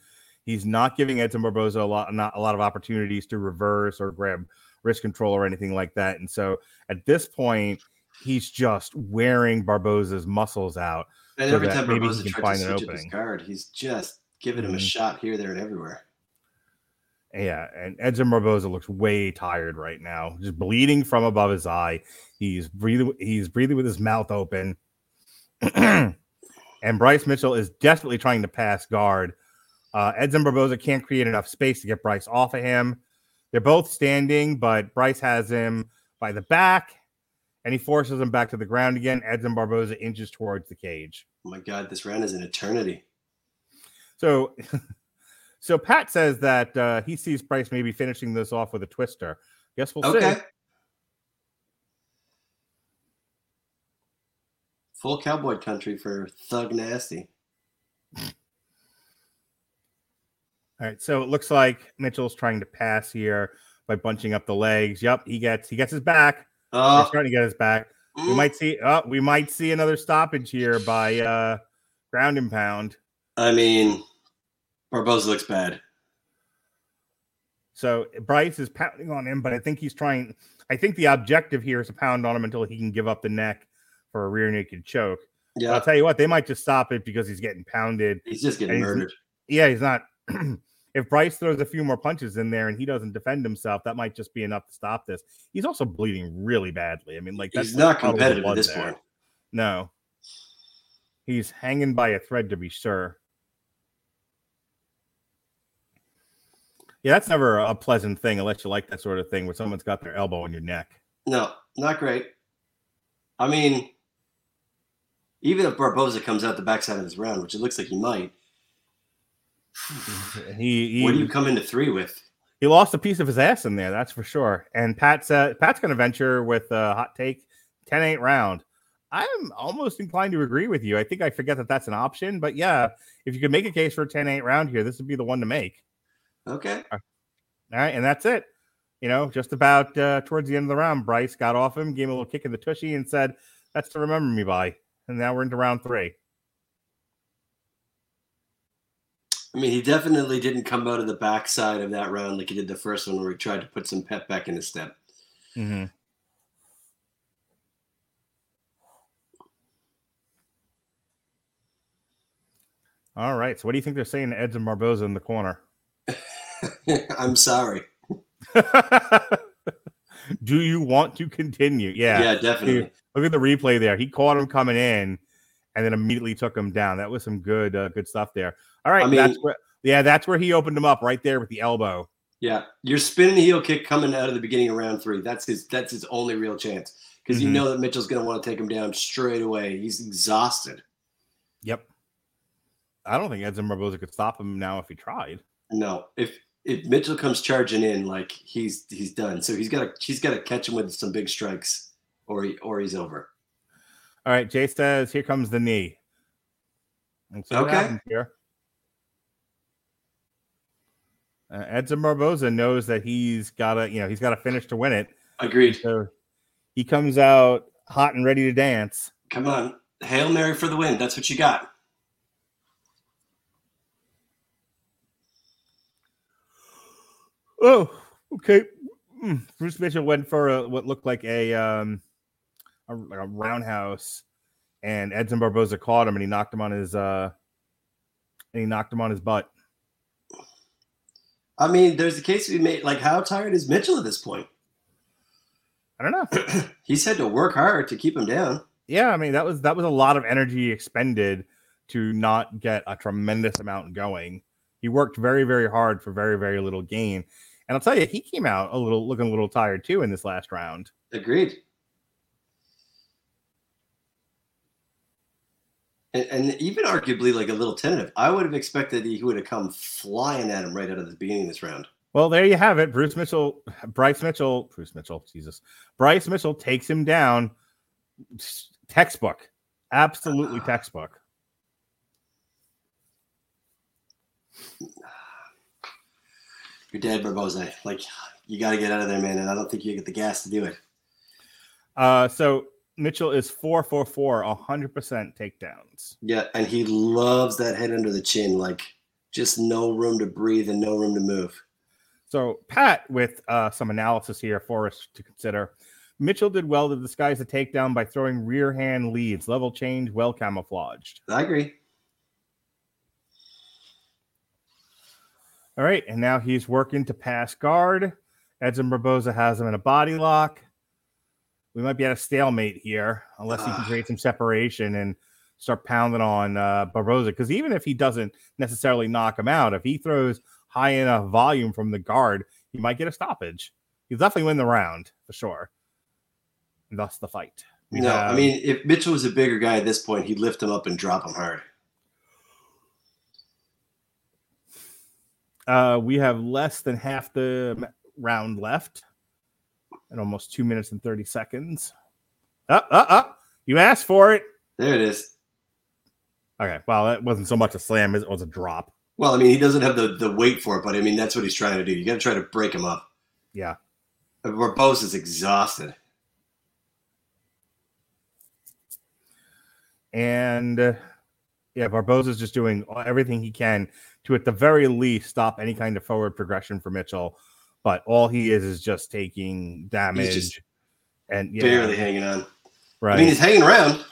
He's not giving Edson Barboza a lot, not a lot of opportunities to reverse or grab wrist control or anything like that. And so at this point, he's just wearing Barboza's muscles out. And so every time Barboza find to switch up his guard, he's just giving him a Mhm. shot here, there, and everywhere. Yeah, and Edson Barboza looks way tired right now, just bleeding from above his eye. He's breathing. He's breathing with his mouth open. and Bryce Mitchell is desperately trying to pass guard. Uh, Edson Barboza can't create enough space to get Bryce off of him. They're both standing, but Bryce has him by the back, and he forces him back to the ground again. Edson Barboza inches towards the cage. Oh my God, this round is an eternity. So, so Pat says that uh, he sees Bryce maybe finishing this off with a twister. Guess we'll Okay. see. Full cowboy country for Thug Nasty. All right, so it looks like Mitchell's trying to pass here by bunching up the legs. Yep, he gets he gets his back. He's Oh, starting to get his back. We might see. Oh, we might see another stoppage here by uh, ground and pound. I mean, Barboza looks bad. So Bryce is pounding on him, but I think he's trying. I think the objective here is to pound on him until he can give up the neck for a rear naked choke. But I'll tell you what, they might just stop it because he's getting pounded. he's just getting he's- murdered. Yeah, he's not. if Bryce throws a few more punches in there and he doesn't defend himself, that might just be enough to stop this. He's also bleeding really badly. I mean, like that's He's not competitive at this there. point. No, he's hanging by a thread to be sure. Yeah, that's never a pleasant thing unless you like that sort of thing where someone's got their elbow on your neck. No, not great. I mean, even if Barboza comes out the backside of this round, which it looks like he might, He he, what do you come into three with? he lost a piece of his ass in there, that's for sure. And Pat's uh, Pat's going to venture with a hot take 10-8 round. I'm almost inclined to agree with you. I think I forget that that's an option, but yeah, if you could make a case for a 10-8 round here, this would be the one to make. Okay. All right, and that's it. you know, just about uh, towards the end of the round, Bryce got off him, gave him a little kick in the tushy, and said, "That's to remember me by." And now we're into round three. I mean, he definitely didn't come out of the backside of that round like he did the first one, where he tried to put some pep back in his step. Mm-hmm. All right. So, what do you think they're saying to Edson Barboza in the corner? I'm sorry. do you want to continue? Yeah. Yeah, definitely. Look at the replay there. He caught him coming in and then immediately took him down. That was some good, uh, good stuff there. All right. I mean- that's where, yeah, that's where he opened him up right there with the elbow. Yeah, you're spinning heel kick coming out of the beginning of round three. That's his. That's his only real chance because you Mhm. know that Mitchell's going to want to take him down straight away. He's exhausted. Yep. I don't think Edson Barboza could stop him now if he tried. No, if if Mitchell comes charging in, like he's he's done. So he's got to he's got to catch him with some big strikes, or he or he's over. All right. Jay says, here comes the knee. Let's see what Okay. here. Uh, Edson Barboza knows that he's got to, you know, he's got to finish to win it. Agreed. So he comes out hot and ready to dance. Come on, hail mary for the win. That's what you got. Oh, okay. Mm, Bruce Mitchell went for a, what looked like a um a, like a roundhouse, and Edson Barboza caught him, and he knocked him on his uh, and he knocked him on his butt. I mean, there's a case to be made. Like, how tired is Mitchell at this point? I don't know. He's had to work hard to keep him down. Yeah, I mean that was that was a lot of energy expended to not get a tremendous amount going. He worked very very hard for very very little gain, and I'll tell you, he came out a little looking a little tired too in this last round. Agreed. And, and even arguably like a little tentative. I would have expected he would have come flying at him right out of the beginning of this round. Well, there you have it. Bruce Mitchell, Bryce Mitchell, Bruce Mitchell, Jesus, Bryce Mitchell takes him down. Textbook, absolutely textbook. You're dead, Barboza. Like, you got to get out of there, man. And I don't think you get the gas to do it. Uh, so Mitchell is four four four, hundred percent takedowns. Yeah. And he loves that head under the chin. Like, just no room to breathe and no room to move. So, Pat, with uh, some analysis here for us to consider, Mitchell did well to disguise the takedown by throwing rear hand leads, level change, well camouflaged. I agree. All right, and now he's working to pass guard. Edson Barboza has him in a body lock. We might be at a stalemate here unless he can create some separation and start pounding on uh, Barboza. Because even if he doesn't necessarily knock him out, if he throws high enough volume from the guard, he might get a stoppage. He'll definitely win the round for sure. And thus the fight. No, I mean, if Mitchell was a bigger guy at this point, he'd lift him up and drop him hard. Uh, we have less than half the round left, and almost two minutes and thirty seconds. Up, up, up! You asked for it. There it is. Okay, well, that wasn't so much a slam as it was a drop. Well, I mean, he doesn't have the, the weight for it, but I mean, that's what he's trying to do. You got to try to break him up. Yeah. Barboza's exhausted. And uh, yeah, Barboza's just doing everything he can to, at the very least, stop any kind of forward progression for Mitchell. But all he is is just taking damage just and yeah, Barely hanging on. right. I mean, he's hanging around.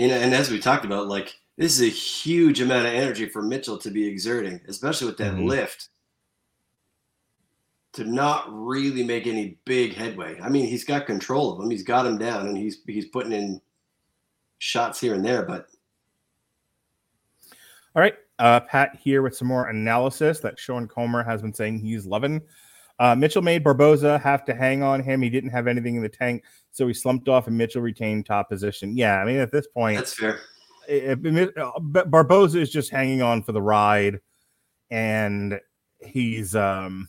And, and as we talked about, like, this is a huge amount of energy for Mitchell to be exerting, especially with that Mhm. lift. To not really make any big headway. I mean, he's got control of him. He's got him down, and he's he's putting in shots here and there. But All right. Uh, Pat here with some more analysis that Sean Comer has been saying he's loving. Uh, Mitchell made Barboza have to hang on him. He didn't have anything in the tank, so he slumped off, and Mitchell retained top position. Yeah, I mean, at this point, that's fair. if- if- uh, Barboza is just hanging on for the ride, and he's. um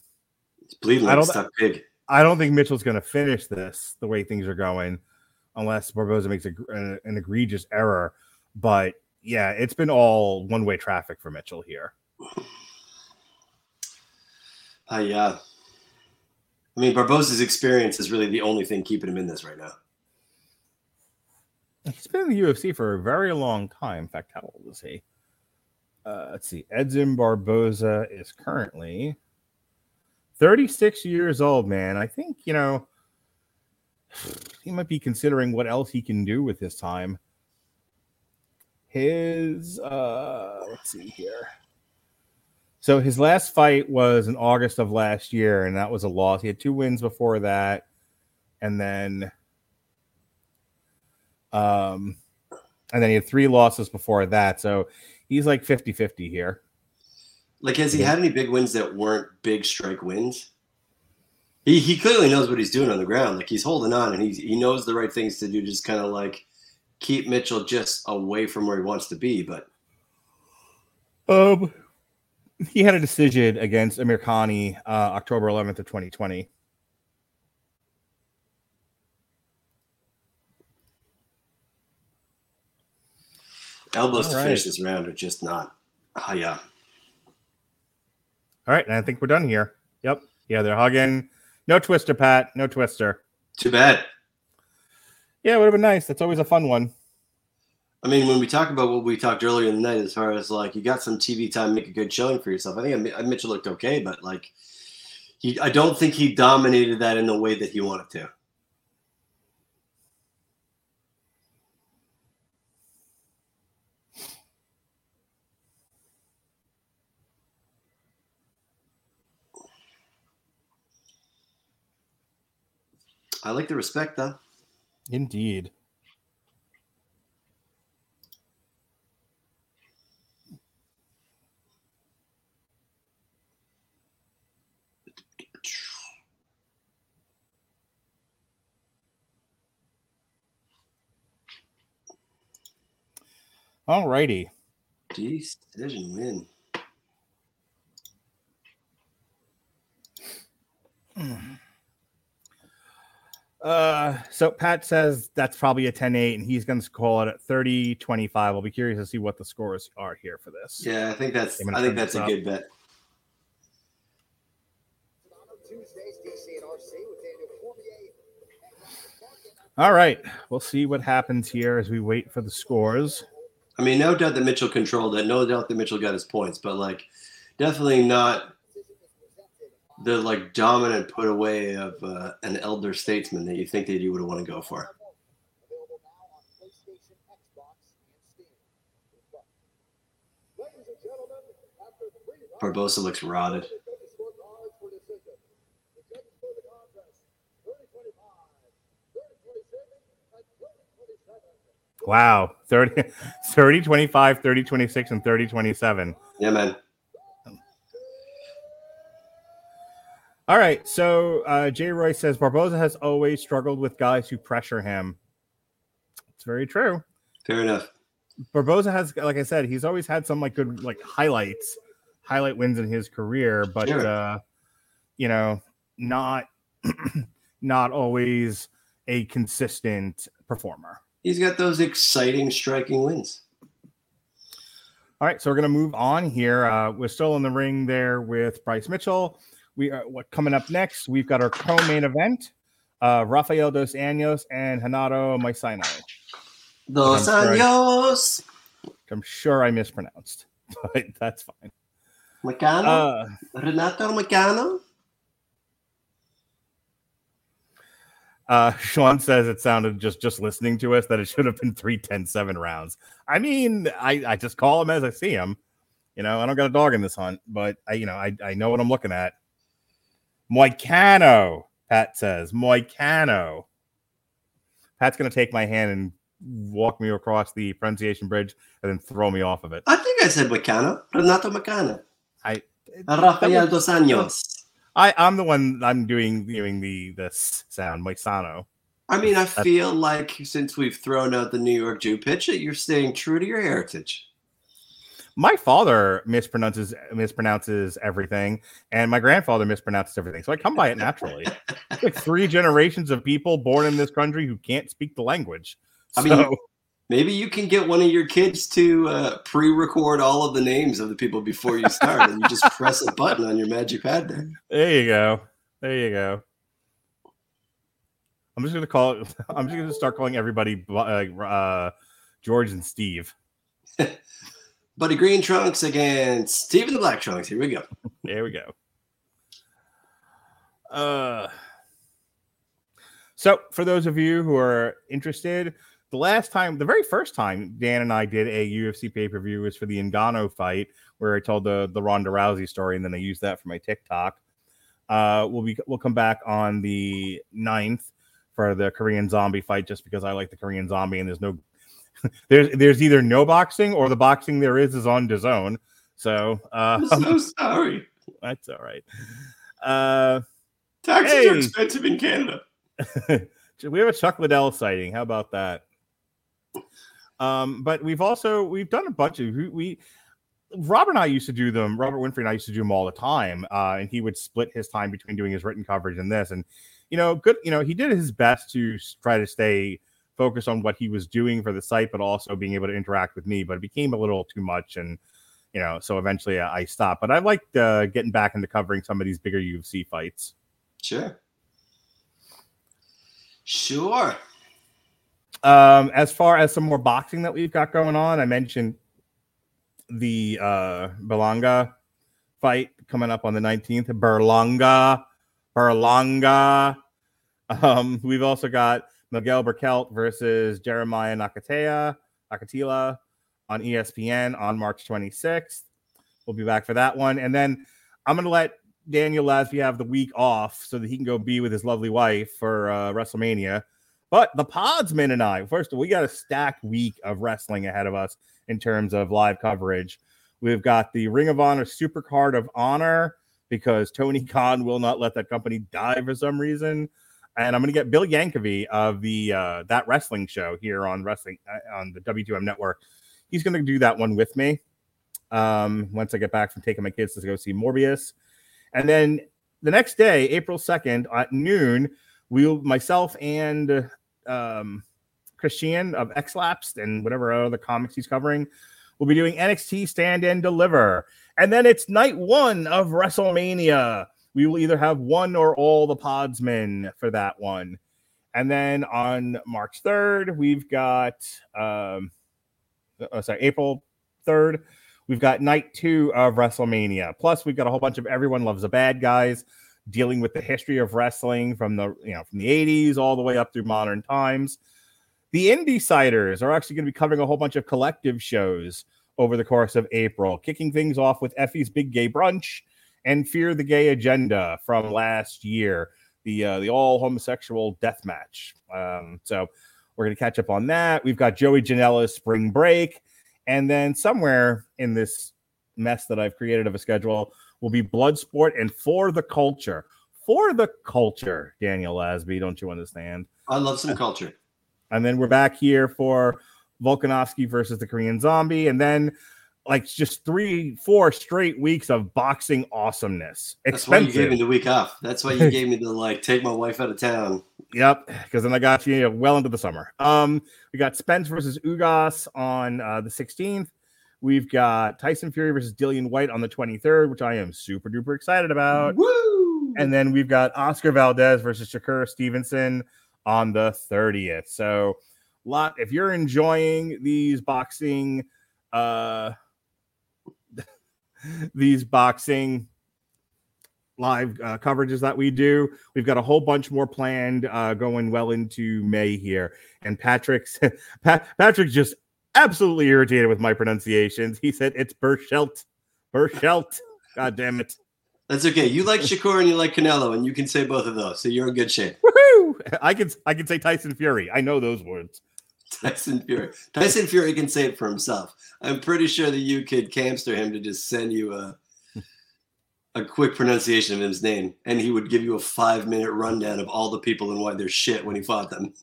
He's bleeding I don't- stuck pig. I don't think Mitchell's going to finish this the way things are going, unless Barboza makes a, an, an egregious error. But yeah, it's been all one way traffic for Mitchell here. Uh, yeah. I mean, Barboza's experience is really the only thing keeping him in this right now. He's been in the UFC for a very long time. In fact, how old is he? Uh, let's see. Edson Barboza is currently 36 years old, man. I think, you know, he might be considering what else he can do with his time. His, uh, let's see here. So his last fight was in August of last year, and that was a loss. He had two wins before that, and then, um, and then he had three losses before that. So he's like 50 50 here. Like, has he had any big wins that weren't big strike wins? He, he clearly knows what he's doing on the ground. Like he's holding on and he's, he knows the right things to do. Just kind of like keep Mitchell just away from where he wants to be. But um, he had a decision against Amirkhani uh, October 11th of 2020. elbows All to right. finish this round are just not. Oh, yeah. All right, and I think we're done here. Yep. Yeah, they're hugging. No twister, Pat. No twister. Too bad. Yeah, it would have been nice. That's always a fun one. I mean, when we talk about what we talked earlier in the night, as far as like you got some TV time, make a good showing for yourself. I think I, uh, Mitchell looked okay, but like he, I don't think he dominated that in the way that he wanted to. I like the respect, though. Indeed. All righty. Decision win. Hmm. Uh, so Pat says that's probably a 10-8, and he's going to call it at 30-25. I'll be curious to see what the scores are here for this. Yeah, I think that's I think that's a up. good bet. All right, we'll see what happens here as we wait for the scores. I mean, no doubt that Mitchell controlled it. No doubt that Mitchell got his points, but like, definitely not the like dominant put away of uh, an elder statesman that you think that you would want to go for. Barboza looks rotted. Wow. 30, 30 25, 30 26, and 30 27. Yeah, man. All right. So uh, Jay Roy says Barboza has always struggled with guys who pressure him. It's very true. Fair enough. Barboza has, like I said, he's always had some like good like highlights, highlight wins in his career, but sure. uh, you know, not not always a consistent performer. He's got those exciting striking wins. All right, so we're gonna move on here. Uh, we're still in the ring there with Bryce Mitchell. We are what coming up next. We've got our co-main event: uh, Rafael dos Anjos and Renato Moicano. Dos Anjos. I'm sure I mispronounced, but that's fine. Moicano. Uh, Renato Moicano. Uh, Sean says it sounded just just listening to us that it should have been three ten seven rounds. I mean, I, I just call him as I see him. You know, I don't got a dog in this hunt, but I you know I, I know what I'm looking at. Moicano, Pat says. Moicano. Pat's going to take my hand and walk me across the pronunciation bridge and then throw me off of it. I think I said Moicano. Renato Moicano. I Rafael dos Anjos. I, I'm the one I'm doing doing the this sound, Moicano. I mean, I feel like since we've thrown out the New York Jew pitch, it you're staying true to your heritage my father mispronounces mispronounces everything, and my grandfather mispronounces everything. So I come by it naturally. like three generations of people born in this country who can't speak the language. I mean, Maybe you can get one of your kids to uh, pre-record all of the names of the people before you start, and you just press a button on your magic pad there. There you go. There you go. I'm just gonna call it. I'm just gonna start calling everybody uh, uh, George and Steve. Buddy Green Trunks against Steve the Black Trunks. Here we go. There we go. Uh, so for those of you who are interested, the last time, the very first time Dan and I did a UFC pay per view was for the Ngannou fight, where I told the the Ronda Rousey story, and then I used that for my TikTok. Uh, we'll be we'll come back on the 9th for the Korean Zombie fight, just because I like the Korean Zombie, and there's no there's there's either no boxing or the boxing there is is on DAZN. So uh, I'm so sorry. That's all right. Uh, Taxes hey. are expensive in Canada. we have a Chuck Liddell sighting. How about that? Um, but we've also we've done a bunch of we, we Robert and I used to do them. Robert Winfrey and I used to do them all the time, uh, and he would split his time between doing his written coverage and this. And you know, good. You know, he did his best to try to stay focused on what he was doing for the site, but also being able to interact with me. But it became a little too much, and you know, so eventually I stopped. But I liked uh, getting back into covering some of these bigger UFC fights. Sure. Sure. Um, as far as some more boxing that we've got going on, I mentioned the uh Berlanga fight coming up on the 19th. Berlanga. Berlanga. Um, we've also got Miguel Berchelt versus Jeremiah Nakatea, Nakathila on ESPN on March 26th. We'll be back for that one. And then I'm going to let Daniel Lasby have the week off so that he can go be with his lovely wife for uh, WrestleMania. But the Podsman and I, first of all, we got a stacked week of wrestling ahead of us in terms of live coverage. We've got the Ring of Honor Super Card of Honor because Tony Khan will not let that company die for some reason. And I'm going to get Bill Yankovic of the uh, that wrestling show here on wrestling uh, on the W2M network. He's going to do that one with me um, once I get back from taking my kids to go see Morbius. And then the next day, April 2nd at noon, we'll myself and um, Christian of X Lapsed and whatever other comics he's covering will be doing NXT Stand and Deliver. And then it's night one of WrestleMania. We will either have one or all the podsmen for that one. And then on March 3rd, we've got um oh, sorry, April 3rd, We've got night two of WrestleMania. Plus, we've got a whole bunch of everyone loves the bad guys dealing with the history of wrestling from the you know from the 80s all the way up through modern times. The Indie Siders are actually going to be covering a whole bunch of collective shows over the course of April, kicking things off with Effy's Big Gay Brunch and Fear the Gay Agenda from last year, the uh, the all homosexual death match. Um, so we're going to catch up on that. We've got Joey Janela's Spring Break. And then somewhere in this mess that I've created of a schedule will be Bloodsport and For the Culture. For the Culture, Daniel Lasby, don't you understand? I love some culture. And then we're back here for Volkanovski versus the Korean Zombie. And then like just three, four straight weeks of boxing awesomeness. Expensive. That's why you gave me the week off. That's why you gave me the like take my wife out of town. Yep, because then I got you well into the summer. Um, we got Spence versus Ugas on uh, the 16th. We've got Tyson Fury versus Dillian Whyte on the 23rd, which I am super duper excited about. Woo! And then we've got Oscar Valdez versus Shakur Stevenson on the 30th. So, lot if you're enjoying these boxing uh these boxing live uh, coverages that we do. We've got a whole bunch more planned uh, going well into May here. And Patrick's Pat, Patrick's just absolutely irritated with my pronunciations. He said it's Berchelt. Berchelt. God damn it. That's okay. You like Shakur and you like Canelo, and you can say both of those, so you're in good shape. Woohoo! I can I can say Tyson Fury. I know those words. Tyson Fury. Tyson Fury can say it for himself. I'm pretty sure that you could camster him to just send you a a quick pronunciation of his name, and he would give you a five minute rundown of all the people and why they're shit when he fought them.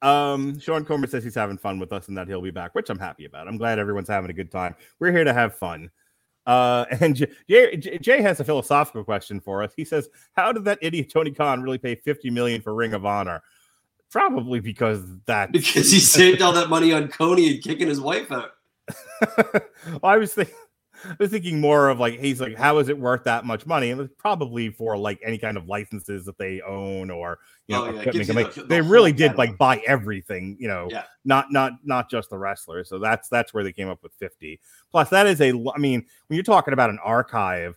Um, Sean Comer says he's having fun with us and that he'll be back, which I'm happy about. I'm glad everyone's having a good time. We're here to have fun. Uh, and Jay, Jay has a philosophical question for us. He says, "How did that idiot Tony Khan really pay 50 million for Ring of Honor?" Probably because that because he saved all that money on Coney and kicking his wife out. well, I was thinking I was thinking more of like he's like, how is it worth that much money? And it's probably for like any kind of licenses that they own or you know Oh, yeah, equipment. you the- the they really did catalog. like buy everything, you know, Yeah. not not not just the wrestler. So that's that's where they came up with 50. Plus, that is a I mean, when you're talking about an archive,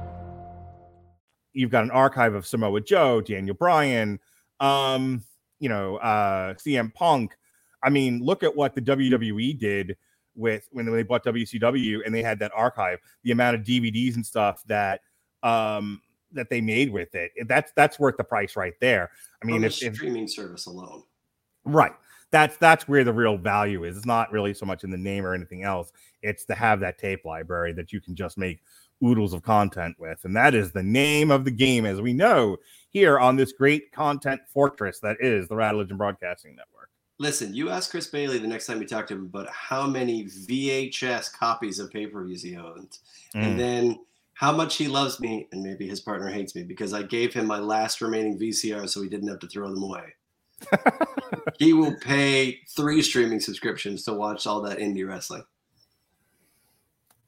you've got an archive of Samoa Joe, Daniel Bryan, um, you know, uh, CM Punk. I mean, look at what the WWE did with when they bought WCW and they had that archive, the amount of DVDs and stuff that um that they made with it. That's that's worth the price right there. I mean, if, if streaming service alone. Right. That's that's where the real value is. It's not really so much in the name or anything else. It's to have that tape library that you can just make oodles of content with. And that is the name of the game, as we know, here on this great content fortress that is the Rattlage and Broadcasting Network. Listen, you ask Chris Bailey the next time you talk to him about how many VHS copies of pay per views he owns, Mm. and then how much he loves me, and maybe his partner hates me because I gave him my last remaining VCR so he didn't have to throw them away. he will pay three streaming subscriptions to watch all that indie wrestling.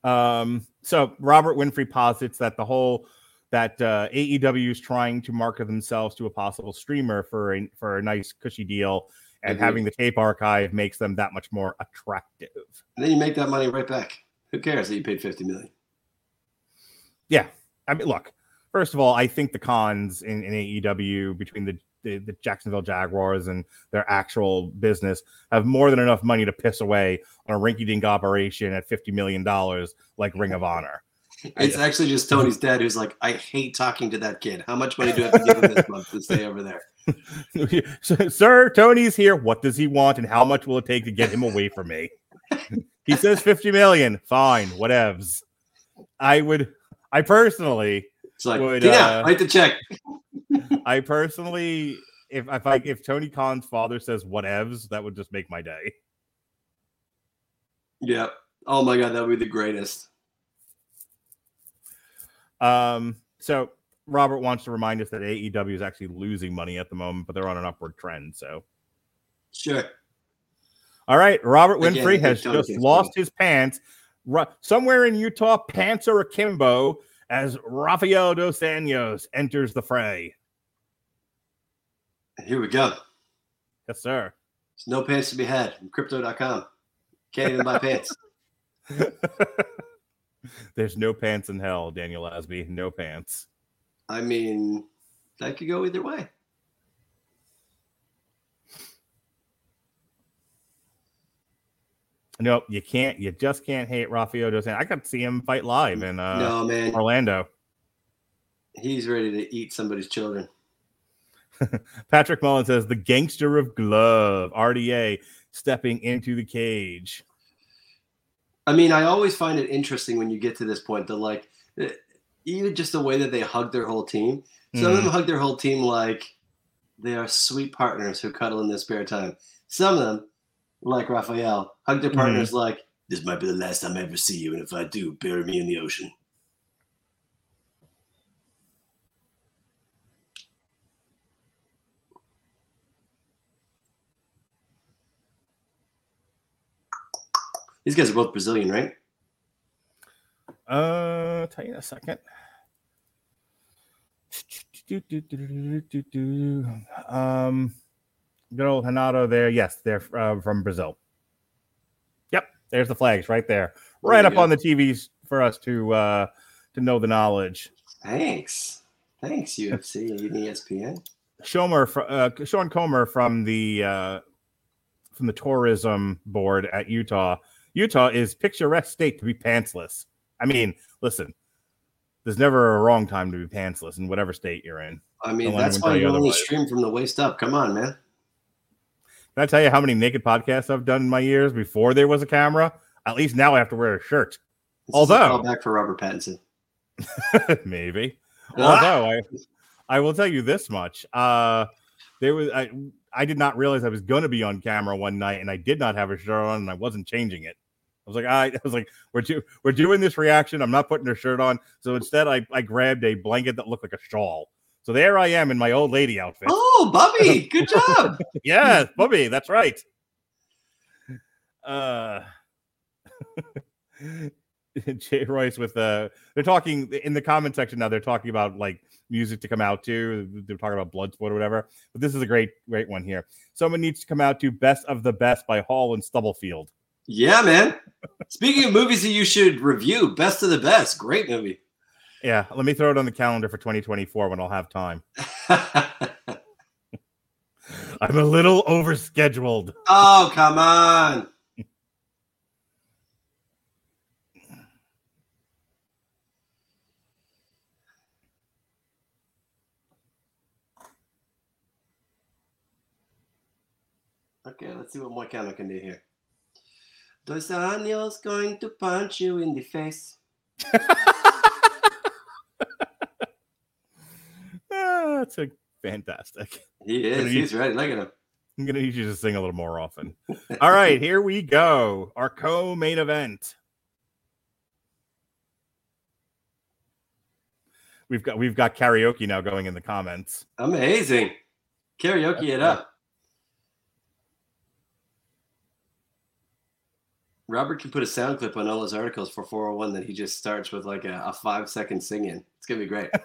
Um, so Robert Winfrey posits that the whole that uh, AEW is trying to market themselves to a possible streamer for a for a nice cushy deal, and Agreed. having the tape archive makes them that much more attractive. And then you make that money right back. Who cares that you paid 50 million? Yeah. I mean, look, first of all, I think the Khans in, in AEW between the, the, the Jacksonville Jaguars and their actual business have more than enough money to piss away on a rinky dink operation at $50 million like Ring of Honor. It's actually just Tony's dad who's like, I hate talking to that kid. How much money do I have to give him this month to stay over there? Sir, Tony's here. What does he want and how much will it take to get him away from me? he says 50 million. Fine, whatevs. I would, I personally, It's like, Would, Tina, uh, write the check. I personally, if if I if Tony Khan's father says whatevs, that would just make my day. Yeah. Oh my God, that would be the greatest. Um, so Robert wants to remind us that AEW is actually losing money at the moment, but they're on an upward trend. So, Sure. all right, Robert Winfrey think has just lost his pants. Somewhere in Utah, pants are akimbo as Rafael dos Anjos enters the fray. Here we go. Yes, sir. There's no pants to be had from crypto.com. Can't even buy pants. There's no pants in hell, Daniel Asby. No pants. I mean, that could go either way. Nope, you can't. You just can't hate Rafael dos Anjos. I got to see him fight live in uh, no, man. Orlando. He's ready to eat somebody's children. Patrick Mullen says the gangster of glove, RDA, stepping into the cage. I mean, I always find it interesting when you get to this point that, like, eh, even just the way that they hug their whole team. Some of them hug their whole team like they are sweet partners who cuddle in their spare time. Some of them, like Raphael, hug their partners like, this might be the last time I ever see you. And if I do, bury me in the ocean. These guys are both Brazilian, right? Uh, tell you in a second. Um, Good old Hanato there. Yes, they're uh, from Brazil. Yep, there's the flags right there, right There up go. on the TVs for us to uh to know the knowledge. Thanks. Thanks, UFC and ESPN. Shomer, uh, Sean Comer from the uh, from the tourism board at Utah. Utah is picturesque state to be pantsless. I mean, listen, there's never a wrong time to be pantsless in whatever state you're in. I mean, Don't that's why you only otherwise. stream from the waist up. Come on, man. Can I tell you how many naked podcasts I've done in my years before there was a camera? At least now I have to wear a shirt. This Although- callback for Robert Pattinson. Maybe. Ah! Although I, I will tell you this much. Uh, there was I, I did not realize I was going to be on camera one night, and I did not have a shirt on, and I wasn't changing it. I was like, I, I was like, we're do, we're doing this reaction. I'm not putting a shirt on, so instead, I, I grabbed a blanket that looked like a shawl. So there I am in my old lady outfit. Oh, Bubby, good job. yeah, Bubby, that's right. Uh, Jay Royce with uh they're talking in the comment section now. They're talking about like music to come out to. They're talking about Bloodsport or whatever. But this is a great, great one here. Someone needs to come out to "Best of the Best" by Hall and Stubblefield. yeah, man. Speaking of movies that you should review, Best of the Best. Great movie. Yeah, let me throw it on the calendar for 2024 when I'll have time. I'm a little overscheduled. oh, come on. Okay, let's see what more Moicano can do here. Dos Anjos going to punch you in the face. That's a fantastic. He is. He's ready. Look at him. I'm gonna need you to sing a little more often. All right, here we go. Our co-main event. We've got we've got karaoke now going in the comments. Amazing. Karaoke it up. Robert can put a sound clip on all his articles for 401 that he just starts with like a, a five second sing in. It's going to be great.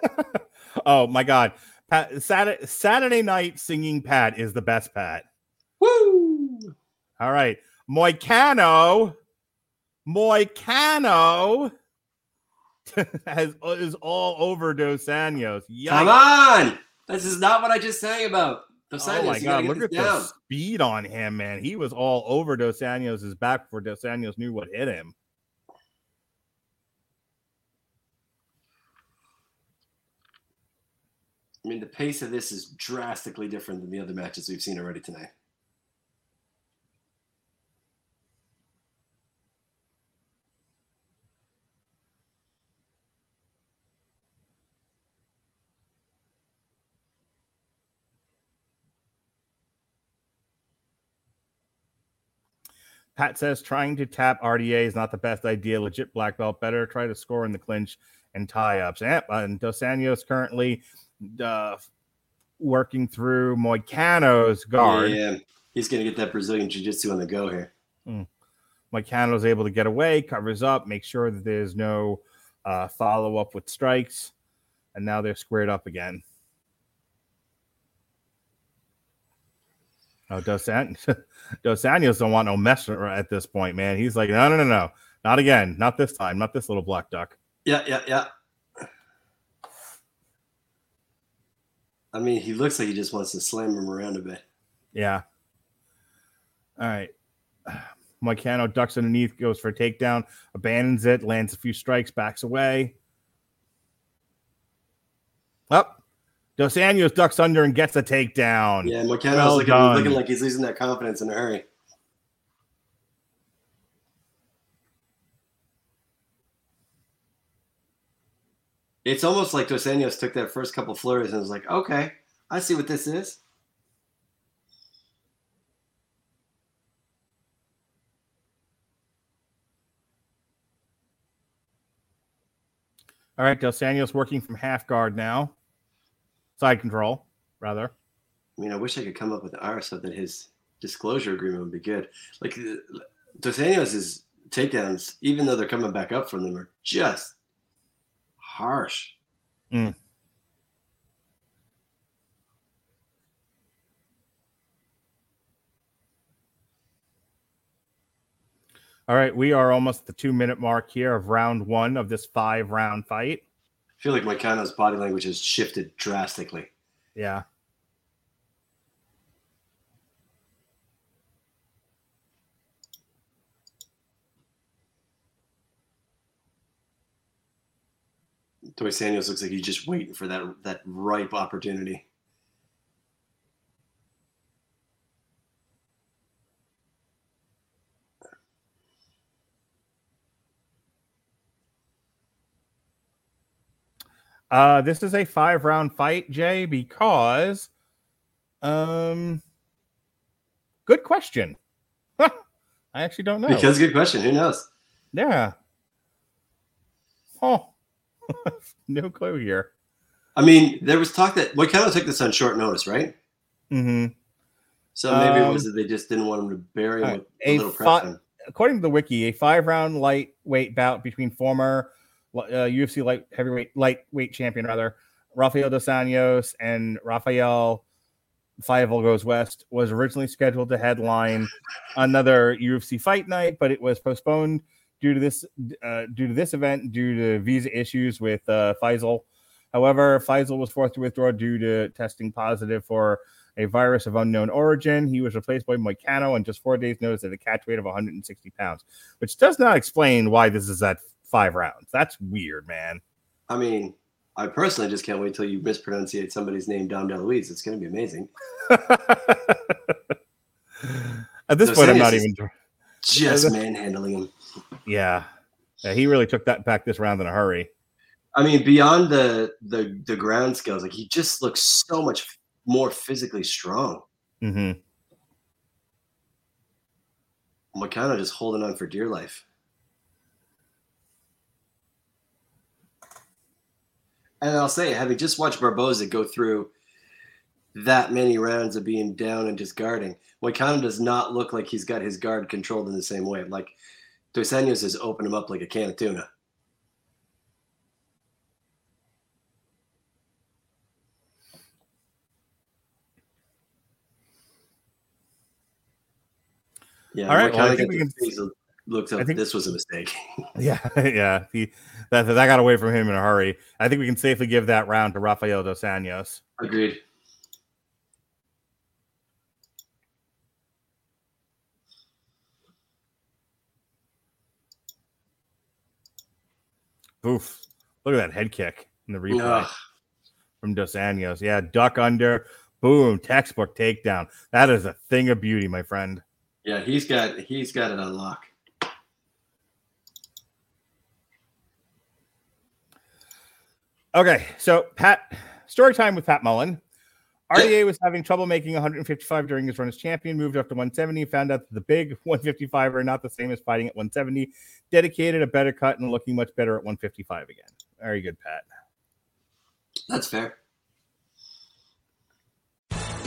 Oh my god. Pat, Saturday, Saturday night singing Pat is the best Pat. Woo! All right. Moicano. Moicano has is all over Dos Anjos. Come on. This is not what I just sang about. Dos Oh my god, look at this the speed on him, man. He was all over Dos Anjos' back before Dos Anjos knew what hit him. I mean, the pace of this is drastically different than the other matches we've seen already tonight. Pat says trying to tap RDA is not the best idea. Legit black belt better. Try to score in the clinch and tie ups. Yep, and Dos Anjos currently uh, working through Moicano's guard. Yeah, he's going to get that Brazilian Jiu Jitsu on the go here. Moicano's able to get away, covers up, make sure that there's no uh, follow up with strikes, and now they're squared up again. Oh, Dos, An- Dos Anjos don't want no mess at this point, man. He's like, no, no, no, no, not again, not this time, not this little black duck. Yeah, yeah, yeah. I mean, he looks like he just wants to slam him around a bit. Yeah. All right. Moicano ducks underneath, goes for a takedown, abandons it, lands a few strikes, backs away. Up. Dos Anjos ducks under and gets a takedown. Yeah, Moicano's Well looking, done. looking like he's losing that confidence in a hurry. It's almost like Dos Anjos took that first couple flurries and was like, okay, I see what this is. All right, Dos Anjos working from half guard now. Side control, rather. I mean, I wish I could come up with an R so that his disclosure agreement would be good. Like uh, Dos Anjos' takedowns, even though they're coming back up from them, are just harsh. Mm. All right, we are almost the two minute mark here of round one of this five round fight. I feel like my kind of body language has shifted drastically. Yeah. Dos Anjos looks like he's just waiting for that that ripe opportunity. Uh, this is a five round fight, Jay, because, um, good question. I actually don't know. Because good question. Who knows? yeah. Oh, no clue here. I mean, there was talk that Moicano took this on short notice, right? Mm-hmm. So maybe Um, it was that they just didn't want him to bury him with a a fi- According to the wiki, a five round lightweight bout between former uh, UFC light heavyweight lightweight champion rather Rafael dos Anjos and Rafael Fievel goes west was originally scheduled to headline another UFC fight night, but it was postponed due to this uh, due to this event due to visa issues with uh, Faisal. However, Faisal was forced to withdraw due to testing positive for a virus of unknown origin. He was replaced by Moicano on just four days' notice at a catch weight of 160 pounds, which does not explain why this is at five rounds. That's weird, man. I mean, I personally just can't wait till you mispronunciate somebody's name, Dom DeLuise. It's going to be amazing. At this point, I'm not even. Just manhandling him. Yeah. yeah, he really took that back this round in a hurry. I mean, beyond the the the ground skills, like he just looks so much more physically strong. Mm hmm Moicano just holding on for dear life. And I'll say, having just watched Barboza go through that many rounds of being down and just guarding, Moicano does not look like he's got his guard controlled in the same way. Like Dos Anjos has opened him up like a can of tuna. Yeah, All right, well, I think we can- looks up. I think- this was a mistake. Yeah, yeah. He, that, that got away from him in a hurry. I think we can safely give that round to Rafael dos Anjos. Agreed. Oof. Look at that head kick in the replay Ugh. from Dos Anjos. Yeah, duck under. Boom. Textbook takedown. That is a thing of beauty, my friend. Yeah, he's got he's got it on lock. Okay, so Pat, story time with Pat Mullen. RDA was having trouble making 155 during his run as champion, moved up to 170, found out that the big 155 are not the same as fighting at 170. Dedicated a better cut and looking much better at 155 again. Very good, Pat. That's fair.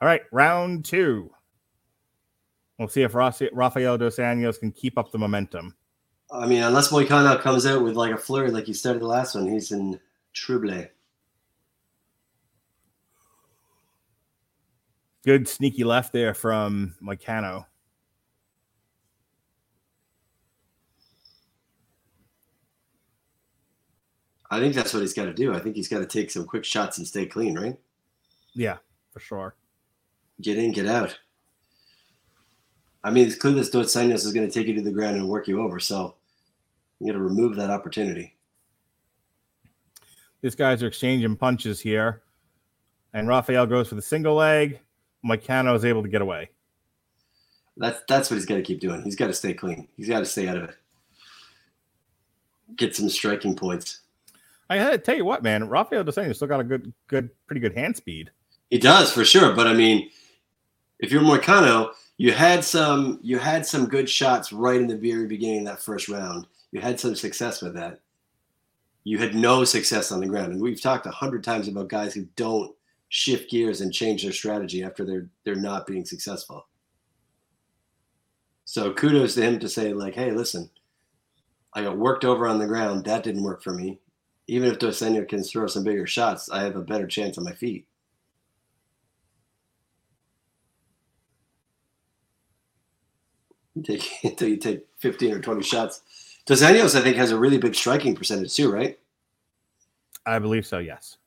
All right, round two. We'll see if Rafael dos Anjos can keep up the momentum. I mean, unless Moicano comes out with like a flurry like he started the last one, he's in trouble. Good sneaky left there from Moicano. I think that's what he's got to do. I think he's got to take some quick shots and stay clean, right? Yeah, for sure. Get in, get out. I mean, it's clear that Dos Anjos is going to take you to the ground and work you over. So you got to remove that opportunity. These guys are exchanging punches here. And Rafael goes for the single leg. Moicano is able to get away. That's that's what he's got to keep doing. He's got to stay clean. He's got to stay out of it. Get some striking points. I had to tell you what, man, Rafael Dos Anjos still got a good, good, pretty good hand speed. He does for sure. But I mean, if you're Moicano, you had some you had some good shots right in the very beginning of that first round. You had some success with that. You had no success on the ground. And we've talked a hundred times about guys who don't shift gears and change their strategy after they're they're not being successful. So kudos to him to say, like, hey, listen, I got worked over on the ground. That didn't work for me. Even if Dos Anjos can throw some bigger shots, I have a better chance on my feet. You take until you take 15 or 20 shots. Dos Anjos, I think, has a really big striking percentage too, right? I believe so, yes.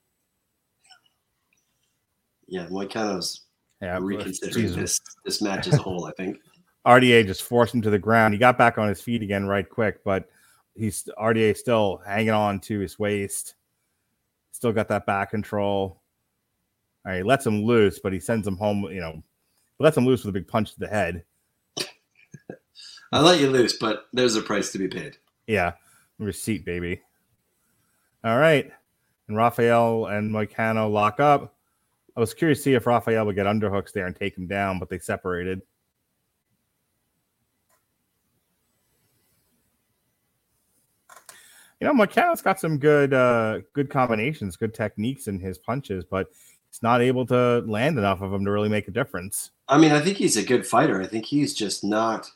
Yeah, Moicano's Yeah, reconsidering Jesus. this this match as a whole. I think. RDA just forced him to the ground. He got back on his feet again right quick, but he's RDA still hanging on to his waist. Still got that back control. All right, he lets him loose, but he sends him home. You know, lets him loose with a big punch to the head. I let you loose, but there's a price to be paid. Yeah, receipt, baby. All right, and Raphael and Moicano lock up. I was curious to see if Raphael would get underhooks there and take him down, but they separated. You know, Moicano's got some good, uh, good combinations, good techniques in his punches, but he's not able to land enough of them to really make a difference. I mean, I think he's a good fighter. I think he's just not.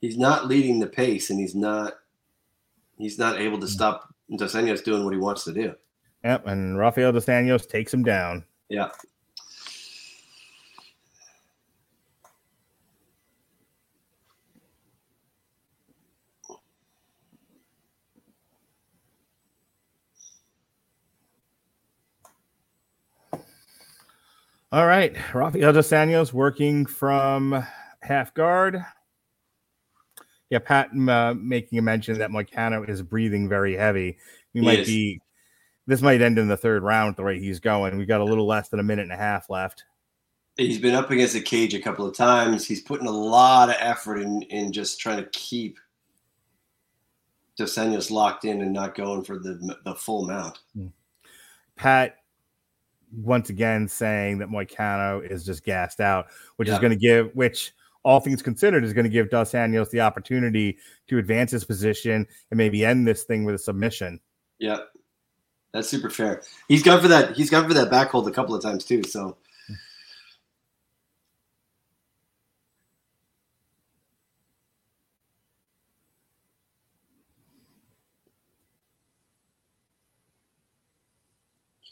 He's not leading the pace, and he's not. He's not able to mm. stop Dos Anjos doing what he wants to do. Yep, and Rafael Dos Anjos takes him down. Yeah. All right, Rafael Dos Anjos working from half guard. Yeah, Pat uh, making a mention that Moicano is breathing very heavy. We He might is. be. This might end in the third round the way he's going. We got a little less than a minute and a half left. He's been up against the cage a couple of times. He's putting a lot of effort in in just trying to keep Dos Anjos locked in and not going for the the full mount. Pat once again saying that Moicano is just gassed out, which is going to give, which all things considered, is going to give Dos Anjos the opportunity to advance his position and maybe end this thing with a submission. Yeah, that's super fair. He's gone for that. He's gone for that back hold a couple of times too. So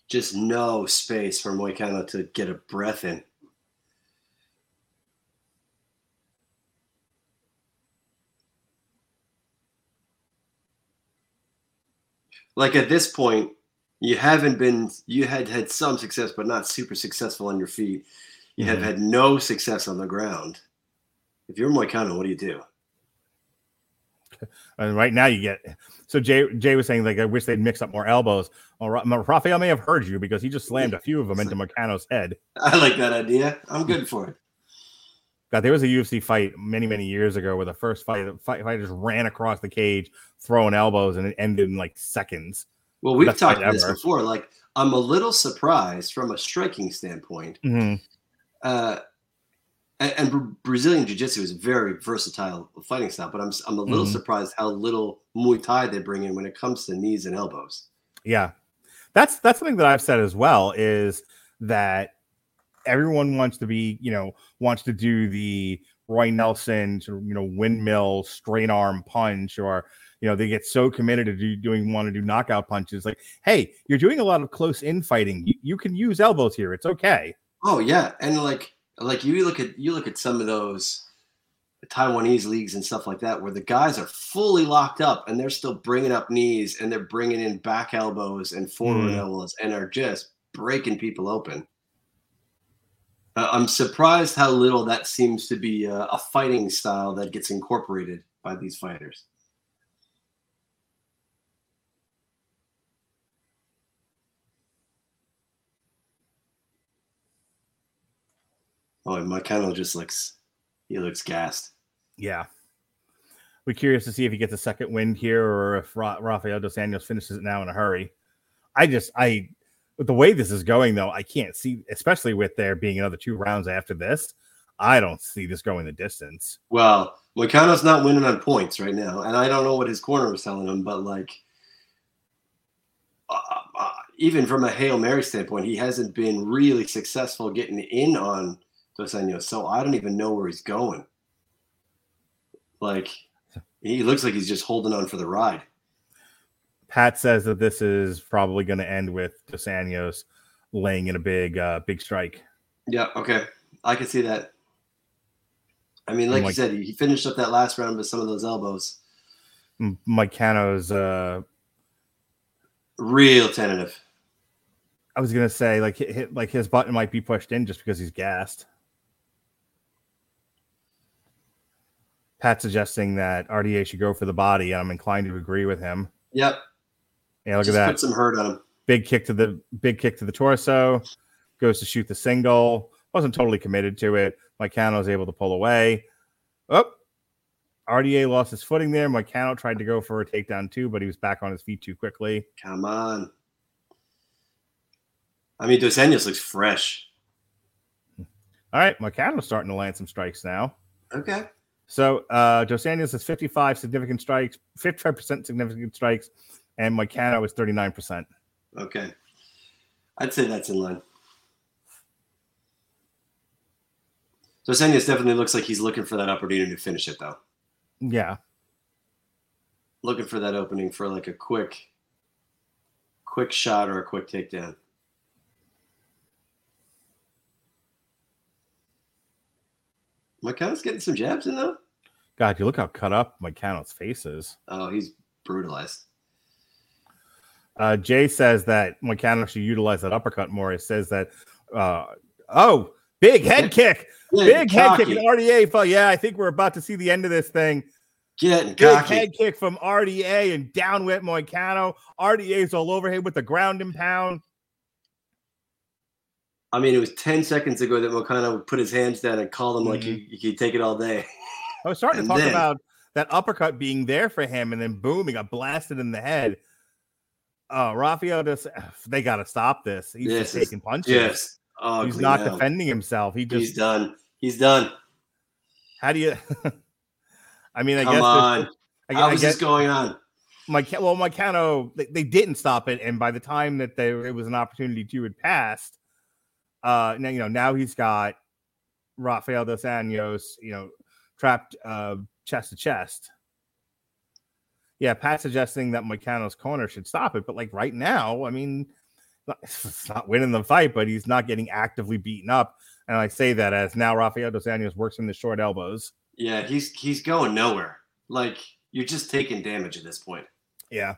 just no space for Moicano to get a breath in. Like at this point, you haven't been you had had some success, but not super successful on your feet. You have Mhm. had no success on the ground. If you're Moicano, what do you do? And right now you get so Jay Jay was saying like I wish they'd mix up more elbows. Well, Ra- Rafael may have heard you because he just slammed a few of them into Moicano's head. I like that idea. I'm good for it. God, there was a UFC fight many many years ago where the first fight the fight, fighters ran across the cage throwing elbows and it ended in like seconds. Well, we've Best talked about this before. Like, I'm a little surprised from a striking standpoint. Mhm. Uh, and, and Brazilian Jiu Jitsu is a very versatile fighting style, but I'm I'm a little Mhm. surprised how little Muay Thai they bring in when it comes to knees and elbows. Yeah, that's that's something that I've said as well. Is that everyone wants to be, you know, wants to do the Roy Nelson, sort of, you know, windmill straight arm punch, or you know, they get so committed to do, doing want to do knockout punches. Like, hey, you're doing a lot of close in fighting. You, you can use elbows here. It's okay. Oh yeah, and like like you look at you look at some of those Taiwanese leagues and stuff like that, where the guys are fully locked up and they're still bringing up knees and they're bringing in back elbows and forward Mm. elbows and are just breaking people open. Uh, I'm surprised how little that seems to be a, a fighting style that gets incorporated by these fighters. Oh, and Moicano just looks he looks gassed. Yeah. We're curious to see if he gets a second wind here or if Ra- Rafael dos Anjos finishes it now in a hurry. I just I with the way this is going though, I can't see, especially with there being another two rounds after this. I don't see this going the distance. Well, Moicano's not winning on points right now, and I don't know what his corner was telling him, but like, uh, uh, even from a hail mary standpoint, he hasn't been really successful getting in on Dos Anjos, so I don't even know where he's going. Like, he looks like he's just holding on for the ride. Pat says that this is probably going to end with Dos Anjos laying in a big, uh, big strike. Yeah, okay, I can see that. I mean, like, like you said, he finished up that last round with some of those elbows. Moicano's, uh, real tentative. I was gonna say like hit, like his button might be pushed in just because he's gassed. Pat suggesting that RDA should go for the body, and I'm inclined to agree with him. Yep. Yeah, look Just at that. Put some hurt on him. big kick to the big kick to the torso, goes to shoot the single. Wasn't totally committed to it. Moicano was able to pull away. Oh, RDA lost his footing there. Moicano tried to go for a takedown too, but he was back on his feet too quickly. Come on. I mean, Dos Anjos looks fresh. All right, Moicano's starting to land some strikes now. Okay. So uh Dos Anjos has 55 significant strikes, 55% significant strikes, and my Moicano was 39%. Okay. I'd say that's in line. So Senius definitely looks like he's looking for that opportunity to finish it, though. Yeah. Looking for that opening for like a quick, quick shot or a quick takedown. My Moicano's getting some jabs in though. God, you look how cut up Moicano's face is. Oh, he's brutalized. Uh, Jay says that Moicano should utilize that uppercut more. He says that, uh, oh, big head kick, big head kick. And RDA fell. Yeah, I think we're about to see the end of this thing. Get Big cocky. head kick from RDA and down with Moicano. RDA's all over him with the ground and pound. I mean, it was 10 seconds ago that Moicano put his hands down and called him like Mhm. you, you could take it all day. I was starting to talk then- about that uppercut being there for him, and then boom, he got blasted in the head. Uh, Rafael just they got to stop this. He's Yes, just taking punches. Yes. Oh, He's not defending himself. He He's done. He's done. how do you? I mean, I Come guess on. I, How I is guess this going on? my well, Moicano they, they didn't stop it, and by the time that there it was an opportunity to had passed, uh, now you know now he's got Rafael dos Anjos, you know, trapped uh chest to chest. Yeah, Pat suggesting that Moicano's corner should stop it, but like right now, I mean, it's not winning the fight, but he's not getting actively beaten up. And I say that as now Rafael dos Anjos works in the short elbows. Yeah, he's he's going nowhere. Like you're just taking damage at this point. Yeah,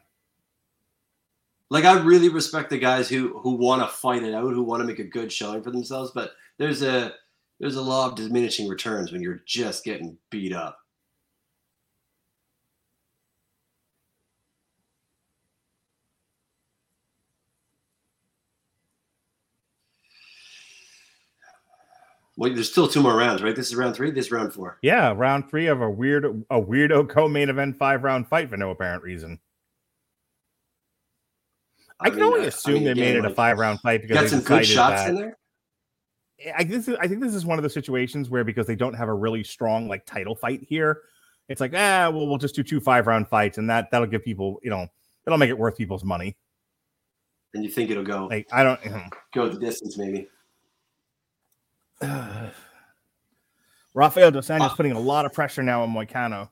Like I really respect the guys who who want to fight it out, who want to make a good showing for themselves, but there's a there's a law of diminishing returns when you're just getting beat up. Well, there's still two more rounds, right? This is round three. This is round four. Yeah, round three of a weird, a weirdo co-main event five round fight for no apparent reason. I, can mean, only I- I assume mean, they again, made it a like, five round fight because Got some good shots that- in there. I this is, I think this is one of the situations where because they don't have a really strong like title fight here, it's like ah well we'll just do two five round fights and that that'll give people you know it'll make it worth people's money. And you think it'll go Like I don't. go the distance, maybe. Rafael dos Anjos Uh, putting a lot of pressure now on Moicano.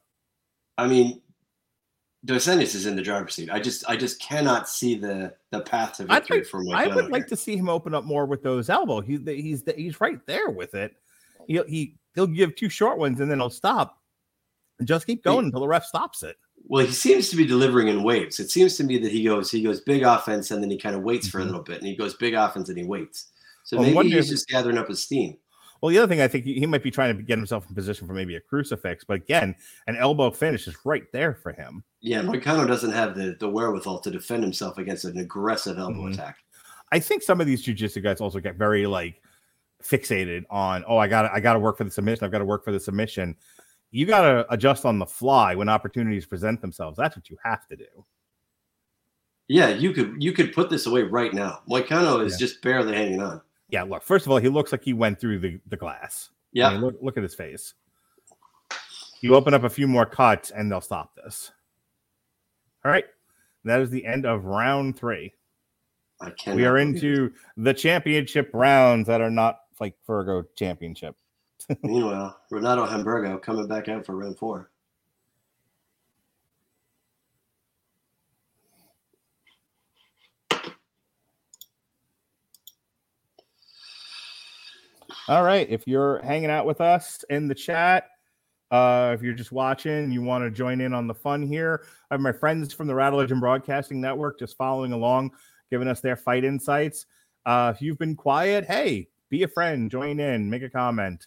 I mean, Dos Anjos is in the driver's seat. I just I just cannot see the the path to victory for Moicano. I would like to see him open up more with those elbow. He's he's he's right there with it. He'll he he'll give two short ones and then he'll stop. And just keep going until the ref stops it. Well, he seems to be delivering in waves. It seems to me that he goes he goes big offense and then he kind of waits for a Mhm. little bit and he goes big offense and he waits. So Well, maybe wonder he's just gathering up his steam. Well, the other thing I think he, might be trying to get himself in position for maybe a crucifix, but again, an elbow finish is right there for him. Yeah, Moicano doesn't have the, the wherewithal to defend himself against an aggressive elbow Mhm. attack. I think some of these jujitsu guys also get very like fixated on, oh, I got I got to work for the submission. I've got to work for the submission. You got to adjust on the fly when opportunities present themselves. That's what you have to do. Yeah, you could you could put this away right now. Moicano is Yeah. just barely hanging on. Yeah, look. First of all, he looks like he went through the, the glass. I Yeah, mean, look look at his face. You open up a few more cuts, and they'll stop this. All right, that is the end of round three. I can. we are into the championship rounds that are not like Virgo championship. Meanwhile, Renato Hamburgo coming back out for round four. All right. If you're hanging out with us in the chat, uh, if you're just watching, you want to join in on the fun here. I have my friends from the Rattle Legend Broadcasting Network just following along, giving us their fight insights. Uh, if you've been quiet, hey, be a friend, join in, make a comment.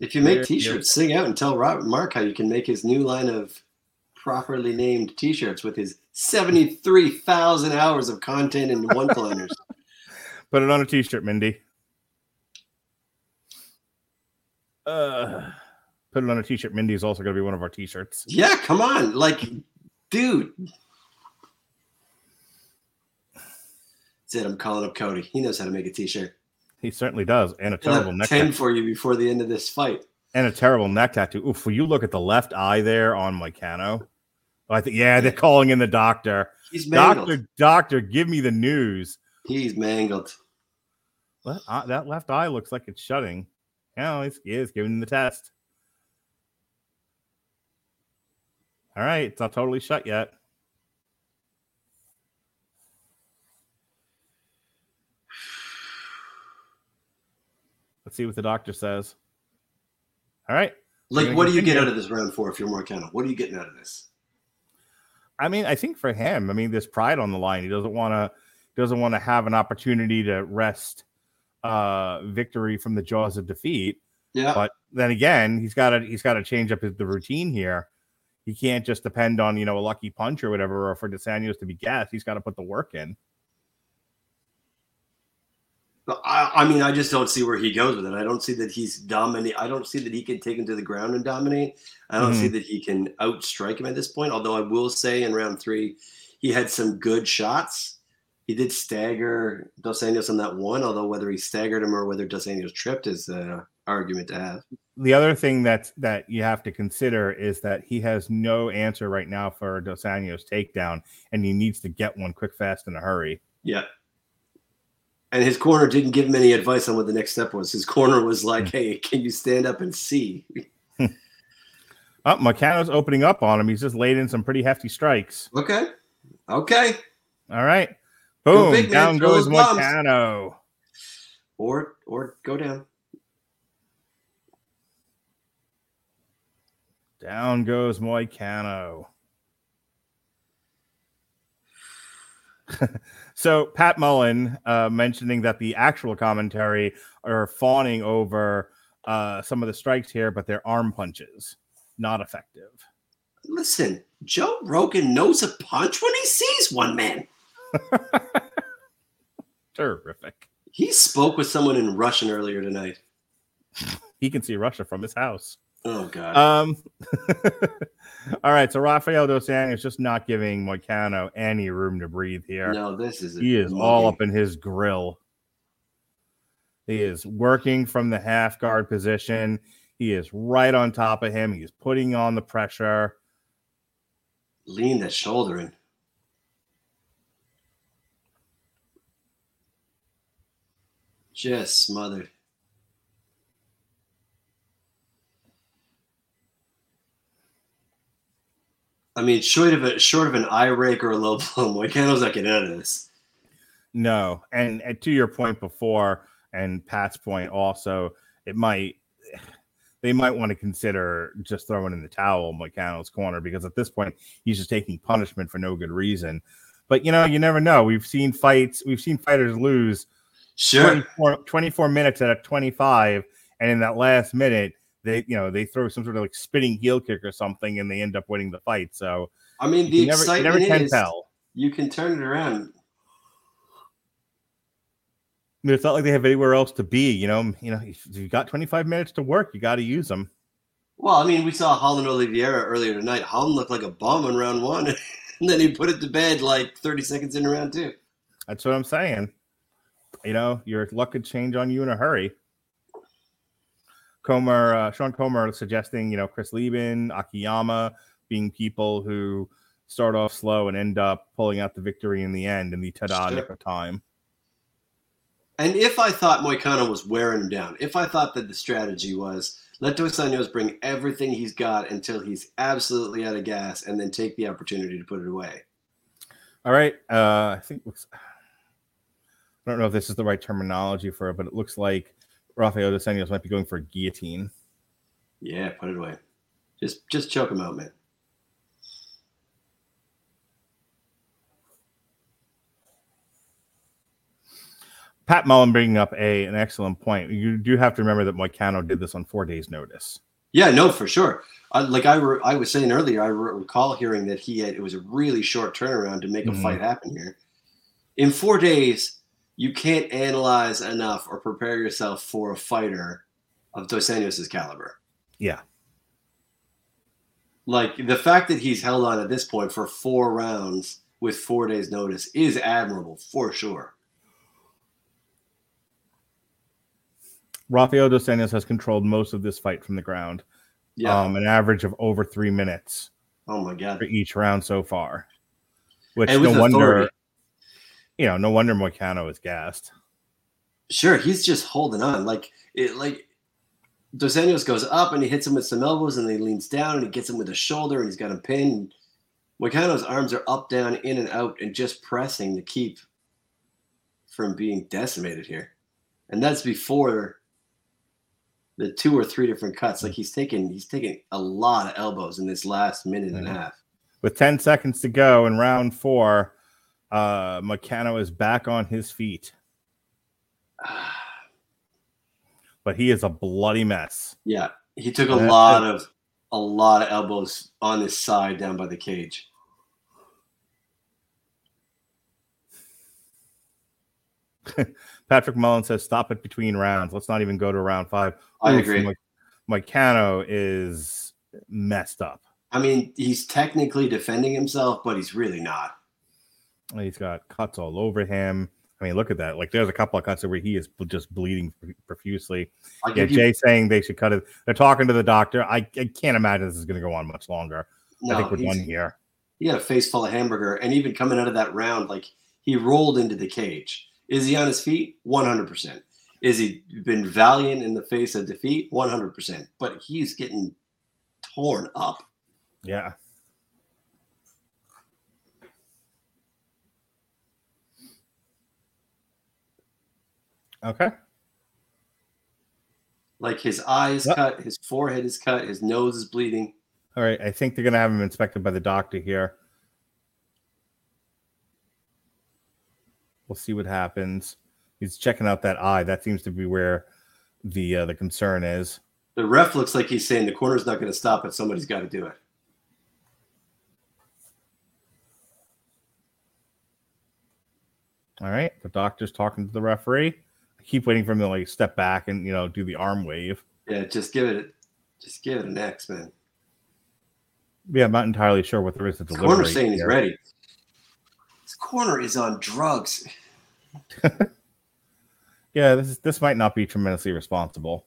If you make There- T-shirts, sing out and tell Robert Mark how you can make his new line of properly named T-shirts with his seventy-three thousand hours of content and one-liners. Put it on a t-shirt, Mindy. Uh, put it on a t-shirt. Mindy is also going to be one of our t-shirts. yeah, come on, like, dude. That's it. I'm calling up Cody. He knows how to make a T-shirt. He certainly does, and a terrible neck ten tattoo. for you before the end of this fight. and a terrible neck tattoo. Oof! Will you look at the left eye there on Moicano? I think yeah, they're calling in the doctor. He's mangled. Doctor, doctor, give me the news. He's mangled. What? Uh, that left eye looks like it's shutting. Yeah, he's, he is giving the test. All right, it's not totally shut yet. Let's see what the doctor says. All right. Like, what do you get out of this round four if you're Moicano? What are you getting out of this? I mean, I think for him, I mean, there's pride on the line. He doesn't want to doesn't want to have an opportunity to wrest uh victory from the jaws of defeat. Yeah. But then again, he's got to he's got to change up his, the routine here. He can't just depend on you know a lucky punch or whatever, or for DeSantis to be gassed. He's got to put the work in. I, I mean, I just don't see where he goes with it. I don't see that he's dominate. I don't see that he can take him to the ground and dominate. I don't Mhm. see that he can outstrike him at this point. Although I will say in round three, he had some good shots. He did stagger Dos Anjos on that one. Although whether he staggered him or whether Dos Anjos tripped is an argument to have. The other thing that's that you have to consider is that he has no answer right now for Dos Anjos takedown, and he needs to get one quick, fast, in a hurry. Yeah. And his corner didn't give him any advice on what the next step was. His corner was Hmm. like, "Hey, can you stand up and see?" Oh, Moicano's opening up on him. He's just laid in some pretty hefty strikes. Okay, okay. All right. Go Boom. big, man. Down goes those Or or go down. Down goes Moicano. so Pat Mullen uh, mentioning that the actual commentary are fawning over uh, some of the strikes here, but they're arm punches, not effective. Listen, Joe Rogan knows a punch when he sees one, man. Terrific. He spoke with someone in Russian earlier tonight. He can see Russia from his house. Oh God. Um. all right. So Rafael dos Anjos is just not giving Moicano any room to breathe here. no, this is he is all up in his grill. He is working from the half guard position. He is right on top of him. He's putting on the pressure. Lean that shoulder in. Just smothered. I mean, short of a short of an eye rake or a low blow, Moicano's not getting out of this. No, and, and to your point before, and Pat's point also, it might they might want to consider just throwing in the towel Moicano's corner because at this point he's just taking punishment for no good reason. But you know, you never know. We've seen fights, we've seen fighters lose Sure. 24, 24 minutes at a 25, and in that last minute, they you know they throw some sort of like spinning heel kick or something, and they end up winning the fight. So I mean, the you never, you excitement never can is tell. you can turn it around. I mean, it's not like they have anywhere else to be. You know, you know, if you got 25 minutes to work, you got to use them. Well, I mean, we saw Holland Oliveira earlier tonight. Holland looked like a bum in round one, and then he put it to bed like 30 seconds in round two. That's what I'm saying. You know, your luck could change on you in a hurry. Comer, uh, Sean Comer suggesting, you know, Chris Leben, Akiyama being people who start off slow and end up pulling out the victory in the end in the ta-da Sure. nick of time. And if I thought Moicano was wearing him down, if I thought that the strategy was let Dos Anjos bring everything he's got until he's absolutely out of gas and then take the opportunity to put it away. All right. Uh, I think looks. I don't know if this is the right terminology for it, but it looks like Rafael dos Anjos might be going for a guillotine. Yeah, put it away. Just just choke him out, man. Pat Mullen bringing up a an excellent point. You do have to remember that Moicano did this on four days' notice. Yeah, no, for sure. I, like I, re- I was saying earlier, I re- recall hearing that he had it was a really short turnaround to make a Mhm. fight happen here. In four days, you can't analyze enough or prepare yourself for a fighter of Dos Anjos' caliber. Yeah. Like the fact that he's held on at this point for four rounds with four days' notice is admirable for sure. Rafael dos Anjos has controlled most of this fight from the ground. Yeah. Um, an average of over three minutes oh my god. for each round so far. Which no with wonder, authority. You know, no wonder Moicano is gassed. Sure, he's just holding on. Like it like Dos Anjos goes up and he hits him with some elbows and then he leans down and he gets him with a shoulder and he's got him pinned. Moicano's arms are up, down, in and out and just pressing to keep from being decimated here. And that's before the two or three different cuts. Like he's taking he's taking a lot of elbows in this last minute and a Mhm. half. With 10 seconds to go in round four, uh, Moicano is back on his feet, but he is a bloody mess. Yeah, he took a That- lot of a lot of elbows on his side down by the cage. Patrick Mullen says, "Stop it between rounds. Let's not even go to round five. I Oof, agree. Mo- Moicano is messed up. I mean, he's technically defending himself, but he's really not. He's got cuts all over him. I mean, look at that. Like, there's a couple of cuts where he is just bleeding profusely. Yeah, give you, Jay saying they should cut it. They're talking to the doctor. I, I can't imagine this is going to go on much longer. I think we're done here. he had a face full of hamburger, and even coming out of that round, like he rolled into the cage. Is he on his feet? One hundred percent. Is he been valiant in the face of defeat? One hundred percent. But he's getting torn up. Yeah. Okay. Like his eyes Yep. cut, his forehead is cut, his nose is bleeding. All right. I think they're going to have him inspected by the doctor here. We'll see what happens. He's checking out that eye. That seems to be where the uh, the concern is. The ref looks like he's saying the corner's not going to stop it. Somebody's got to do it. All right. The doctor's talking to the referee. Keep waiting for him to like step back and you know do the arm wave. Yeah, just give it, just give it an X, man. Yeah, I'm not entirely sure what there is to deliver. Corner saying he's ready. This corner is on drugs. yeah, this is, this might not be tremendously responsible.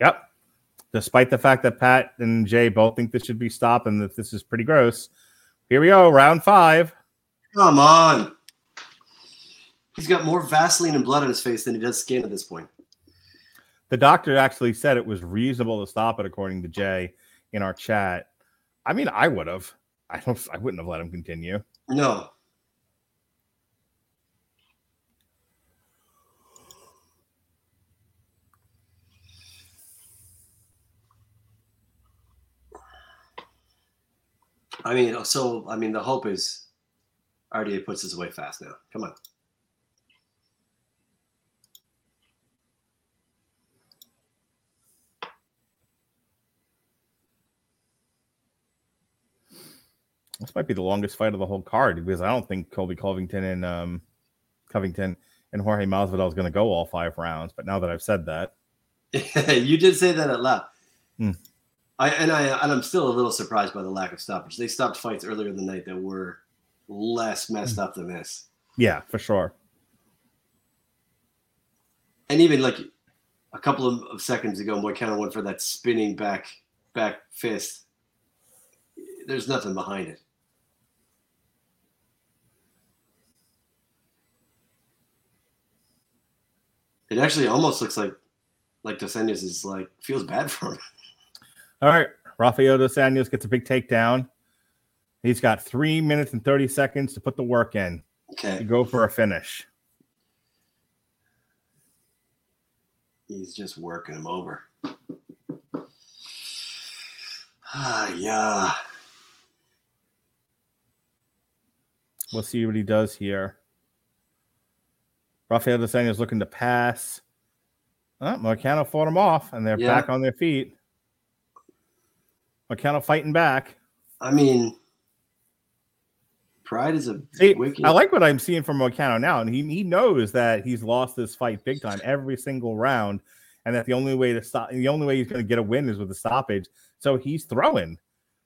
Yep. Despite the fact that Pat and Jay both think this should be stopped and that this is pretty gross. Here we go, round five. Come on. He's got more Vaseline and blood on his face than he does skin at this point. The doctor actually said it was reasonable to stop it, according to Jay in our chat. I mean, I would have. I don't. I wouldn't have let him continue. No. I mean, so I mean, the hope is RDA puts this away fast now. Come on. This might be the longest fight of the whole card because I don't think Colby Covington and um, Covington and Jorge Masvidal is going to go all five rounds. But now that I've said that, you did say that out loud. Hmm. I and I and I'm still a little surprised by the lack of stoppage. They stopped fights earlier in the night that were less messed up than this. Yeah, for sure. And even like a couple of, of seconds ago, Moicano went for that spinning back back fist. There's nothing behind it. It actually almost looks like like Dos Anjos is like feels bad for him. All right, Rafael Dos Anjos gets a big takedown. He's got three minutes and thirty seconds to put the work in Okay. to go for a finish. He's just working him over. Ah, yeah. We'll see what he does here. Rafael Dos Anjos looking to pass. Oh, fought him off, and they're Yeah. back on their feet. Moicano fighting back. I mean, pride is a See, wicked. I like what I'm seeing from Moicano now, and he he knows that he's lost this fight big time every single round, and that the only way to stop, the only way he's going to get a win is with a stoppage. So he's throwing.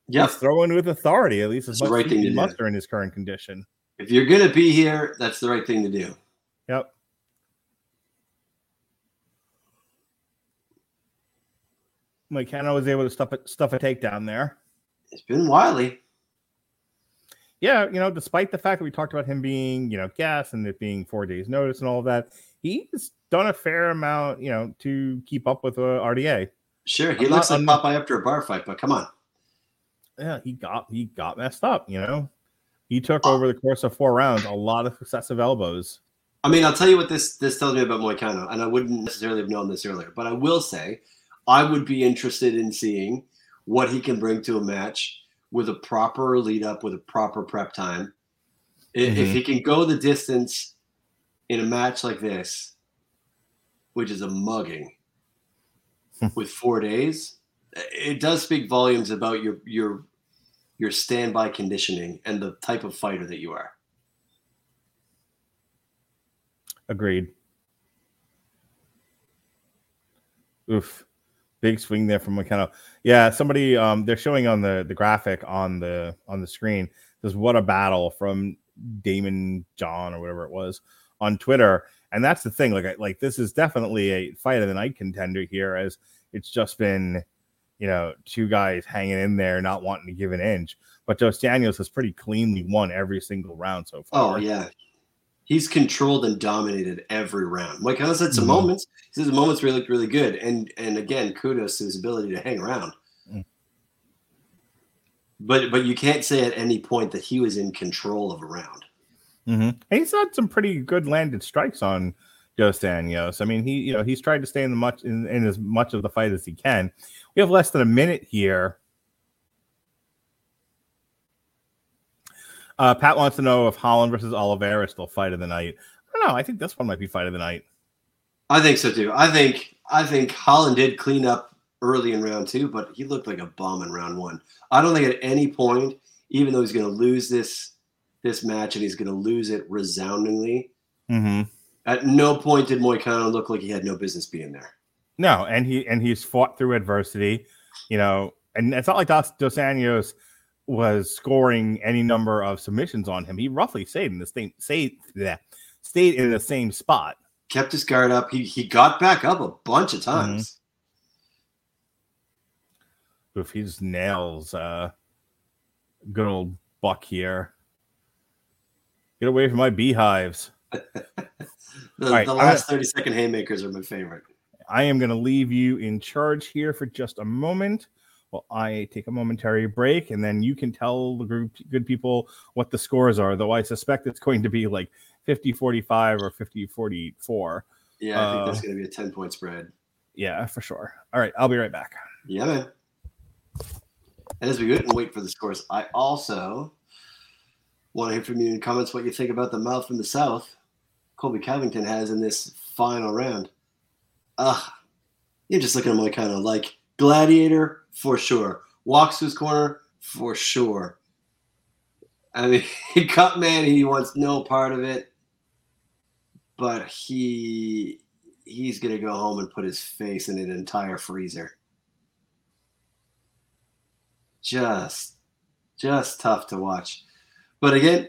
Yep. He's throwing with authority, at least as That's much right as he thing to do. muster in his current condition. If you're gonna be here, that's the right thing to do. Yep. Moicano was able to stuff it, stuff a takedown there. It's been wily. Yeah, you know, despite the fact that we talked about him being, you know, gas and it being four days notice and all of that, he's done a fair amount, you know, to keep up with uh, RDA. Sure, he I'm looks not- like I'm- after a bar fight, but come on. Yeah, he got he got messed up, you know. He took over the course of four rounds a lot of successive elbows. I mean, I'll tell you what this this tells me about Moicano, and I wouldn't necessarily have known this earlier, but I will say I would be interested in seeing what he can bring to a match with a proper lead up, with a proper prep time. I- If mm-hmm. he can go the distance in a match like this, which is a mugging hmm. with four days, it does speak volumes about your your your standby conditioning and the type of fighter that you are. Agreed. Oof. Big swing there from McKenna. Yeah, somebody um they're showing on the the graphic on the on the screen. Says what a battle from Daymond John or whatever it was on Twitter. And that's the thing. Like like this is definitely a fight of the night contender here as it's just been you know, two guys hanging in there, not wanting to give an inch. But Dos Anjos has pretty cleanly won every single round so far. Oh yeah, he's controlled and dominated every round. Mike kind of had some Mhm. moments. He said the moments he looked really good, and and again, kudos to his ability to hang around. Mm. But but you can't say at any point that he was in control of a round. Mm-hmm. He's had some pretty good landed strikes on Dos Anjos. I mean, he you know he's tried to stay in the much in, in as much of the fight as he can. We have less than a minute here. Uh, Pat wants to know if Holland versus Oliveira is still fight of the night. I don't know. I think this one might be fight of the night. I think so too. I think I think Holland did clean up early in round two, but he looked like a bum in round one. I don't think at any point, even though he's going to lose this this match and he's going to lose it resoundingly, Mm-hmm. At no point did Moicano look like he had no business being there. No, and he and he's fought through adversity, you know, and it's not like Dos, Dos Anjos was scoring any number of submissions on him. He roughly stayed in the same stayed, yeah, stayed in the same spot. Kept his guard up. He he got back up a bunch of times. Mm-hmm. If he nails uh good old buck here. Get away from my beehives. the, right, the last gonna, 30 second haymakers are my favorite. I am going to leave you in charge here for just a moment while I take a momentary break, and then you can tell the group good people what the scores are, though I suspect it's going to be like 50 45 or 50 44. Yeah, I think uh, that's going to be a 10 point spread. Yeah, for sure. All right, I'll be right back. Yeah, man. And as we go and wait for the scores, I also want to hear from you in comments what you think about the mouth from the south Colby Covington has in this final round. Ah, uh, you're just looking at my kind of like gladiator for sure, walks to his corner for sure. I mean, cut man, he wants no part of it, but he he's gonna go home and put his face in an entire freezer. Just, just tough to watch. But again,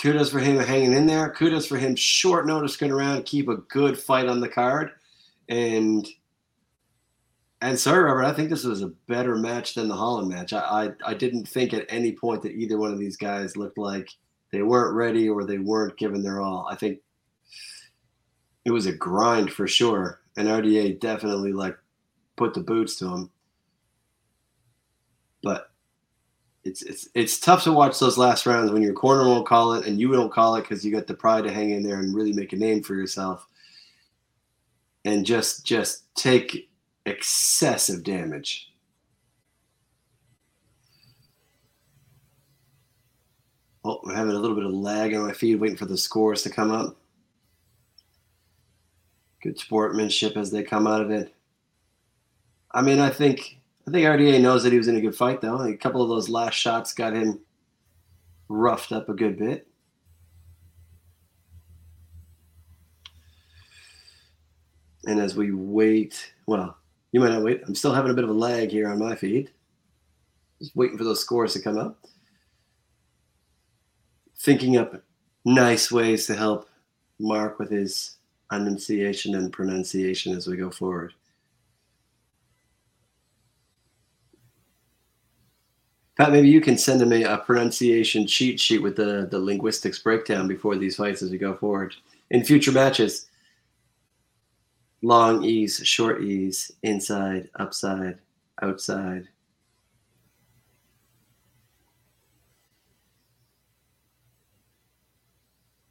kudos for him hanging in there. Kudos for him short notice going around, keep a good fight on the card. And and sorry, Robert, I think this was a better match than the Holland match. I, I, I didn't think at any point that either one of these guys looked like they weren't ready or they weren't giving their all. I think it was a grind for sure. And RDA definitely like put the boots to him. But it's it's it's tough to watch those last rounds when your corner won't call it and you don't call it because you got the pride to hang in there and really make a name for yourself and just just take excessive damage oh we're having a little bit of lag on my feed waiting for the scores to come up good sportsmanship as they come out of it i mean i think I think RDA knows that he was in a good fight, though. A couple of those last shots got him roughed up a good bit. And as we wait, well, you might not wait. I'm still having a bit of a lag here on my feed. Just waiting for those scores to come up. Thinking up nice ways to help Mark with his enunciation and pronunciation as we go forward. Pat, maybe you can send him a, a, pronunciation cheat sheet with the, the linguistics breakdown before these fights as we go forward. In future matches, long E's, short E's, inside, upside, outside.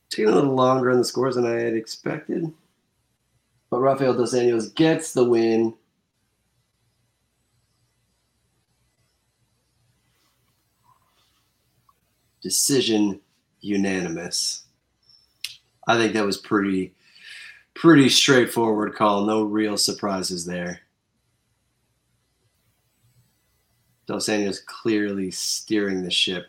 Taking a little longer on the scores than I had expected. But Rafael Dos Anjos gets the win decision unanimous. I think that was pretty pretty straightforward call. No real surprises there. Dos Anjos clearly steering the ship.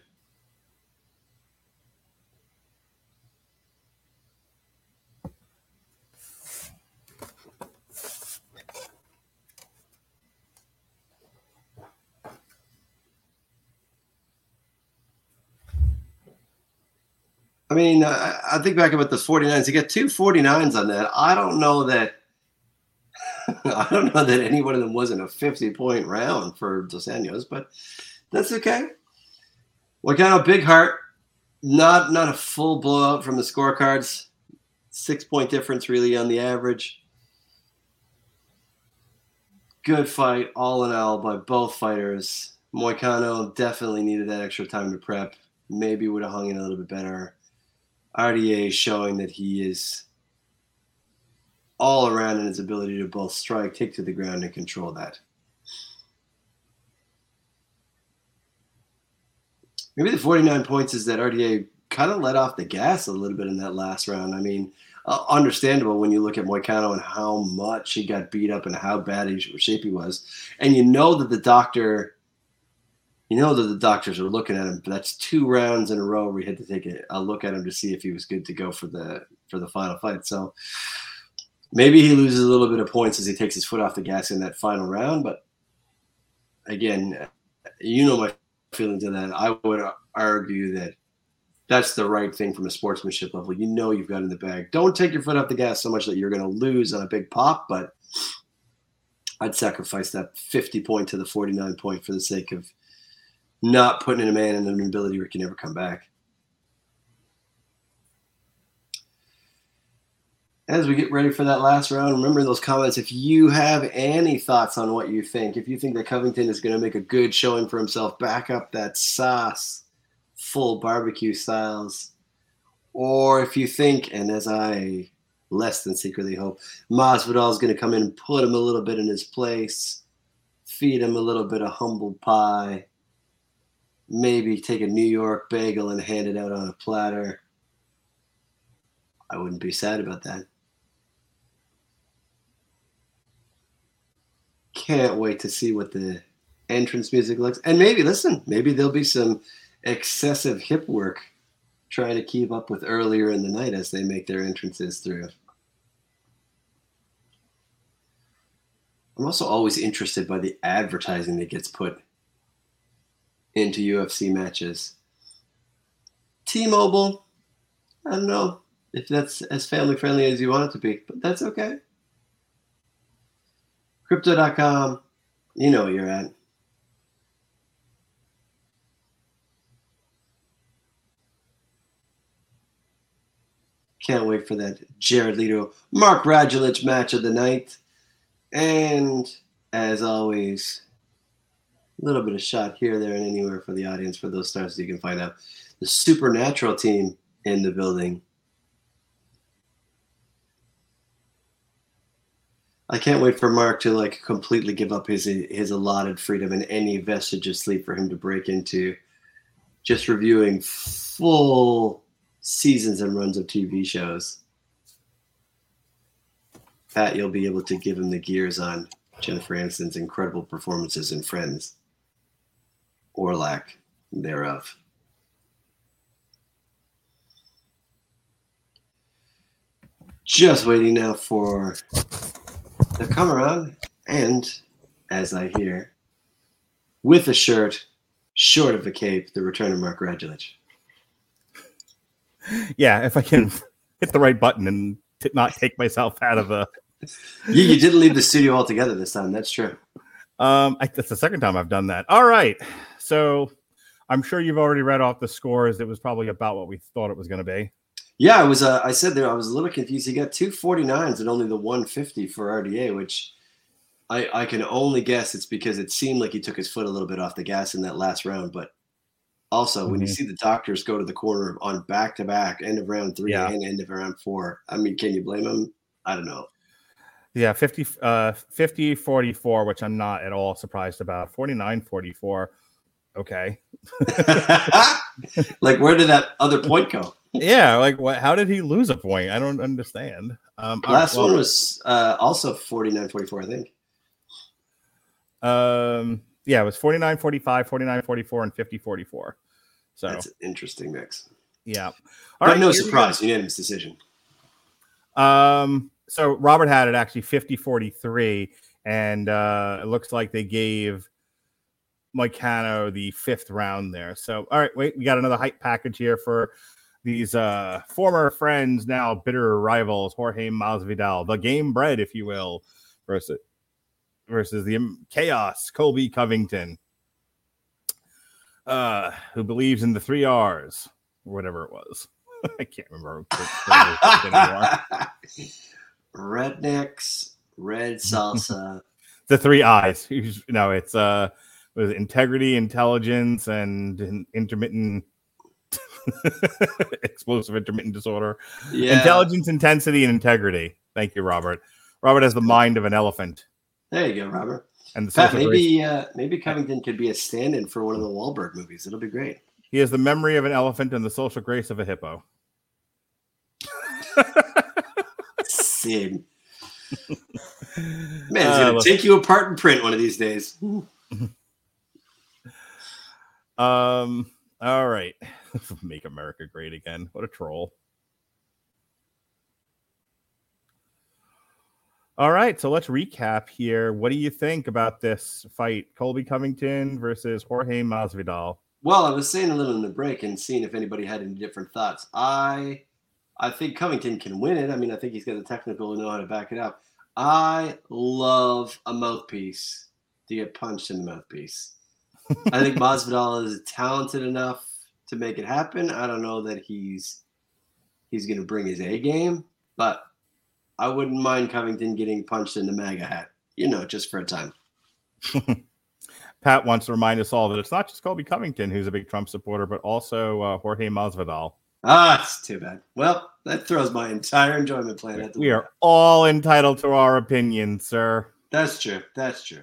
I mean, I, I think back about the 49ers. You get two 49s on that. I don't know that. I don't know that any one of them wasn't a 50 point round for Dos Anjos, but that's okay. What kind of big heart? Not not a full blowout from the scorecards. Six point difference really on the average. Good fight, all in all, by both fighters. Moicano definitely needed that extra time to prep. Maybe would have hung in a little bit better. RDA is showing that he is all around in his ability to both strike, take to the ground, and control that. Maybe the 49 points is that RDA kind of let off the gas a little bit in that last round. I mean, uh, understandable when you look at Moicano and how much he got beat up and how bad he, shape he was. And you know that the doctor you know that the doctors are looking at him. But that's two rounds in a row where we had to take a, a, look at him to see if he was good to go for the for the final fight. So maybe he loses a little bit of points as he takes his foot off the gas in that final round. But again, you know my feelings on that. I would argue that that's the right thing from a sportsmanship level. You know you've got in the bag. Don't take your foot off the gas so much that you're going to lose on a big pop, but I'd sacrifice that 50 point to the 49 point for the sake of not putting in a man in an ability where he can never come back. As we get ready for that last round, remember those comments. If you have any thoughts on what you think, if you think that Covington is going to make a good showing for himself, back up that sauce full barbecue styles. Or if you think, and as I less than secretly hope, Masvidal is going to come in and put him a little bit in his place, feed him a little bit of humble pie, maybe take a New York bagel and hand it out on a platter. I wouldn't be sad about that. Can't wait to see what the entrance music looks. And maybe, listen, maybe there'll be some excessive hip work trying to keep up with earlier in the night as they make their entrances through. I'm also always interested by the advertising that gets put into UFC matches. T-Mobile, I don't know if that's as family friendly as you want it to be, but that's okay. Crypto.com, you know where you're at. Can't wait for that Jared Leto, Mark Radulich match of the night. And as always, little bit of shot here, there, and anywhere for the audience for those stars so you can find out. The supernatural team in the building. I can't wait for Mark to like completely give up his his allotted freedom and any vestige of sleep for him to break into just reviewing full seasons and runs of TV shows. Pat, you'll be able to give him the gears on Jennifer Aniston's incredible performances in Friends or lack thereof. Just waiting now for the come around, and as I hear, with a shirt short of a cape, the return of Mark Radulich. Yeah, if I can hit the right button and t- not take myself out of a. you, you didn't leave the studio altogether this time. That's true. Um, I, that's the second time I've done that. All right. So I'm sure you've already read off the scores. It was probably about what we thought it was going to be. Yeah, I was. Uh, I said there. I was a little confused. He got two 49s and only the 150 for RDA, which I I can only guess it's because it seemed like he took his foot a little bit off the gas in that last round. But also, mm-hmm. when you mm-hmm. see the doctors go to the corner on back to back, end of round three yeah. and end of round four, I mean, can you blame him? I don't know. Yeah, 50, uh, 50 44, which I'm not at all surprised about. 49 44 okay. like, where did that other point go? yeah, like what? How did he lose a point? I don't understand. Um, Last well, one was uh, also 49 44, I think. Um, yeah, it was 49 45, 49 44, and 50 44. So that's an interesting mix. Yeah. All but right, no surprise, unanimous decision. Um, so Robert had it actually 50 43, and uh, it looks like they gave Moicano the fifth round there. So, all right, wait, we got another hype package here for these uh, former friends, now bitter rivals, Jorge Masvidal, the Gamebred, if you will, versus versus the chaos, Colby Covington, uh, who believes in the three R's or whatever it was. I can't remember Rednecks, red salsa. the three eyes. No, it's uh with integrity, intelligence, and intermittent explosive intermittent disorder. Yeah. Intelligence, intensity, and integrity. Thank you, Robert. Robert has the mind of an elephant. There you go, Robert. And the Pat, maybe uh, maybe Covington could be a stand-in for one of the Wahlberg movies. It'll be great. He has the memory of an elephant and the social grace of a hippo. Sid. Man, it's gonna uh, take you apart in print one of these days. Um. All right. Make America great again. What a troll. All right, so let's recap here. What do you think about this fight, Colby Covington versus Jorge Masvidal? Well, I was saying a little in the break and seeing if anybody had any different thoughts. I, I think Covington can win it. I mean, I think he's got the technical to know how to back it up. I love a mouthpiece to get punched in the mouthpiece. I think Masvidal is talented enough to make it happen. I don't know that he's he's going to bring his A game, but I wouldn't mind Covington getting punched in the MAGA hat, you know, just for a time. Pat wants to remind us all that it's not just Colby Covington who's a big Trump supporter, but also uh, Jorge Masvidal. Ah, it's too bad. Well, that throws my entire enjoyment plan at the We are all entitled to our opinion, sir. That's true. That's true.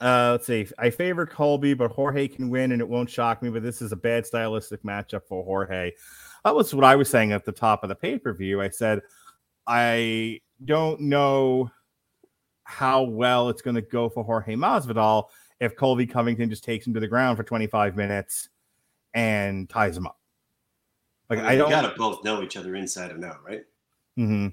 Uh, let's see. I favor Colby, but Jorge can win, and it won't shock me. But this is a bad stylistic matchup for Jorge. That was what I was saying at the top of the pay per view. I said I don't know how well it's going to go for Jorge Masvidal if Colby Covington just takes him to the ground for 25 minutes and ties him up. Like I, mean, I don't. gotta both know each other inside and out, right? hmm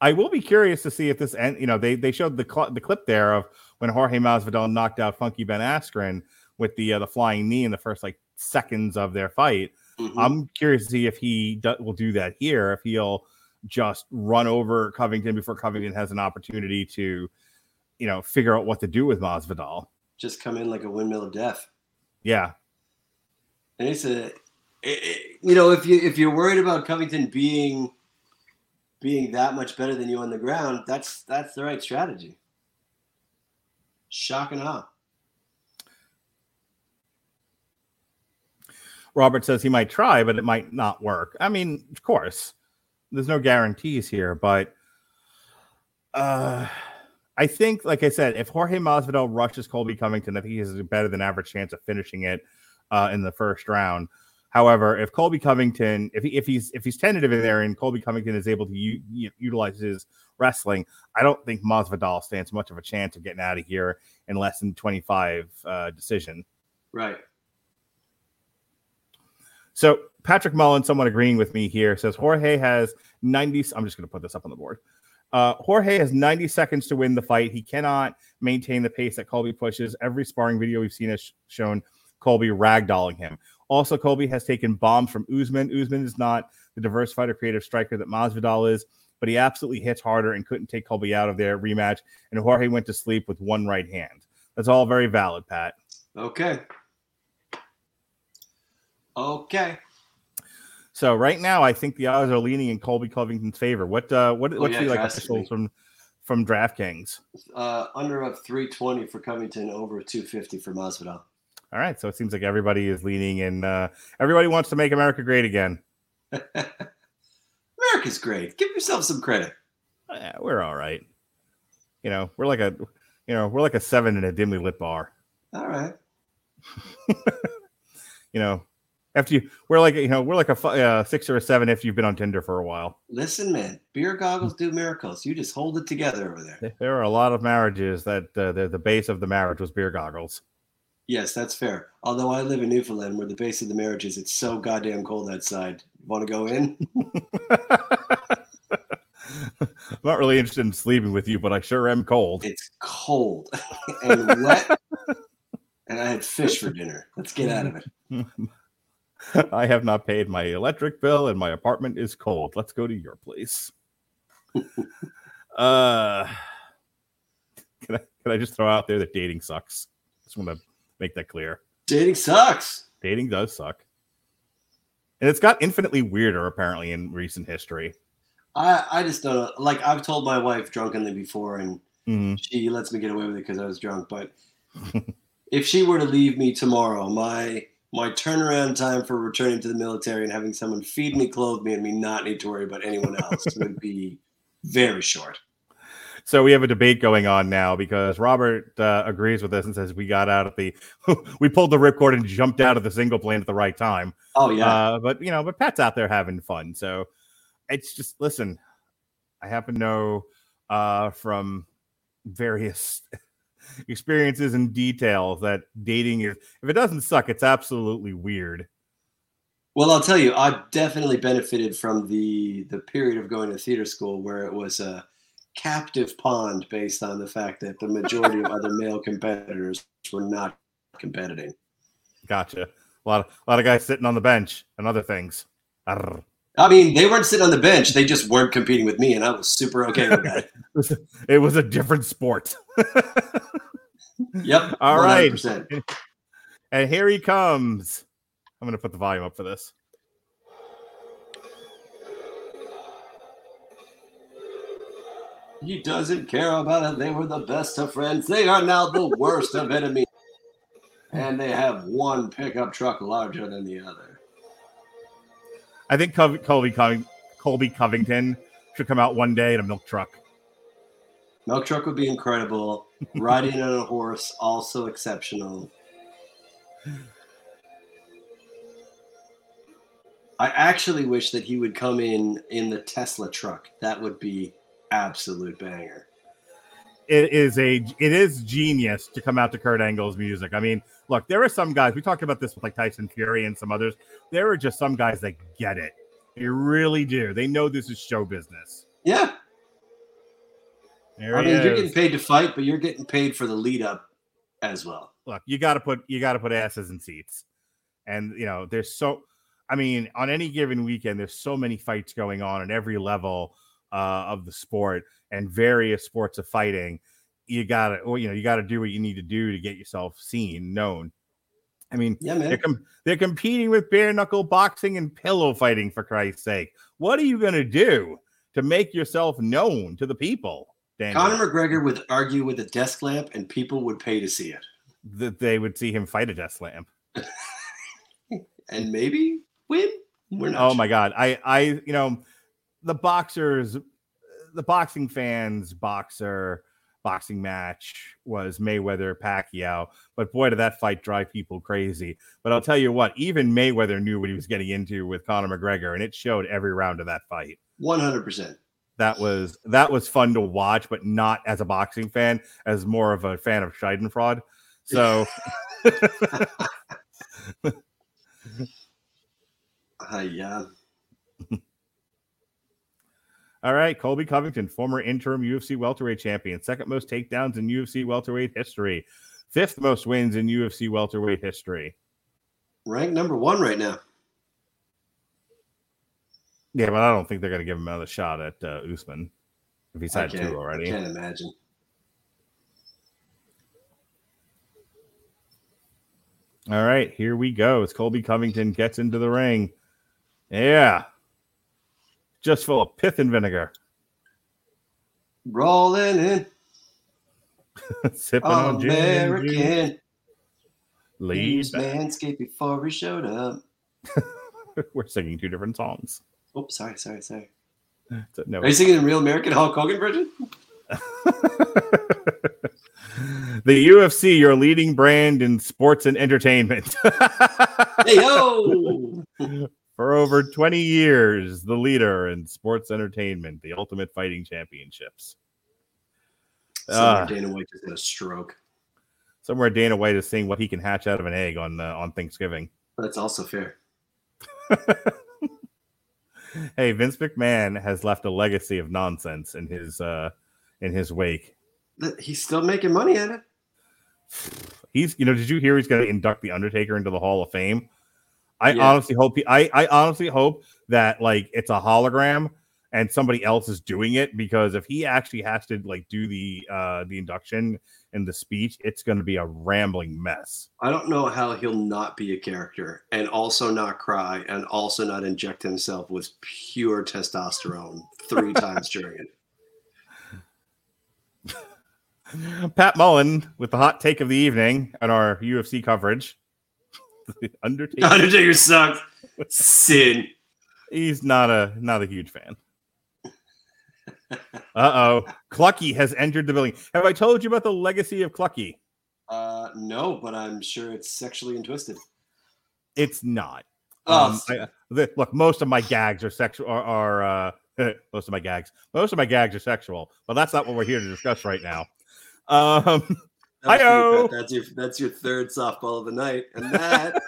I will be curious to see if this end. You know, they they showed the cl- the clip there of when Jorge Masvidal knocked out Funky Ben Askren with the uh, the flying knee in the first like seconds of their fight. Mhm. I'm curious to see if he do- will do that here. If he'll just run over Covington before Covington has an opportunity to, you know, figure out what to do with Masvidal. Just come in like a windmill of death. Yeah, And it's a, it- it- you know, if you if you're worried about Covington being being that much better than you on the ground, that's that's the right strategy. Shock and awe. Robert says he might try, but it might not work. I mean, of course, there's no guarantees here, but uh, I think, like I said, if Jorge Masvidal rushes Colby Covington, I think he has a better than average chance of finishing it uh, in the first round. However, if Colby Covington, if he, if he's if he's tentative in there and Colby Covington is able to u- u- utilize his wrestling, I don't think Masvidal stands much of a chance of getting out of here in less than 25 uh, decision. Right. So Patrick Mullen, someone agreeing with me here, says Jorge has 90. I'm just going to put this up on the board. Uh, Jorge has 90 seconds to win the fight. He cannot maintain the pace that Colby pushes. Every sparring video we've seen has shown Colby ragdolling him. Also, Colby has taken bombs from Usman. Usman is not the diversified or creative striker that Masvidal is, but he absolutely hits harder and couldn't take Colby out of their rematch. And Jorge went to sleep with one right hand. That's all very valid, Pat. Okay. Okay. So right now, I think the odds are leaning in Colby Covington's favor. What uh, what Oh, what's yeah, the like officials from from DraftKings? Uh, under up 320 for Covington, over 250 for Masvidal. All right, so it seems like everybody is leaning in. Uh, everybody wants to make America great again. America's great. Give yourself some credit. Eh, we're all right. You know, we're like a you know we're like a seven in a dimly lit bar. All right. You know, after you we're like you know we're like a uh, six or a seven if you've been on Tinder for a while. Listen, man, beer goggles do miracles. You just hold it together over there. There are a lot of marriages that uh, the the base of the marriage was beer goggles. Yes, that's fair. Although I live in Newfoundland, where the base of the marriage is, it's so goddamn cold outside. Want to go in? I'm not really interested in sleeping with you, but I sure am cold. It's cold and wet, and I had fish for dinner. Let's get out of it. I have not paid my electric bill and my apartment is cold. Let's go to your place. uh, can I can I just throw out there that dating sucks? Just want to make that clear. Dating sucks. Dating does suck, and it's got infinitely weirder apparently in recent history. I I just don't. Like I've told my wife drunkenly before, and Mhm. she lets me get away with it because I was drunk. But if she were to leave me tomorrow, my my turnaround time for returning to the military and having someone feed me, clothe me, and me not need to worry about anyone else would be very short. So we have a debate going on now because Robert uh, agrees with this and says we got out of the we pulled the ripcord and jumped out of the single plane at the right time. Oh yeah, Uh, but you know, but Pat's out there having fun. So it's just listen. I happen to know uh, from various experiences and details that dating is if it doesn't suck, it's absolutely weird. Well, I'll tell you, I definitely benefited from the the period of going to theater school where it was a captive pond based on the fact that the majority of other male competitors were not competing. Gotcha. A lot of a lot of guys sitting on the bench and other things. Arr. I mean, they weren't sitting on the bench; they just weren't competing with me, and I was super okay with that. It was a different sport. Yep. All right. 100%. And here he comes. I'm going to put the volume up for this. He doesn't care about it. They were the best of friends. They are now the worst of enemies. And they have one pickup truck larger than the other. I think Col- Colby Coving- Colby Covington should come out one day in a milk truck. Milk truck would be incredible. Riding on a horse, also exceptional. I actually wish that he would come in in the Tesla truck. That would be absolute banger. It is a it is genius to come out to Kurt Angle's music. I mean, look, there are some guys we talked about this with like Tyson Fury and some others. There are just some guys that get it. They really do. They know this is show business. Yeah, There I mean, you're getting paid to fight, but you're getting paid for the lead up as well. look, you got to put you got to put asses in seats, and you know there's so. I mean, on any given weekend, there's so many fights going on at every level uh, of the sport and various sports of fighting. You gotta, well, you know, you got to do what you need to do to get yourself seen, known. I mean, Yeah, they're com- they're competing with bare knuckle boxing and pillow fighting for Christ's sake. What are you gonna do to make yourself known to the people? Daniel? Conor McGregor would argue with a desk lamp, and people would pay to see it. that they would see him fight a desk lamp. And maybe win. We're not Oh sure. my god. I I you know the boxers the boxing fans boxer boxing match was Mayweather Pacquiao, but boy did that fight drive people crazy. But I'll tell you what, even Mayweather knew what he was getting into with Conor McGregor and it showed every round of that fight. 100%. That was that was fun to watch, but not as a boxing fan, as more of a fan of Schadenfreude. So Uh, yeah. All right, Colby Covington, former interim UFC welterweight champion, second most takedowns in UFC welterweight history, fifth most wins in UFC welterweight history. Ranked number one right now. Yeah, but I don't think they're going to give him another shot at uh, Usman if he's had two already. I can't imagine. All right, here we go. As Colby Covington gets into the ring, yeah, just full of pith and vinegar, Rolling in. sipping on gin, and. American. Leaves. Manscaped before he showed up. We're singing two different songs. Oh, sorry, sorry, sorry. So, no, Are you singing the real American Hulk Hogan version? the UFC, your leading brand in sports and entertainment. Hey, yo! For over 20 years, the leader in sports entertainment, the Ultimate Fighting Championships. Somewhere Ah. Dana White just had a stroke. Somewhere Dana White is seeing what he can hatch out of an egg on uh, on Thanksgiving. That's also fair. Hey, Vince McMahon has left a legacy of nonsense in his uh in his wake. He's still making money at it. He's, you know, did you hear he's going to induct the Undertaker into the Hall of Fame? I Yeah. honestly hope he, I, I honestly hope that like it's a hologram and somebody else is doing it because if he actually has to like do the uh the induction and the speech, it's going to be a rambling mess. I don't know how he'll not be a character and also not cry and also not inject himself with pure testosterone three times during it. Pat Mullen with the hot take of the evening on our UFC coverage. Undertaker. Undertaker sucks. Sin. He's not a not a huge fan. Uh oh. Clucky has entered the building. Have I told you about the legacy of Clucky? Uh, no, but I'm sure it's sexually and twisted. It's not. Oh. Um, I, the, look, most of my gags are sexual. Are, are uh, most of my gags? Most of my gags are sexual, but that's not what we're here to discuss right now. Um, Hi-oh. That's your that's your third softball of the night, and that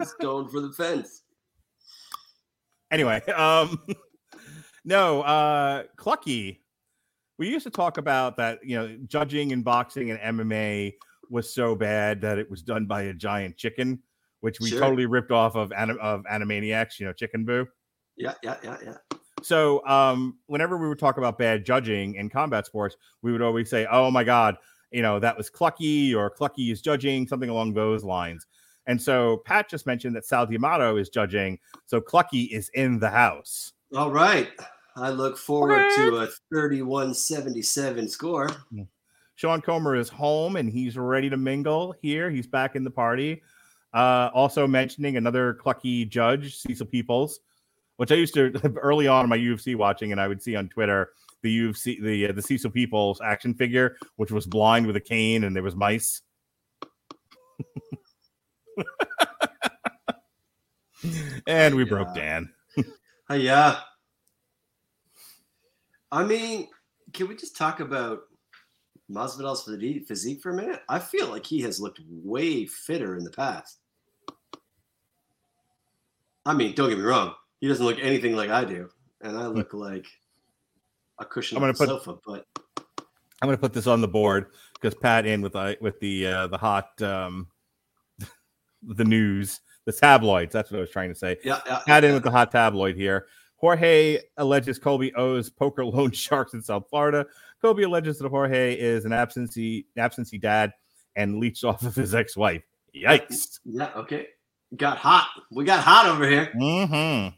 is going for the fence. Anyway, um, no, uh, Clucky. We used to talk about that, you know, judging in boxing and MMA was so bad that it was done by a giant chicken, which we sure. totally ripped off of of Animaniacs, you know, Chicken Boo. Yeah, yeah, yeah, yeah. So, um, whenever we would talk about bad judging in combat sports, we would always say, "Oh my God, you know, that was Clucky or Clucky is judging, something along those lines." And so Pat just mentioned that Sal D'Amato is judging, so Clucky is in the house. All right. I look forward to a 31-77 score. Mm. Sean Comer is home and he's ready to mingle here. He's back in the party. Uh, also mentioning another clucky judge, Cecil Peoples, which I used to early on in my UFC watching, and I would see on Twitter the UFC the uh, the Cecil Peoples action figure, which was blind with a cane and there was mice. and we yeah. broke Dan. yeah. I mean, can we just talk about Masvidal's physique for a minute? I feel like he has looked way fitter in the past. I mean, don't get me wrong. He doesn't look anything like I do, and I look like a cushion I'm gonna put, sofa. But I'm going to put this on the board because Pat in with the with the uh, the hot um, the news, the tabloids. That's what I was trying to say. Yeah, yeah. Pat in yeah. with the hot tabloid here. Jorge alleges Colby owes poker loan sharks in South Florida. Colby alleges that Jorge is an absentee absentee dad and leached off of his ex-wife. Yikes. Yeah, okay. Got hot. We got hot over here. Mm-hmm.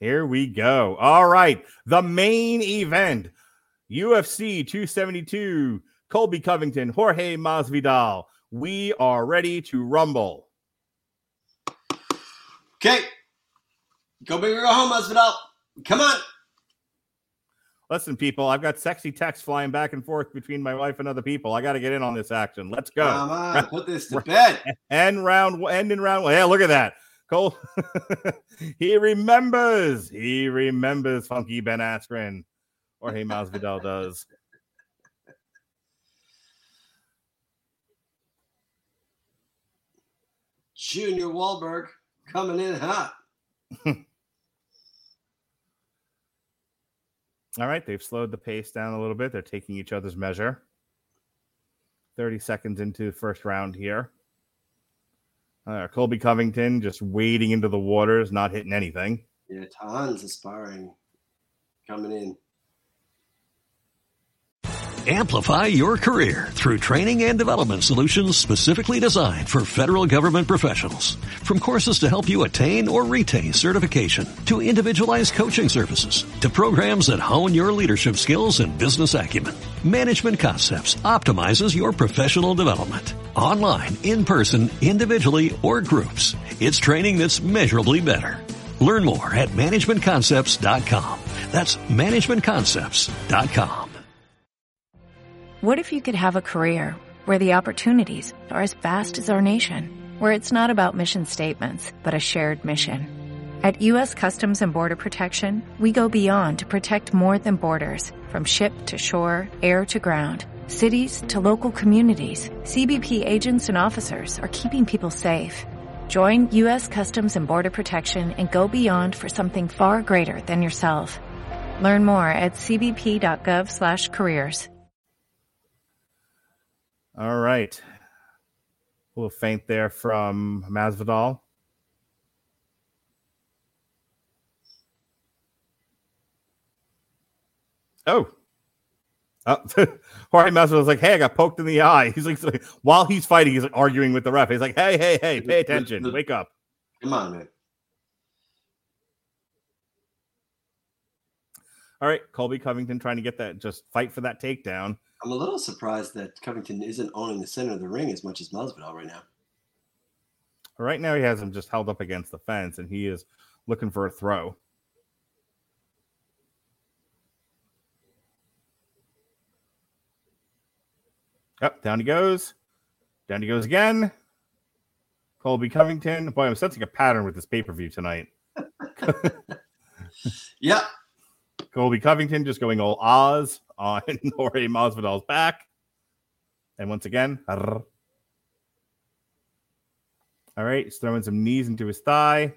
Here we go. All right. The main event. UFC 272. Colby Covington, Jorge Masvidal. We are ready to rumble. Okay. Go big or go home, Masvidal. Come on. Listen, people, I've got sexy texts flying back and forth between my wife and other people. I got to get in on this action. Let's go. Come on, put this to bed. End round, end in round. Yeah, look at that. Cole, he remembers. He remembers Funky Ben Askren, or Hey Masvidal does. Junior Wahlberg coming in hot. All right, they've slowed the pace down a little bit. They're taking each other's measure. 30 seconds into the first round here. Uh, Colby Covington just wading into the waters, not hitting anything. Yeah, tons of sparring coming in. Amplify your career through training and development solutions specifically designed for federal government professionals. From courses to help you attain or retain certification, to individualized coaching services, to programs that hone your leadership skills and business acumen, Management Concepts optimizes your professional development. Online, in person, individually, or groups, it's training that's measurably better. Learn more at managementconcepts.com. That's managementconcepts.com. What if you could have a career where the opportunities are as vast as our nation, where it's not about mission statements, but a shared mission? At U.S. Customs and Border Protection, we go beyond to protect more than borders from ship to shore, air to ground, cities to local communities. CBP agents and officers are keeping people safe. Join U.S. Customs and Border Protection and go beyond for something far greater than yourself. Learn more at cbp.gov slash careers. All right. A little faint there from Masvidal. Oh. Uh, Jorge Masvidal's like, hey, I got poked in the eye. He's like, while he's fighting, he's like arguing with the ref. He's like, hey, hey, hey, pay attention, wake up. Come on, man. All right, Colby Covington trying to get that, just fight for that takedown. I'm a little surprised that Covington isn't owning the center of the ring as much as Masvidal right now. Right now, he has him just held up against the fence, and he is looking for a throw. Up, down he goes. Down he goes again. Colby Covington. Boy, I'm sensing a pattern with this pay per view tonight. yep. Colby Covington just going all Oz on Jorge Masvidal's back. And once again, all right, he's throwing some knees into his thigh.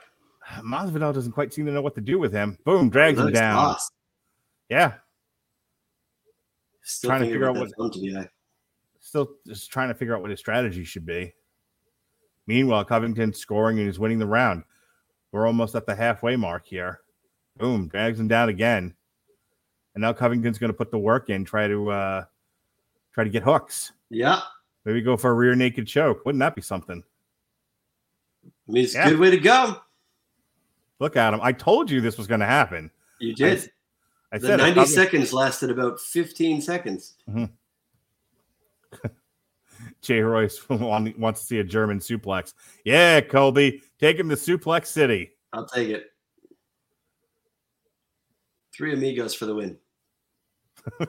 Masvidal doesn't quite seem to know what to do with him. Boom, drags him down. Lost. Yeah. Still trying to figure out what. Still just trying to figure out what his strategy should be. Meanwhile, Covington's scoring and he's winning the round. We're almost at the halfway mark here. Boom, drags him down again. And now Covington's going to put the work in, try to uh try to get hooks. Yeah. Maybe go for a rear naked choke. Wouldn't that be something? I mean, it's yeah. a good way to go. Look at him. I told you this was going to happen. You did. I, I said 90 seconds lasted about 15 seconds. Mm-hmm. Jay Royce wants to see a German suplex. Yeah, Colby, take him to Suplex City. I'll take it. Three amigos for the win.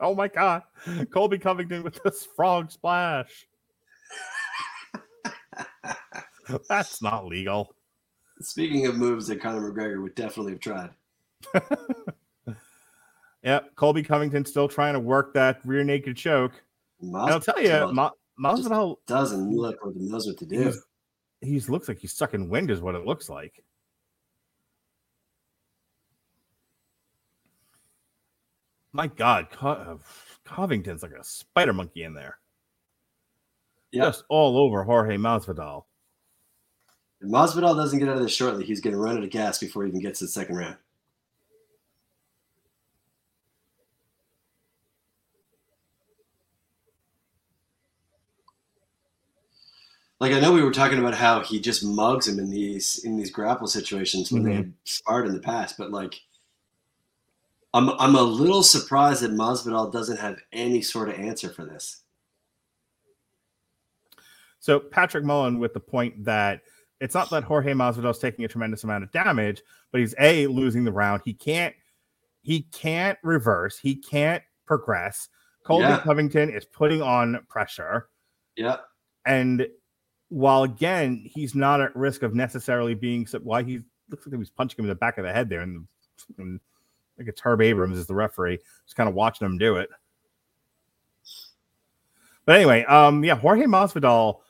oh my god. Colby Covington with this frog splash. That's not legal. Speaking of moves that Conor McGregor would definitely have tried. yep, Colby Covington still trying to work that rear naked choke. I'll tell you, Ma- Masvidal doesn't look like he knows what to do. He looks like he's sucking wind, is what it looks like. My God, Co- uh, Covington's like a spider monkey in there. Yep. Just all over Jorge Masvidal. If Masvidal doesn't get out of this shortly, he's going to run out of gas before he even gets to the second round. Like I know we were talking about how he just mugs him in these in these grapple situations when mm-hmm. they had sparred in the past, but like I'm I'm a little surprised that Masvidal doesn't have any sort of answer for this. So Patrick Mullen with the point that it's not that Jorge Masvidal is taking a tremendous amount of damage, but he's a losing the round. He can't he can't reverse. He can't progress. Colby yeah. Covington is putting on pressure. Yeah. And while again he's not at risk of necessarily being why he looks like he was punching him in the back of the head there, and, and I think it's Herb Abrams is the referee, just kind of watching him do it. But anyway, um, yeah, Jorge Masvidal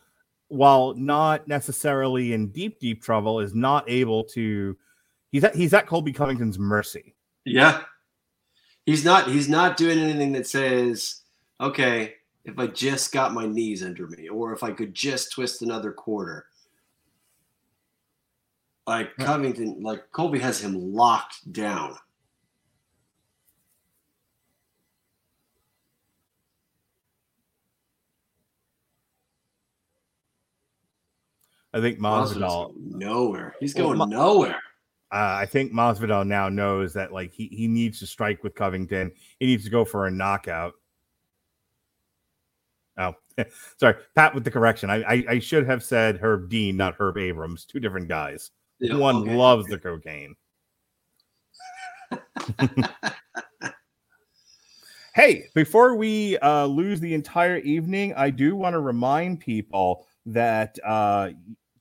while not necessarily in deep, deep trouble, is not able to. He's at, he's at Colby Covington's mercy. Yeah, he's not. He's not doing anything that says, "Okay, if I just got my knees under me, or if I could just twist another quarter." Like Covington, like Colby has him locked down. I think Masvidal nowhere. He's going well, nowhere. Uh, I think Masvidal now knows that like he, he needs to strike with Covington. He needs to go for a knockout. Oh, sorry, Pat with the correction. I, I, I should have said Herb Dean, not Herb Abrams. Two different guys. Yeah, One okay. loves the cocaine. hey, before we uh, lose the entire evening, I do want to remind people that uh,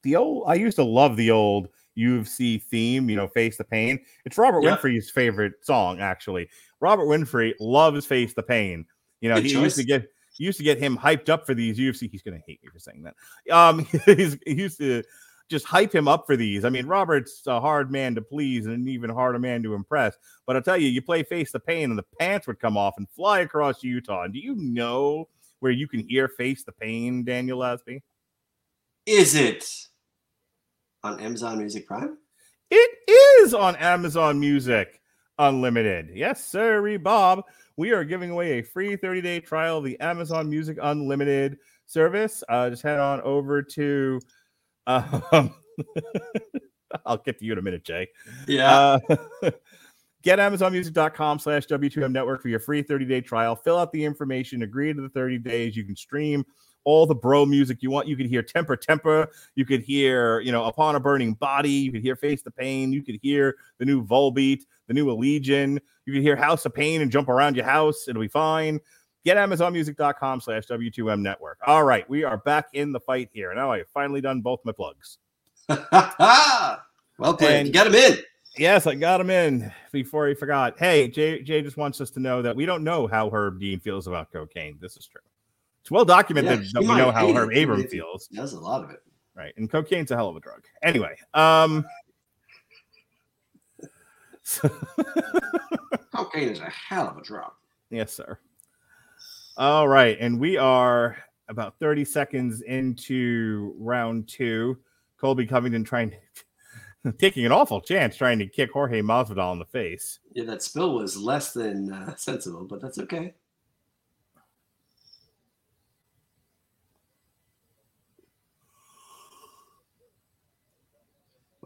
the old I used to love the old UFC theme, you know, Face the Pain. It's Robert yeah. Winfree's favorite song, actually. Robert Winfrey loves Face the Pain. You know, Good he choice. used to get used to get him hyped up for these UFC. He's gonna hate me for saying that. Um, he's, he used to just hype him up for these. I mean, Robert's a hard man to please and an even harder man to impress. But I'll tell you, you play Face the Pain and the pants would come off and fly across Utah. And do you know where you can hear Face the Pain, Daniel Lasby? Is it on Amazon Music Prime? It is on Amazon Music. Unlimited. Yes, sir, Bob. We are giving away a free 30 day trial of the Amazon Music Unlimited service. Uh, just head on over to. Um, I'll get to you in a minute, Jay. Yeah. Uh, get amazonmusic.com slash w2m network for your free 30-day trial fill out the information agree to the 30 days you can stream all the bro music you want you could hear temper temper you could hear you know upon a burning body you could hear face the pain you could hear the new volbeat the new allegiant you could hear house of pain and jump around your house it'll be fine get amazonmusic.com slash w2m network all right we are back in the fight here now i've finally done both my plugs well played. And- you got him in. Yes, I got him in before he forgot. Hey, Jay, Jay just wants us to know that we don't know how Herb Dean feels about cocaine. This is true. It's well documented Yeah, that we know how Herb Abram it. feels. He does a lot of it. Right. And cocaine's a hell of a drug. Anyway, um so- Cocaine is a hell of a drug. yes, sir. All right, and we are about 30 seconds into round two. Colby Covington trying to taking an awful chance trying to kick Jorge Masvidal in the face. Yeah, that spill was less than uh, sensible, but that's okay.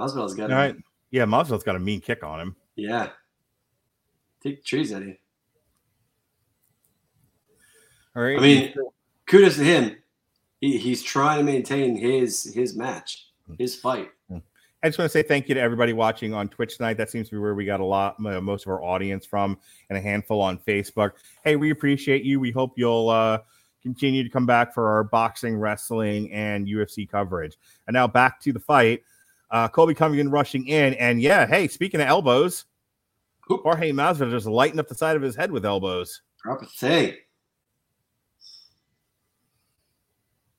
Masvidal's got All a, right. Yeah, Masvidal's got a mean kick on him. yeah. Take trees Eddie. All right. I mean, kudos to him. He, he's trying to maintain his his match, his fight. I just want to say thank you to everybody watching on Twitch tonight. That seems to be where we got a lot, uh, most of our audience from, and a handful on Facebook. Hey, we appreciate you. We hope you'll uh, continue to come back for our boxing, wrestling, and UFC coverage. And now back to the fight. Uh, Colby Covington rushing in, and yeah, hey, speaking of elbows, Oop. Jorge Masvidal just lighting up the side of his head with elbows. Proper thing.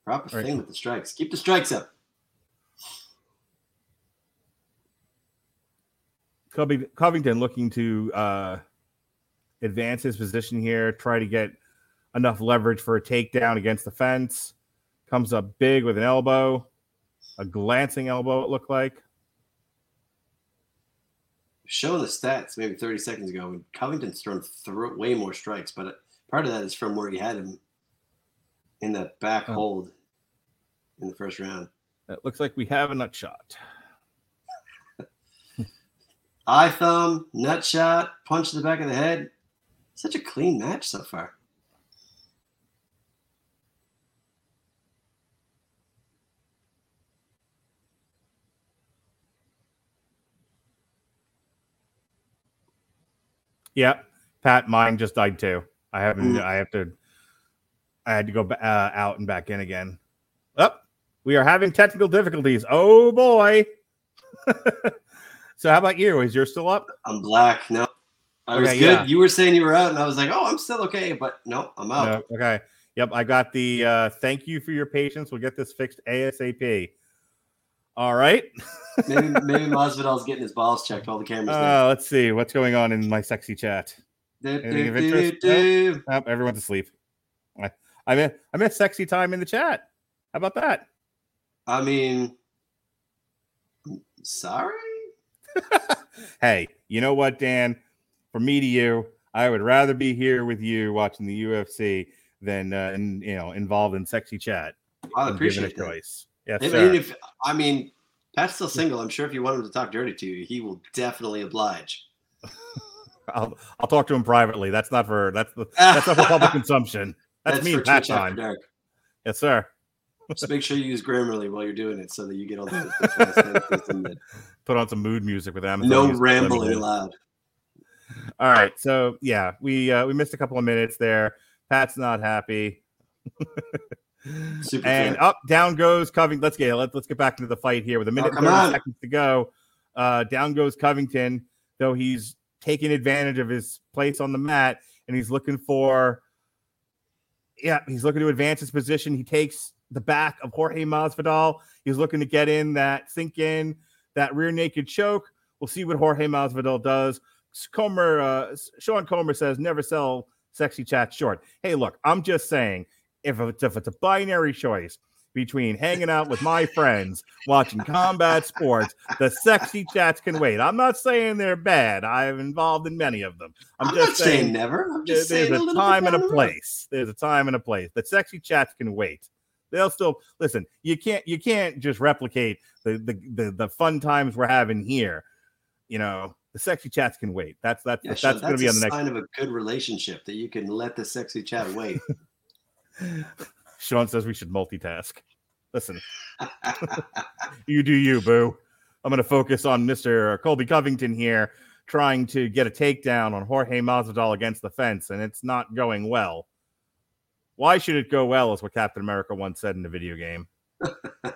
Proper Right. thing with the strikes. Keep the strikes up. Colby Covington looking to uh, advance his position here, try to get enough leverage for a takedown against the fence. Comes up big with an elbow, a glancing elbow, it looked like. Showing the stats maybe 30 seconds ago, when Covington's thrown through way more strikes, but part of that is from where he had him in that back Oh. hold in the first round. It looks like we have a nut shot. Eye thumb, nut shot, punch to the back of the head. Such a clean match so far. Yeah, Pat, mine just died too. I haven't. I have to. I had to go uh, out and back in again. Up. we are having technical difficulties. Oh boy. so how about you? Is yours still up? I'm black. No. I was good. yeah. You were saying you were out, and I was like, oh, I'm still okay. But no, I'm out. No, okay. Yep. I got the uh thank you for your patience. We'll get this fixed ASAP. All right. maybe maybe Masvidal's getting his balls checked. All the cameras. Uh, let's see what's going on in my sexy chat. there. anything of Do, do, interest? do, do. Oh, everyone's asleep. I I miss I miss sexy time in the chat. How about that? I mean, sorry. hey, you know what, Dan? From me to you, I would rather be here with you watching the UFC than uh, in, you know involved in sexy chat. I appreciate a that. choice. Yes, I mean, if I mean, Pat's still single. I'm sure if you want him to talk dirty to you, he will definitely oblige. I'll I'll talk to him privately. That's not for that's the that's not for public consumption. That's, me for and Pat time. Dark. Yes, sir. Just make sure you use Grammarly while you're doing it, so that you get all the, the fast sentences the- Put on some mood music with Amazon. no rambling loud. All right, so yeah, we uh, we missed a couple of minutes there. Pat's not happy. Super and fair. up down goes Covington. Let's get let's let's get back into the fight here with a minute Oh, 30 on. seconds to go. Uh, down goes Covington, though he's taking advantage of his place on the mat and he's looking for yeah, he's looking to advance his position. He takes the back of Jorge Masvidal. He's looking to get in that sink in that rear naked choke. We'll see what Jorge Masvidal does. Comer, uh, Sean Comer says, never sell sexy chat short. Hey, look, I'm just saying, if it's, if it's a binary choice, between hanging out with my friends, watching combat sports. The sexy chats can wait. I'm not saying they're bad. I'm involved in many of them. I'm, I'm just not saying, never. I'm just there's saying a, a time and a place. There's a time and a place. The sexy chats can wait. They'll still listen. You can't you can't just replicate the the the, the fun times we're having here. You know, the sexy chats can wait. That's that's Yeah, that's, sure, going to be on the next. sign of a good relationship that you can let the sexy chat wait. Sean says we should multitask. Listen, you do you, boo. I'm going to focus on Mr. Colby Covington here, trying to get a takedown on Jorge Masvidal against the fence, and it's not going well. Why should it go well? Is what Captain America once said in a video game that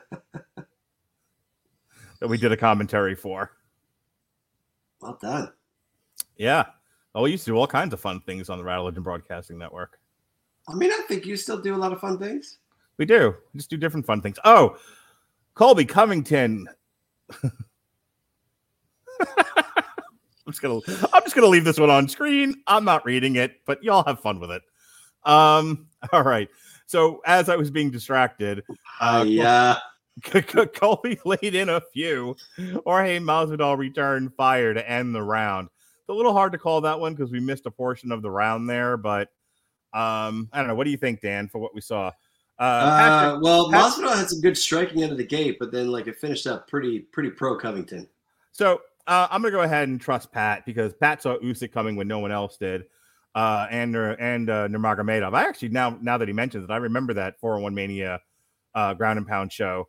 we did a commentary for. well done. Yeah. Oh, we used to do all kinds of fun things on the Rattle Legend Broadcasting Network. I mean, I think you still do a lot of fun things. We do. We just do different fun things. Oh, Colby Covington. I'm just gonna I'm just gonna leave this one on screen. I'm not reading it, but y'all have fun with it. Um, all right. So as I was being distracted, uh, yeah. Colby laid in a few. Jorge Masvidal returned fire to end the round. It's a little hard to call that one because we missed a portion of the round there, but um, I don't know. What do you think, Dan, for what we saw? Uh, Uh, Patrick- well, Pat- Masvidal had some good striking out of the gate, but then like it finished up pretty pretty pro Covington. So uh, I'm gonna go ahead and trust Pat because Pat saw Usyk coming when no one else did, uh, and Nur- and uh, Nurmagomedov. I actually now now that he mentions it, I remember that 401 Mania uh, ground and pound show.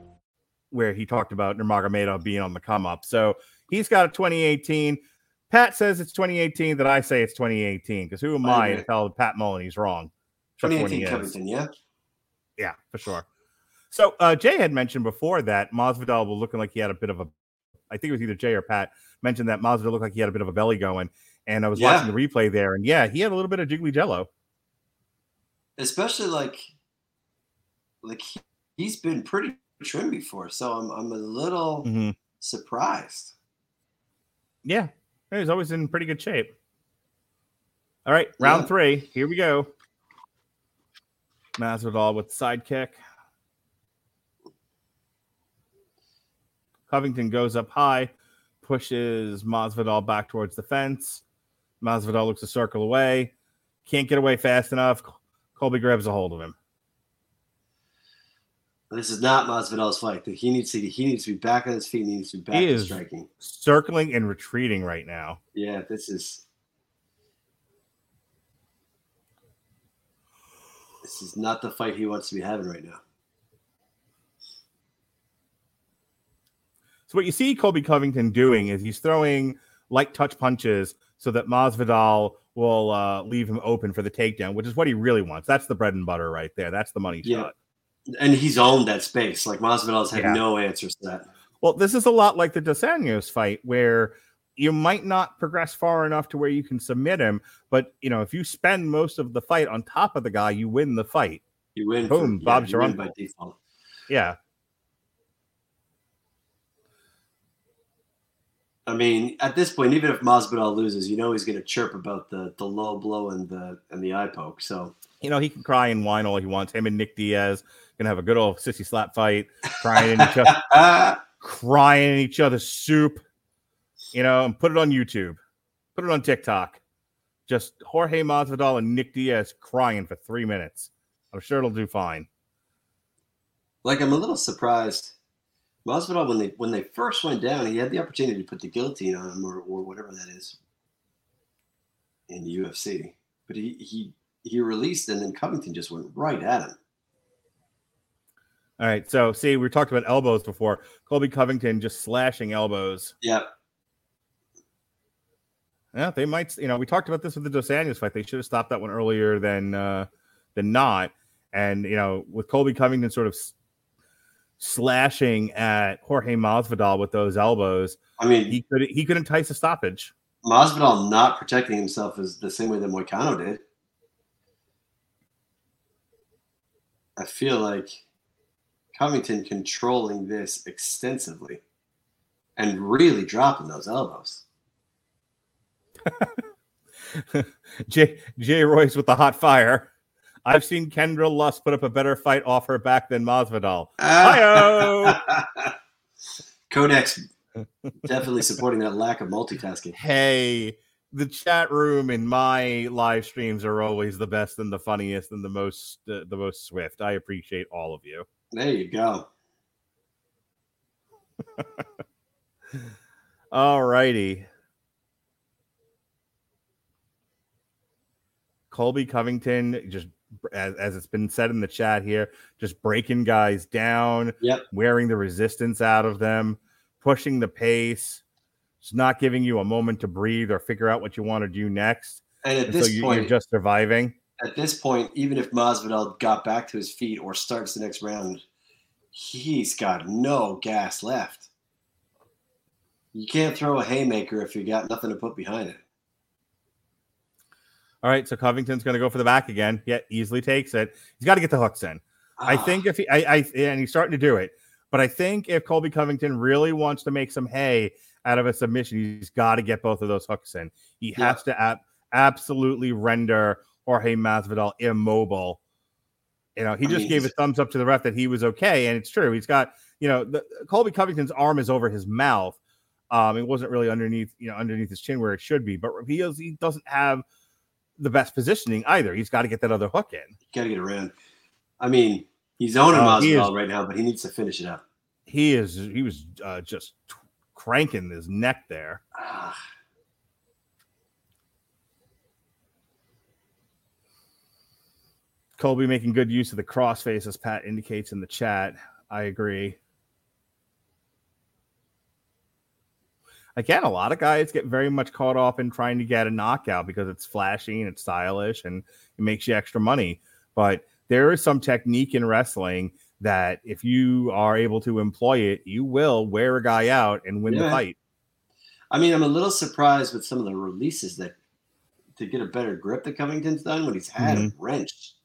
where he talked about Nurmagomedov being on the come up. So he's got a 2018. Pat says it's 2018. That I say it's 2018 because who am I I to tell Pat Mullen he's wrong? 2018. Covington, yeah. Yeah, for sure. So uh, Jay had mentioned before that Masvidal was looking like he had a bit of a. I think it was either Jay or Pat mentioned that Masvidal looked like he had a bit of a belly going, and I was Yeah. watching the replay there, and yeah, he had a little bit of jiggly jello. Especially like like he, he's been pretty trim before, so I'm I'm a little Mhm. surprised. Yeah, he's always in pretty good shape. All right, round Yeah. three. Here we go. Masvidal with the side kick. Covington goes up high, pushes Masvidal back towards the fence. Masvidal looks to circle away, can't get away fast enough. Colby grabs a hold of him. This is not Masvidal's fight. He needs to he needs to be back on his feet. He needs to be back He is- striking. Circling and retreating right now. Yeah, this is this is not the fight he wants to be having right now. So what you see Colby Covington doing is he's throwing light touch punches so that Masvidal will uh, leave him open for the takedown, which is what he really wants. That's the bread and butter right there. That's the money Yeah. shot. And he's owned that space. Like Masvidal's had Yeah. no answers to that. Well, this is a lot like the Dos Anjos fight where you might not progress far enough to where you can submit him, but you know if you spend most of the fight on top of the guy, you win the fight. You win. Boom, for, Bob's you your by default. Yeah, I mean, at this point, even if Masvidal loses, you know he's going to chirp about the the low blow and the and the eye poke. So you know he can cry and whine all he wants. Him and Nick Diaz gonna have a good old sissy slap fight, crying in each other. crying in each other's soup, you know, and put it on YouTube, put it on TikTok. Just Jorge Masvidal and Nick Diaz crying for three minutes. I'm sure it'll do fine. Like I'm a little surprised. Masvidal, when they when they first went down, he had the opportunity to put the guillotine on him or, or whatever that is in the UFC, but he he he released and then Covington just went right at him. All right, so see, we talked about elbows before. Colby Covington just slashing elbows. Yeah. Yeah, they might. You know, we talked about this with the Dos Anjos fight. They should have stopped that one earlier than uh, than not. And you know, with Colby Covington sort of s- slashing at Jorge Masvidal with those elbows, I mean, he could he could entice a stoppage. Masvidal not protecting himself is the same way that Moicano did. I feel like Covington controlling this extensively and really dropping those elbows. Jay Jay Royce with the hot fire. I've seen Kendra Lust put up a better fight off her back than Masvidal. Hi-yo! Codex definitely supporting that lack of multitasking. hey, the chat room in my live streams are always the best and the funniest and the most uh, the most swift. I appreciate all of you. There you go. All righty. Colby Covington, just as, as it's been said in the chat here, just breaking guys down, Yep. wearing the resistance out of them, pushing the pace, just not giving you a moment to breathe or figure out what you want to do next. And at And this so you, point, you're just surviving. At this point, even if Masvidal got back to his feet or starts the next round, he's got no gas left. You can't throw a haymaker if you got nothing to put behind it. All right, so Covington's going to go for the back again. Yeah, easily takes it. He's got to get the hooks in. I Ah, think if he, I, I, and he's starting to do it, but I think if Colby Covington really wants to make some hay out of a submission, he's got to get both of those hooks in. He Yeah. has to ab- absolutely render Jorge Masvidal immobile. You know, he I just mean, gave a thumbs up to the ref that he was okay, and it's true. He's got, you know, the, Colby Covington's arm is over his mouth. Um, it wasn't really underneath, you know, underneath his chin where it should be, but he is, he doesn't have the best positioning either. He's got to get that other hook in. got to get around. I mean, he's owning he Masvidal is- right now, but he needs to finish it up. he is he was uh, just cranking his neck there. Colby making good use of the crossface as Pat indicates in the chat. I agree. Again, a lot of guys get very much caught up in trying to get a knockout because it's flashy and it's stylish and it makes you extra money. But there is some technique in wrestling that if you are able to employ it, you will wear a guy out and win the fight. I mean, I'm a little surprised with some of the releases that to get a better grip that Covington's done when he's had mm-hmm. him wrenched.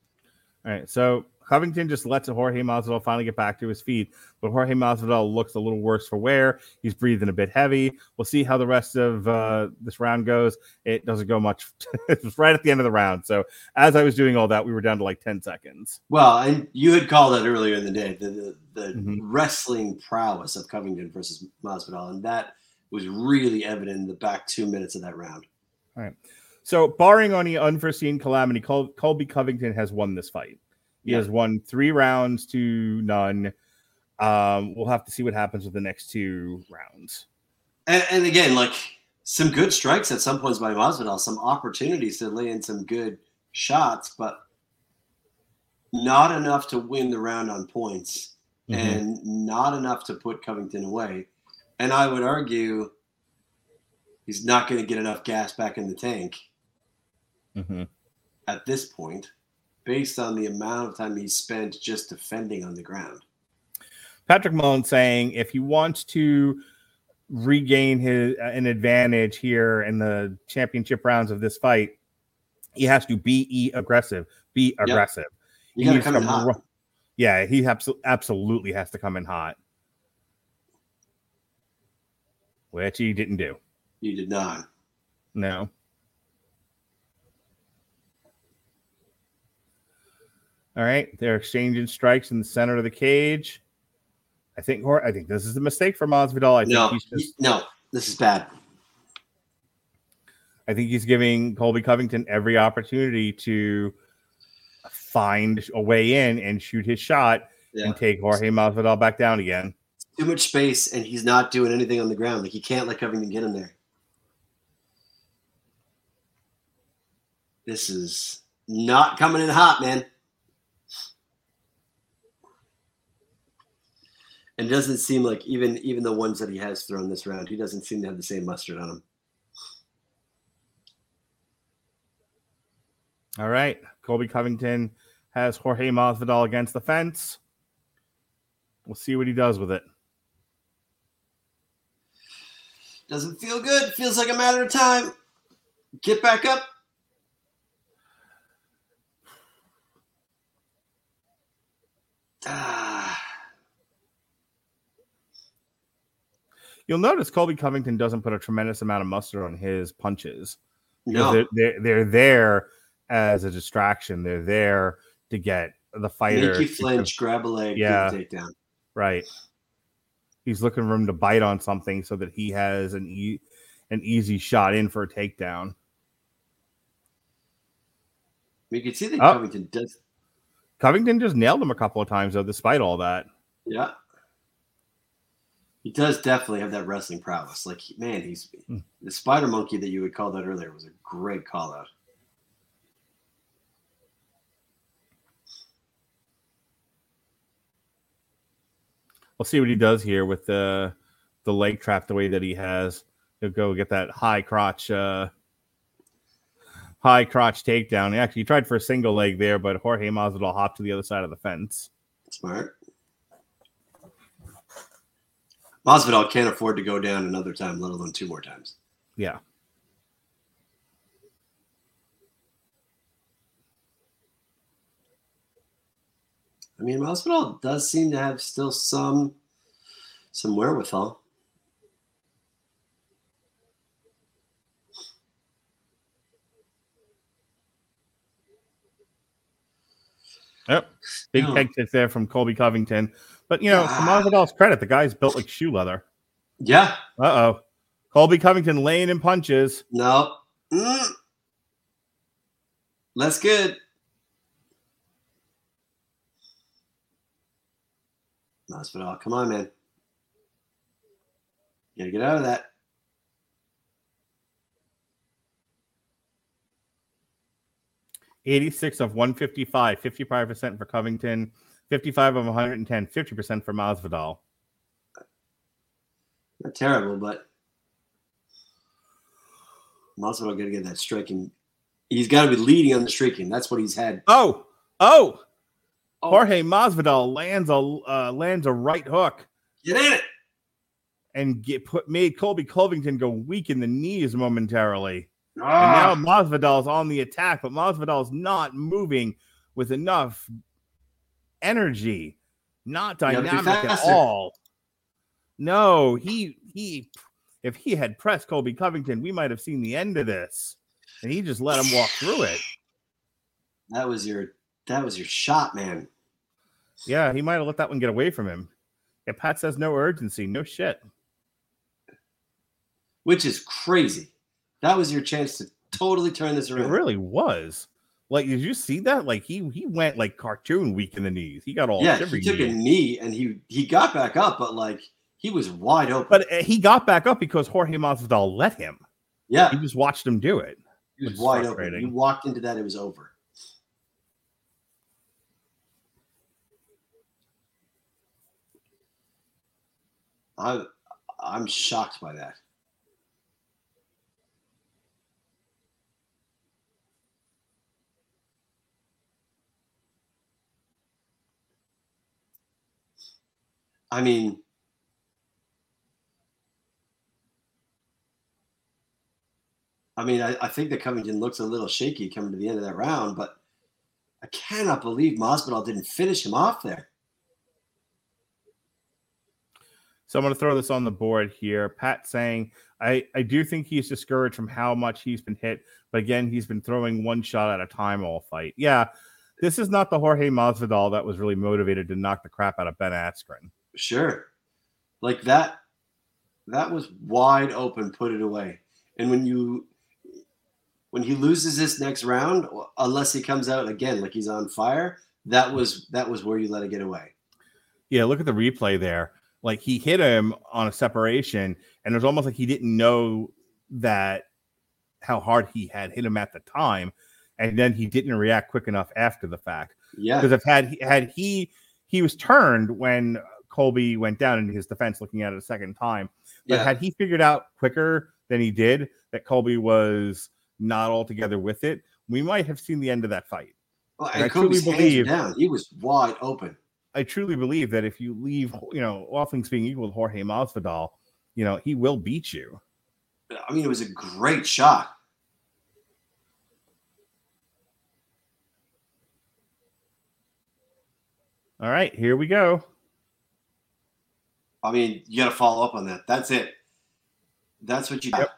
All right, so Covington just lets Jorge Masvidal finally get back to his feet, but Jorge Masvidal looks a little worse for wear. He's breathing a bit heavy. We'll see how the rest of uh, this round goes. It doesn't go much. it was right at the end of the round. So as I was doing all that, we were down to like ten seconds. Well, and you had called that earlier in the day the the, the Mhm. wrestling prowess of Covington versus Masvidal, and that was really evident in the back two minutes of that round. So barring any unforeseen calamity, Col- Colby Covington has won this fight. He Yeah. has won three rounds to none. Um, we'll have to see what happens with the next two rounds. And, and again, like some good strikes at some points by Masvidal, some opportunities to lay in some good shots, but not enough to win the round on points. Mhm. and not enough to put Covington away. And I would argue he's not going to get enough gas back in the tank Mhm. at this point, based on the amount of time he's spent just defending on the ground. Patrick Mullen saying if he wants to regain his an advantage here in the championship rounds of this fight, he has to be aggressive. Be aggressive. You got to come in hot. ru- Yeah, he abso- absolutely has to come in hot, which he didn't do. He did not. No. All right, they're exchanging strikes in the center of the cage. I think. I think this is a mistake for Masvidal. I think No, he's just. no, this is bad. I think he's giving Colby Covington every opportunity to find a way in and shoot his shot. Yeah. and take Jorge Masvidal back down again. Too much space, and he's not doing anything on the ground. Like he can't let Covington get him there. This is not coming in hot, man. And it doesn't seem like even even the ones that he has thrown this round, he doesn't seem to have the same mustard on him. All right. Colby Covington has Jorge Masvidal against the fence. We'll see what he does with it. Doesn't feel good. Feels like a matter of time. Get back up. Ah, You'll notice Colby Covington doesn't put a tremendous amount of mustard on his punches. no, They're, they're, they're there as a distraction. They're there to get the fighter. make you flinch, grab a leg, Yeah. takedown. Right. He's looking for him to bite on something so that he has an e- an easy shot in for a takedown. You can see that Oh. Covington does. Covington just nailed him a couple of times though, despite all that. Yeah. He does definitely have that wrestling prowess. Like, man, he's Hmm. the spider monkey that you had called out earlier was a great call out. We'll see what he does here with the the leg trap the way that he has. He'll go get that high crotch uh high crotch takedown. He actually, tried for a single leg there, but Jorge Masvidal hopped to the other side of the fence. Smart. Masvidal can't afford to go down another time, let alone two more times. Yeah. I mean, Masvidal does seem to have still some some wherewithal. Yep. Big No. peg kick there from Colby Covington. But you know, to Ah. Masvidal's credit, the guy's built like shoe leather. Yeah. Uh oh. Colby Covington laying in punches. No. Mm. That's good. Masvidal, come on, man. You gotta get out of that. Eighty-six of one fifty-five, 55 percent for Covington, fifty-five of one hundred and ten, 50 percent for Masvidal. Not terrible, but Masvidal gotta get that striking. He's got to be leading on the streaking. That's what he's had. Oh, oh! Oh, Jorge Masvidal lands a uh, lands a right hook get in it. and get put made Colby Covington go weak in the knees momentarily. And Ah, now Masvidal's on the attack, but Masvidal's not moving with enough energy, not dynamic at all. No, he he if he had pressed Colby Covington, we might have seen the end of this. And he just let him walk through it. that was your that was your shot, man. Yeah, he might have let that one get away from him. Yeah, Pat says no urgency. No shit. Which is crazy. That was your chance to totally turn this around. It really was. Like, did you see that? Like he he went like cartoon weak in the knees. He got all yeah, he took a knee and he he got back up, but like he was wide open. But uh, he got back up because Jorge Masvidal let him. yeah, He just watched him do it. he was wide open. He walked into that, it was over. I I'm shocked by that. I mean, I mean, I, I think that Covington looks a little shaky coming to the end of that round, but I cannot believe Masvidal didn't finish him off there. So I'm going to throw this on the board here. Pat saying, I, I do think he's discouraged from how much he's been hit, but again, he's been throwing one shot at a time all fight. Yeah, this is not the Jorge Masvidal that was really motivated to knock the crap out of Ben Askren. Sure. Like that that was wide open, put it away. And when you when he loses this next round, unless he comes out again like he's on fire, that was that was where you let it get away. Yeah, look at the replay there. Like he hit him on a separation, and it was almost like he didn't know that how hard he had hit him at the time, and then he didn't react quick enough after the fact. Yeah. Because if had had he he was turned when Colby went down in his defense, looking at it a second time. But Yeah. had he figured out quicker than he did that Colby was not altogether with it, we might have seen the end of that fight. Well, and and I truly Kobe's believe- down. He was wide open. I truly believe that if you leave, you know, all things being equal, with Jorge Masvidal, you know, he will beat you. I mean, it was a great shot. All right, here we go. I mean, you got to follow up on that. That's it. That's what you got.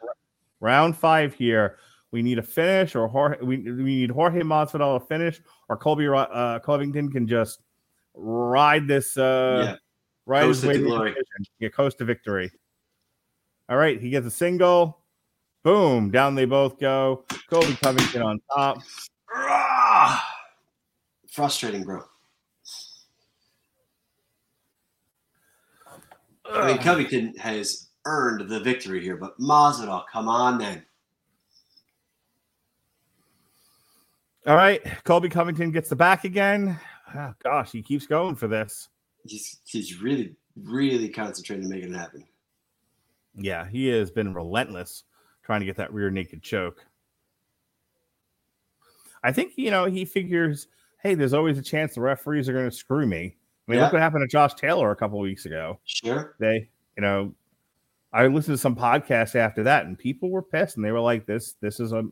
Round five here. We need a finish, or Jorge, we, we need Jorge Masvidal to finish, or Colby uh, Covington can just ride this, uh, yeah. ride Coast his way to decision. Coast to victory. All right, he gets a single. Boom, down they both go. Colby Covington on top. Ah! Frustrating, bro. I mean, Covington has earned the victory here, but Masvidal, come on, then. All right, Colby Covington gets the back again. Ah, gosh, he keeps going for this. He's he's really really concentrating to make it happen. Yeah, he has been relentless trying to get that rear naked choke. I think you know he figures, hey, there's always a chance the referees are going to screw me. I mean, Yeah. look what happened to Josh Taylor a couple of weeks ago. Sure. They, you know, I listened to some podcasts after that, and people were pissed, and they were like, "This, this is a,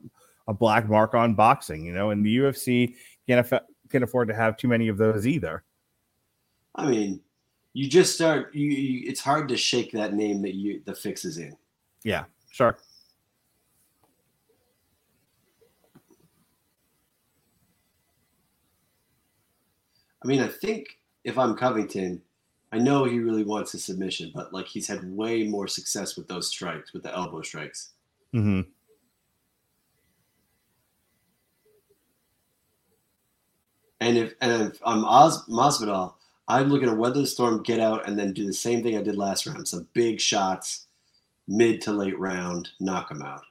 a black mark on boxing," you know. And the UFC can't aff- can afford to have too many of those either. I mean, you just start. You, you it's hard to shake that name that you the fix is in. Yeah, sure. I mean, I think if I'm Covington, I know he really wants a submission, but like he's had way more success with those strikes, with the elbow strikes. hmm And if and if I'm Oz, Masvidal, I'm looking to weather the storm, get out, and then do the same thing I did last round. Some big shots, mid to late round, knock him out.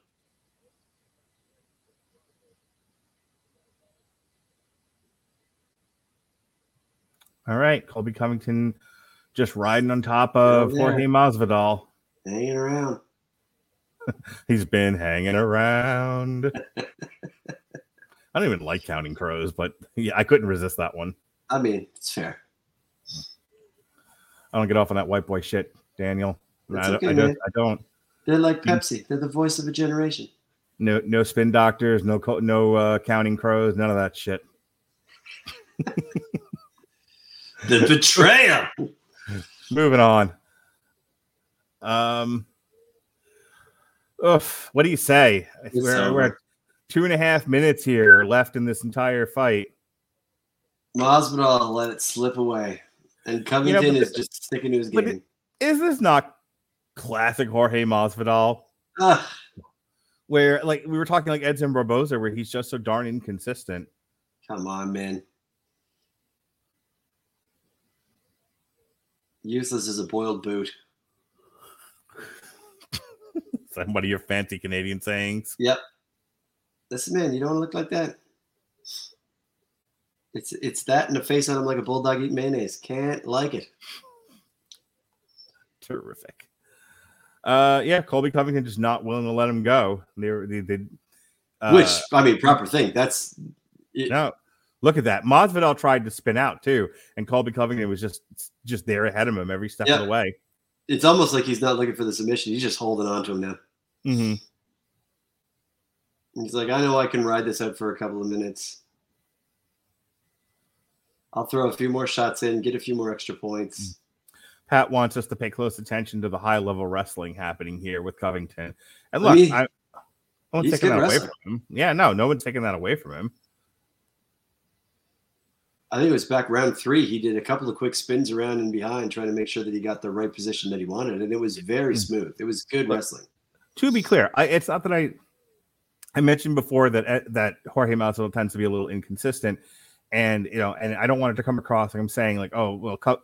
All right, Colby Covington just riding on top of. Jorge Masvidal. Hanging around. He's been hanging around. I don't even like counting crows, but yeah, I couldn't resist that one. I mean, it's fair. I don't get off on that white boy shit, Daniel. That's I, don't, okay, I, don't. I don't. They're like Pepsi. They're the voice of a generation. No, no spin doctors, no, no uh, counting crows, none of that shit. The betrayer. Moving on. Um, oof, what do you say? We're, we're at two and a half minutes here left in this entire fight. Masvidal let it slip away, and Covington but is just sticking to his game. Is this not classic Jorge Masvidal? Ah, Where like we were talking like Edson Barboza, where he's just so darn inconsistent. come on, man. Useless as a boiled boot. Some one of your fancy Canadian sayings. Yep. Listen, man, you don't look like that. It's it's that and a face on him like a bulldog eating mayonnaise. Can't like it. Terrific. Uh, yeah, Colby Covington just not willing to let him go. They they, they uh, Which I mean, proper thing. That's it, no. Look at that. Masvidal tried to spin out too, and Colby Covington was just just there ahead of him every step of the way. it's almost like he's not looking for the submission. He's just holding on to him now. Mm-hmm. He's like, I know I can ride this out for a couple of minutes. I'll throw a few more shots in, get a few more extra points. Pat wants us to pay close attention to the high level wrestling happening here with Covington. And I look, mean, I, no one's taking that away from him. Yeah, no, no one's taking that away from him. I think it was back round three. He did a couple of quick spins around and behind, trying to make sure that he got the right position that he wanted, and it was very Mm. smooth. It was good Look, wrestling. to be clear, I, it's not that I I mentioned before that uh, that Jorge Masvidal tends to be a little inconsistent, and you know, and I don't want it to come across like I'm saying like, oh well, Co-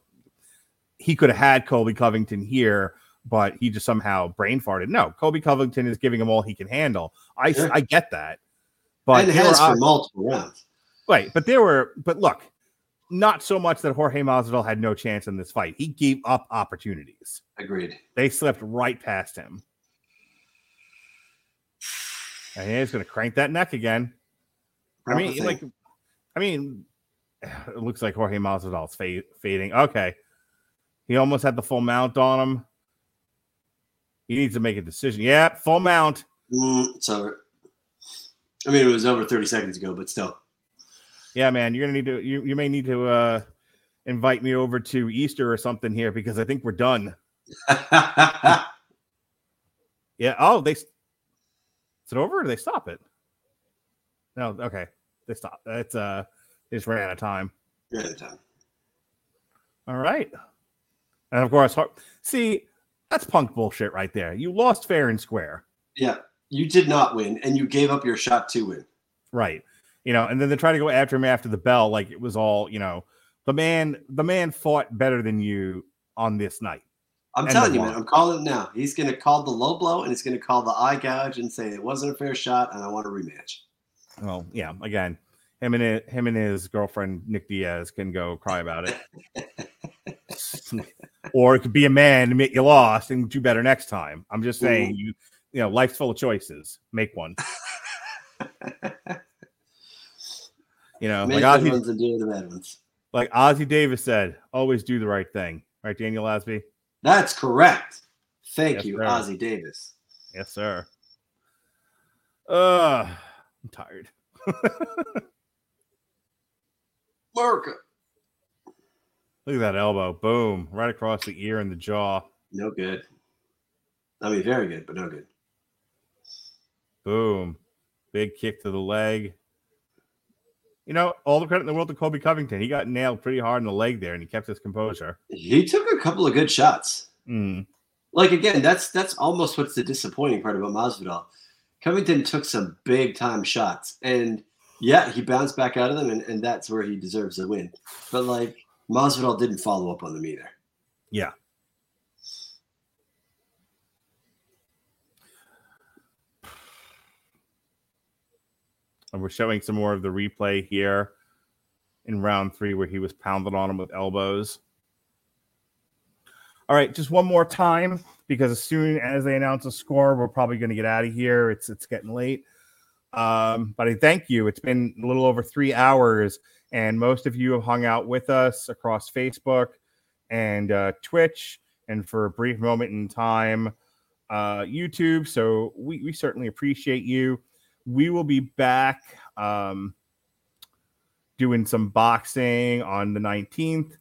he could have had Colby Covington here, but he just somehow brain farted. No, Colby Covington is giving him all he can handle. I. I get that, but and has for multiple rounds. right, but there were but look, not so much that Jorge Masvidal had no chance in this fight. He gave up opportunities. Agreed. They slipped right past him. And he's going to crank that neck again. I mean, like, I mean, it looks like Jorge Masvidal's fa- fading. Okay, he almost had the full mount on him. He needs to make a decision. Yeah, full mount. Mm, it's over. I mean, it was over 30 seconds ago, but still. Yeah, man, you're gonna need to. You, you may need to uh invite me over to Easter or something here because I think we're done. Yeah. Oh, they. Is it over or do they stop it? No. Okay. They stop. It's uh. They just ran out of time. You're out of time. All right. And of course, see, that's punk bullshit right there. You lost fair and square. Yeah, you did not win, and you gave up your shot to win. Right. You know, and then they try to go after him after the bell, like it was all, you know, the man, the man fought better than you on this night. I'm And telling you, man. I'm calling it now. He's going to call the low blow, and he's going to call the eye gouge and say it wasn't a fair shot, and I want a rematch. Well, yeah, again, him and it, him and his girlfriend Nick Diaz can go cry about it. or it could be a man admit you lost and do better next time. I'm just saying you you know, life's full of choices. Make one. you know, Make like Ossie, ones and do the bad ones. like Ossie Davis said, always do the right thing. Right, Daniel Lasby? That's correct. Thank Yes, you, sir. Ossie Davis. Yes, sir. Uh I'm tired. Marco. Look at that elbow. Boom. Right across the ear and the jaw. No good. I mean, very good, but no good. Boom. Big kick to the leg. You know, all the credit in the world to Colby Covington. He got nailed pretty hard in the leg there and he kept his composure. He took a couple of good shots. Mm. Like again, that's that's almost what's the disappointing part about Masvidal. Covington took some big time shots, and yeah, he bounced back out of them, and, and that's where he deserves the win. But like Masvidal didn't follow up on them either. Yeah. And we're showing some more of the replay here in round three where he was pounded on him with elbows. All right, just one more time because as soon as they announce a score, we're probably going to get out of here. It's it's getting late. Um, but I thank you. It's been a little over three hours, and most of you have hung out with us across Facebook and uh, Twitch, and for a brief moment in time, uh, YouTube. So we, we certainly appreciate you. We will be back um, doing some boxing on the 19th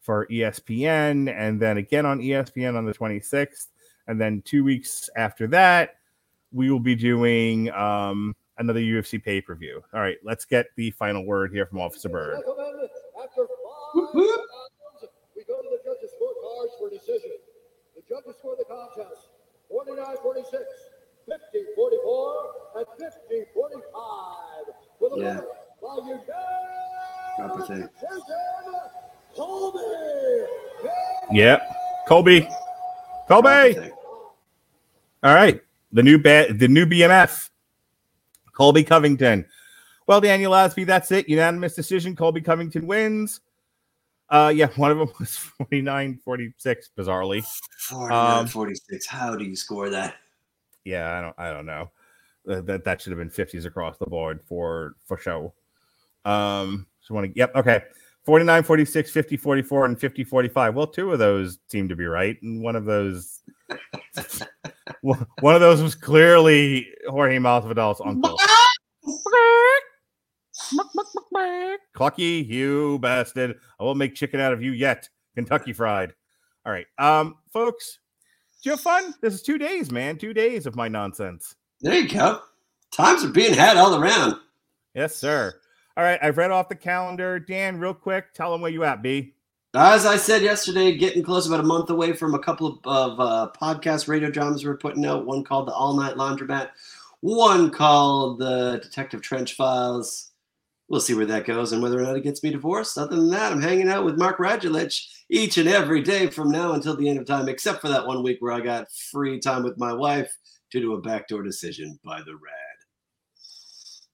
for ESPN, and then again on ESPN on the 26th. And then two weeks after that, we will be doing um, another UFC pay per view. All right, let's get the final word here from Officer Bird. After five rounds, we go to the judges' scorecards for decision. The judges score the contest 49 46, 50 44, and 50 45. With a Yeah. winner by Proper thing. unanimous decision, Colby. Yep, Colby. Colby. All right, the new ba- the new BMF, Colby Covington. Well, Daniel Lasby, that's it. Unanimous decision. Colby Covington wins. Uh, yeah, one of them was 49 46, bizarrely. 49, Um, 46. How do you score that? Yeah, I don't I don't know. Uh, that that should have been 50s across the board for for show. Um, so want to yep, okay. 49 46, 50 44, and 50 45. Well, two of those seem to be right, and one of those one of those was clearly Jorge Masvidal's uncle. Clucky, you bastard. I won't make chicken out of you yet. Kentucky fried. All right. Um, folks, you have fun? This is two days, man. Two days of my nonsense. There you go. Times are being had all around. Yes, sir. All right. I've read off the calendar. Dan, real quick, tell them where you at, B. As I said yesterday, getting close, about a month away from a couple of, of uh, podcast radio dramas we're putting out. One called the All Night Laundromat, one called the Detective Trench Files. We'll see where that goes and whether or not it gets me divorced. Other than that, I'm hanging out with Mark Radulich each and every day from now until the end of time, except for that one week where I got free time with my wife due to a backdoor decision by the Rad.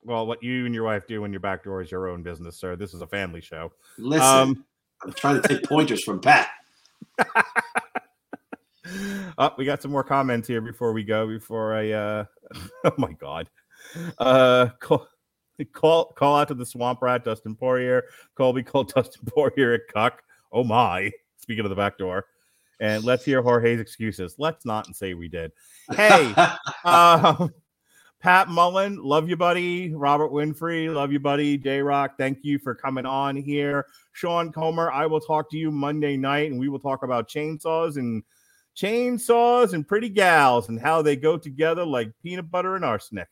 Well, what you and your wife do when your backdoor is your own business, sir. This is a family show. Listen, Um, I'm trying to take pointers from Pat. oh, we got some more comments here before we go. Before I, uh, oh my god, uh, call call out to the swamp rat, Dustin Poirier. Colby called Dustin Poirier a cuck. Oh my! Speaking of the back door, and let's hear Jorge's excuses. Let's not and say we did. Hey, um, Pat Mullen, love you, buddy. Robert Winfrey, love you, buddy. J Rock, thank you for coming on here. Sean Comer, I will talk to you Monday night, and we will talk about chainsaws and chainsaws and pretty gals and how they go together like peanut butter and arsenic.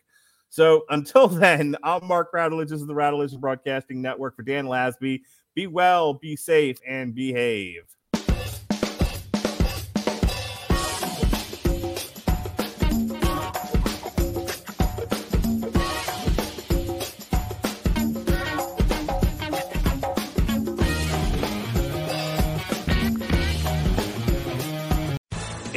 So until then, I'm Mark Radulich. This is the Radulich Broadcasting Network for Dan Lasby. Be well, be safe, and behave.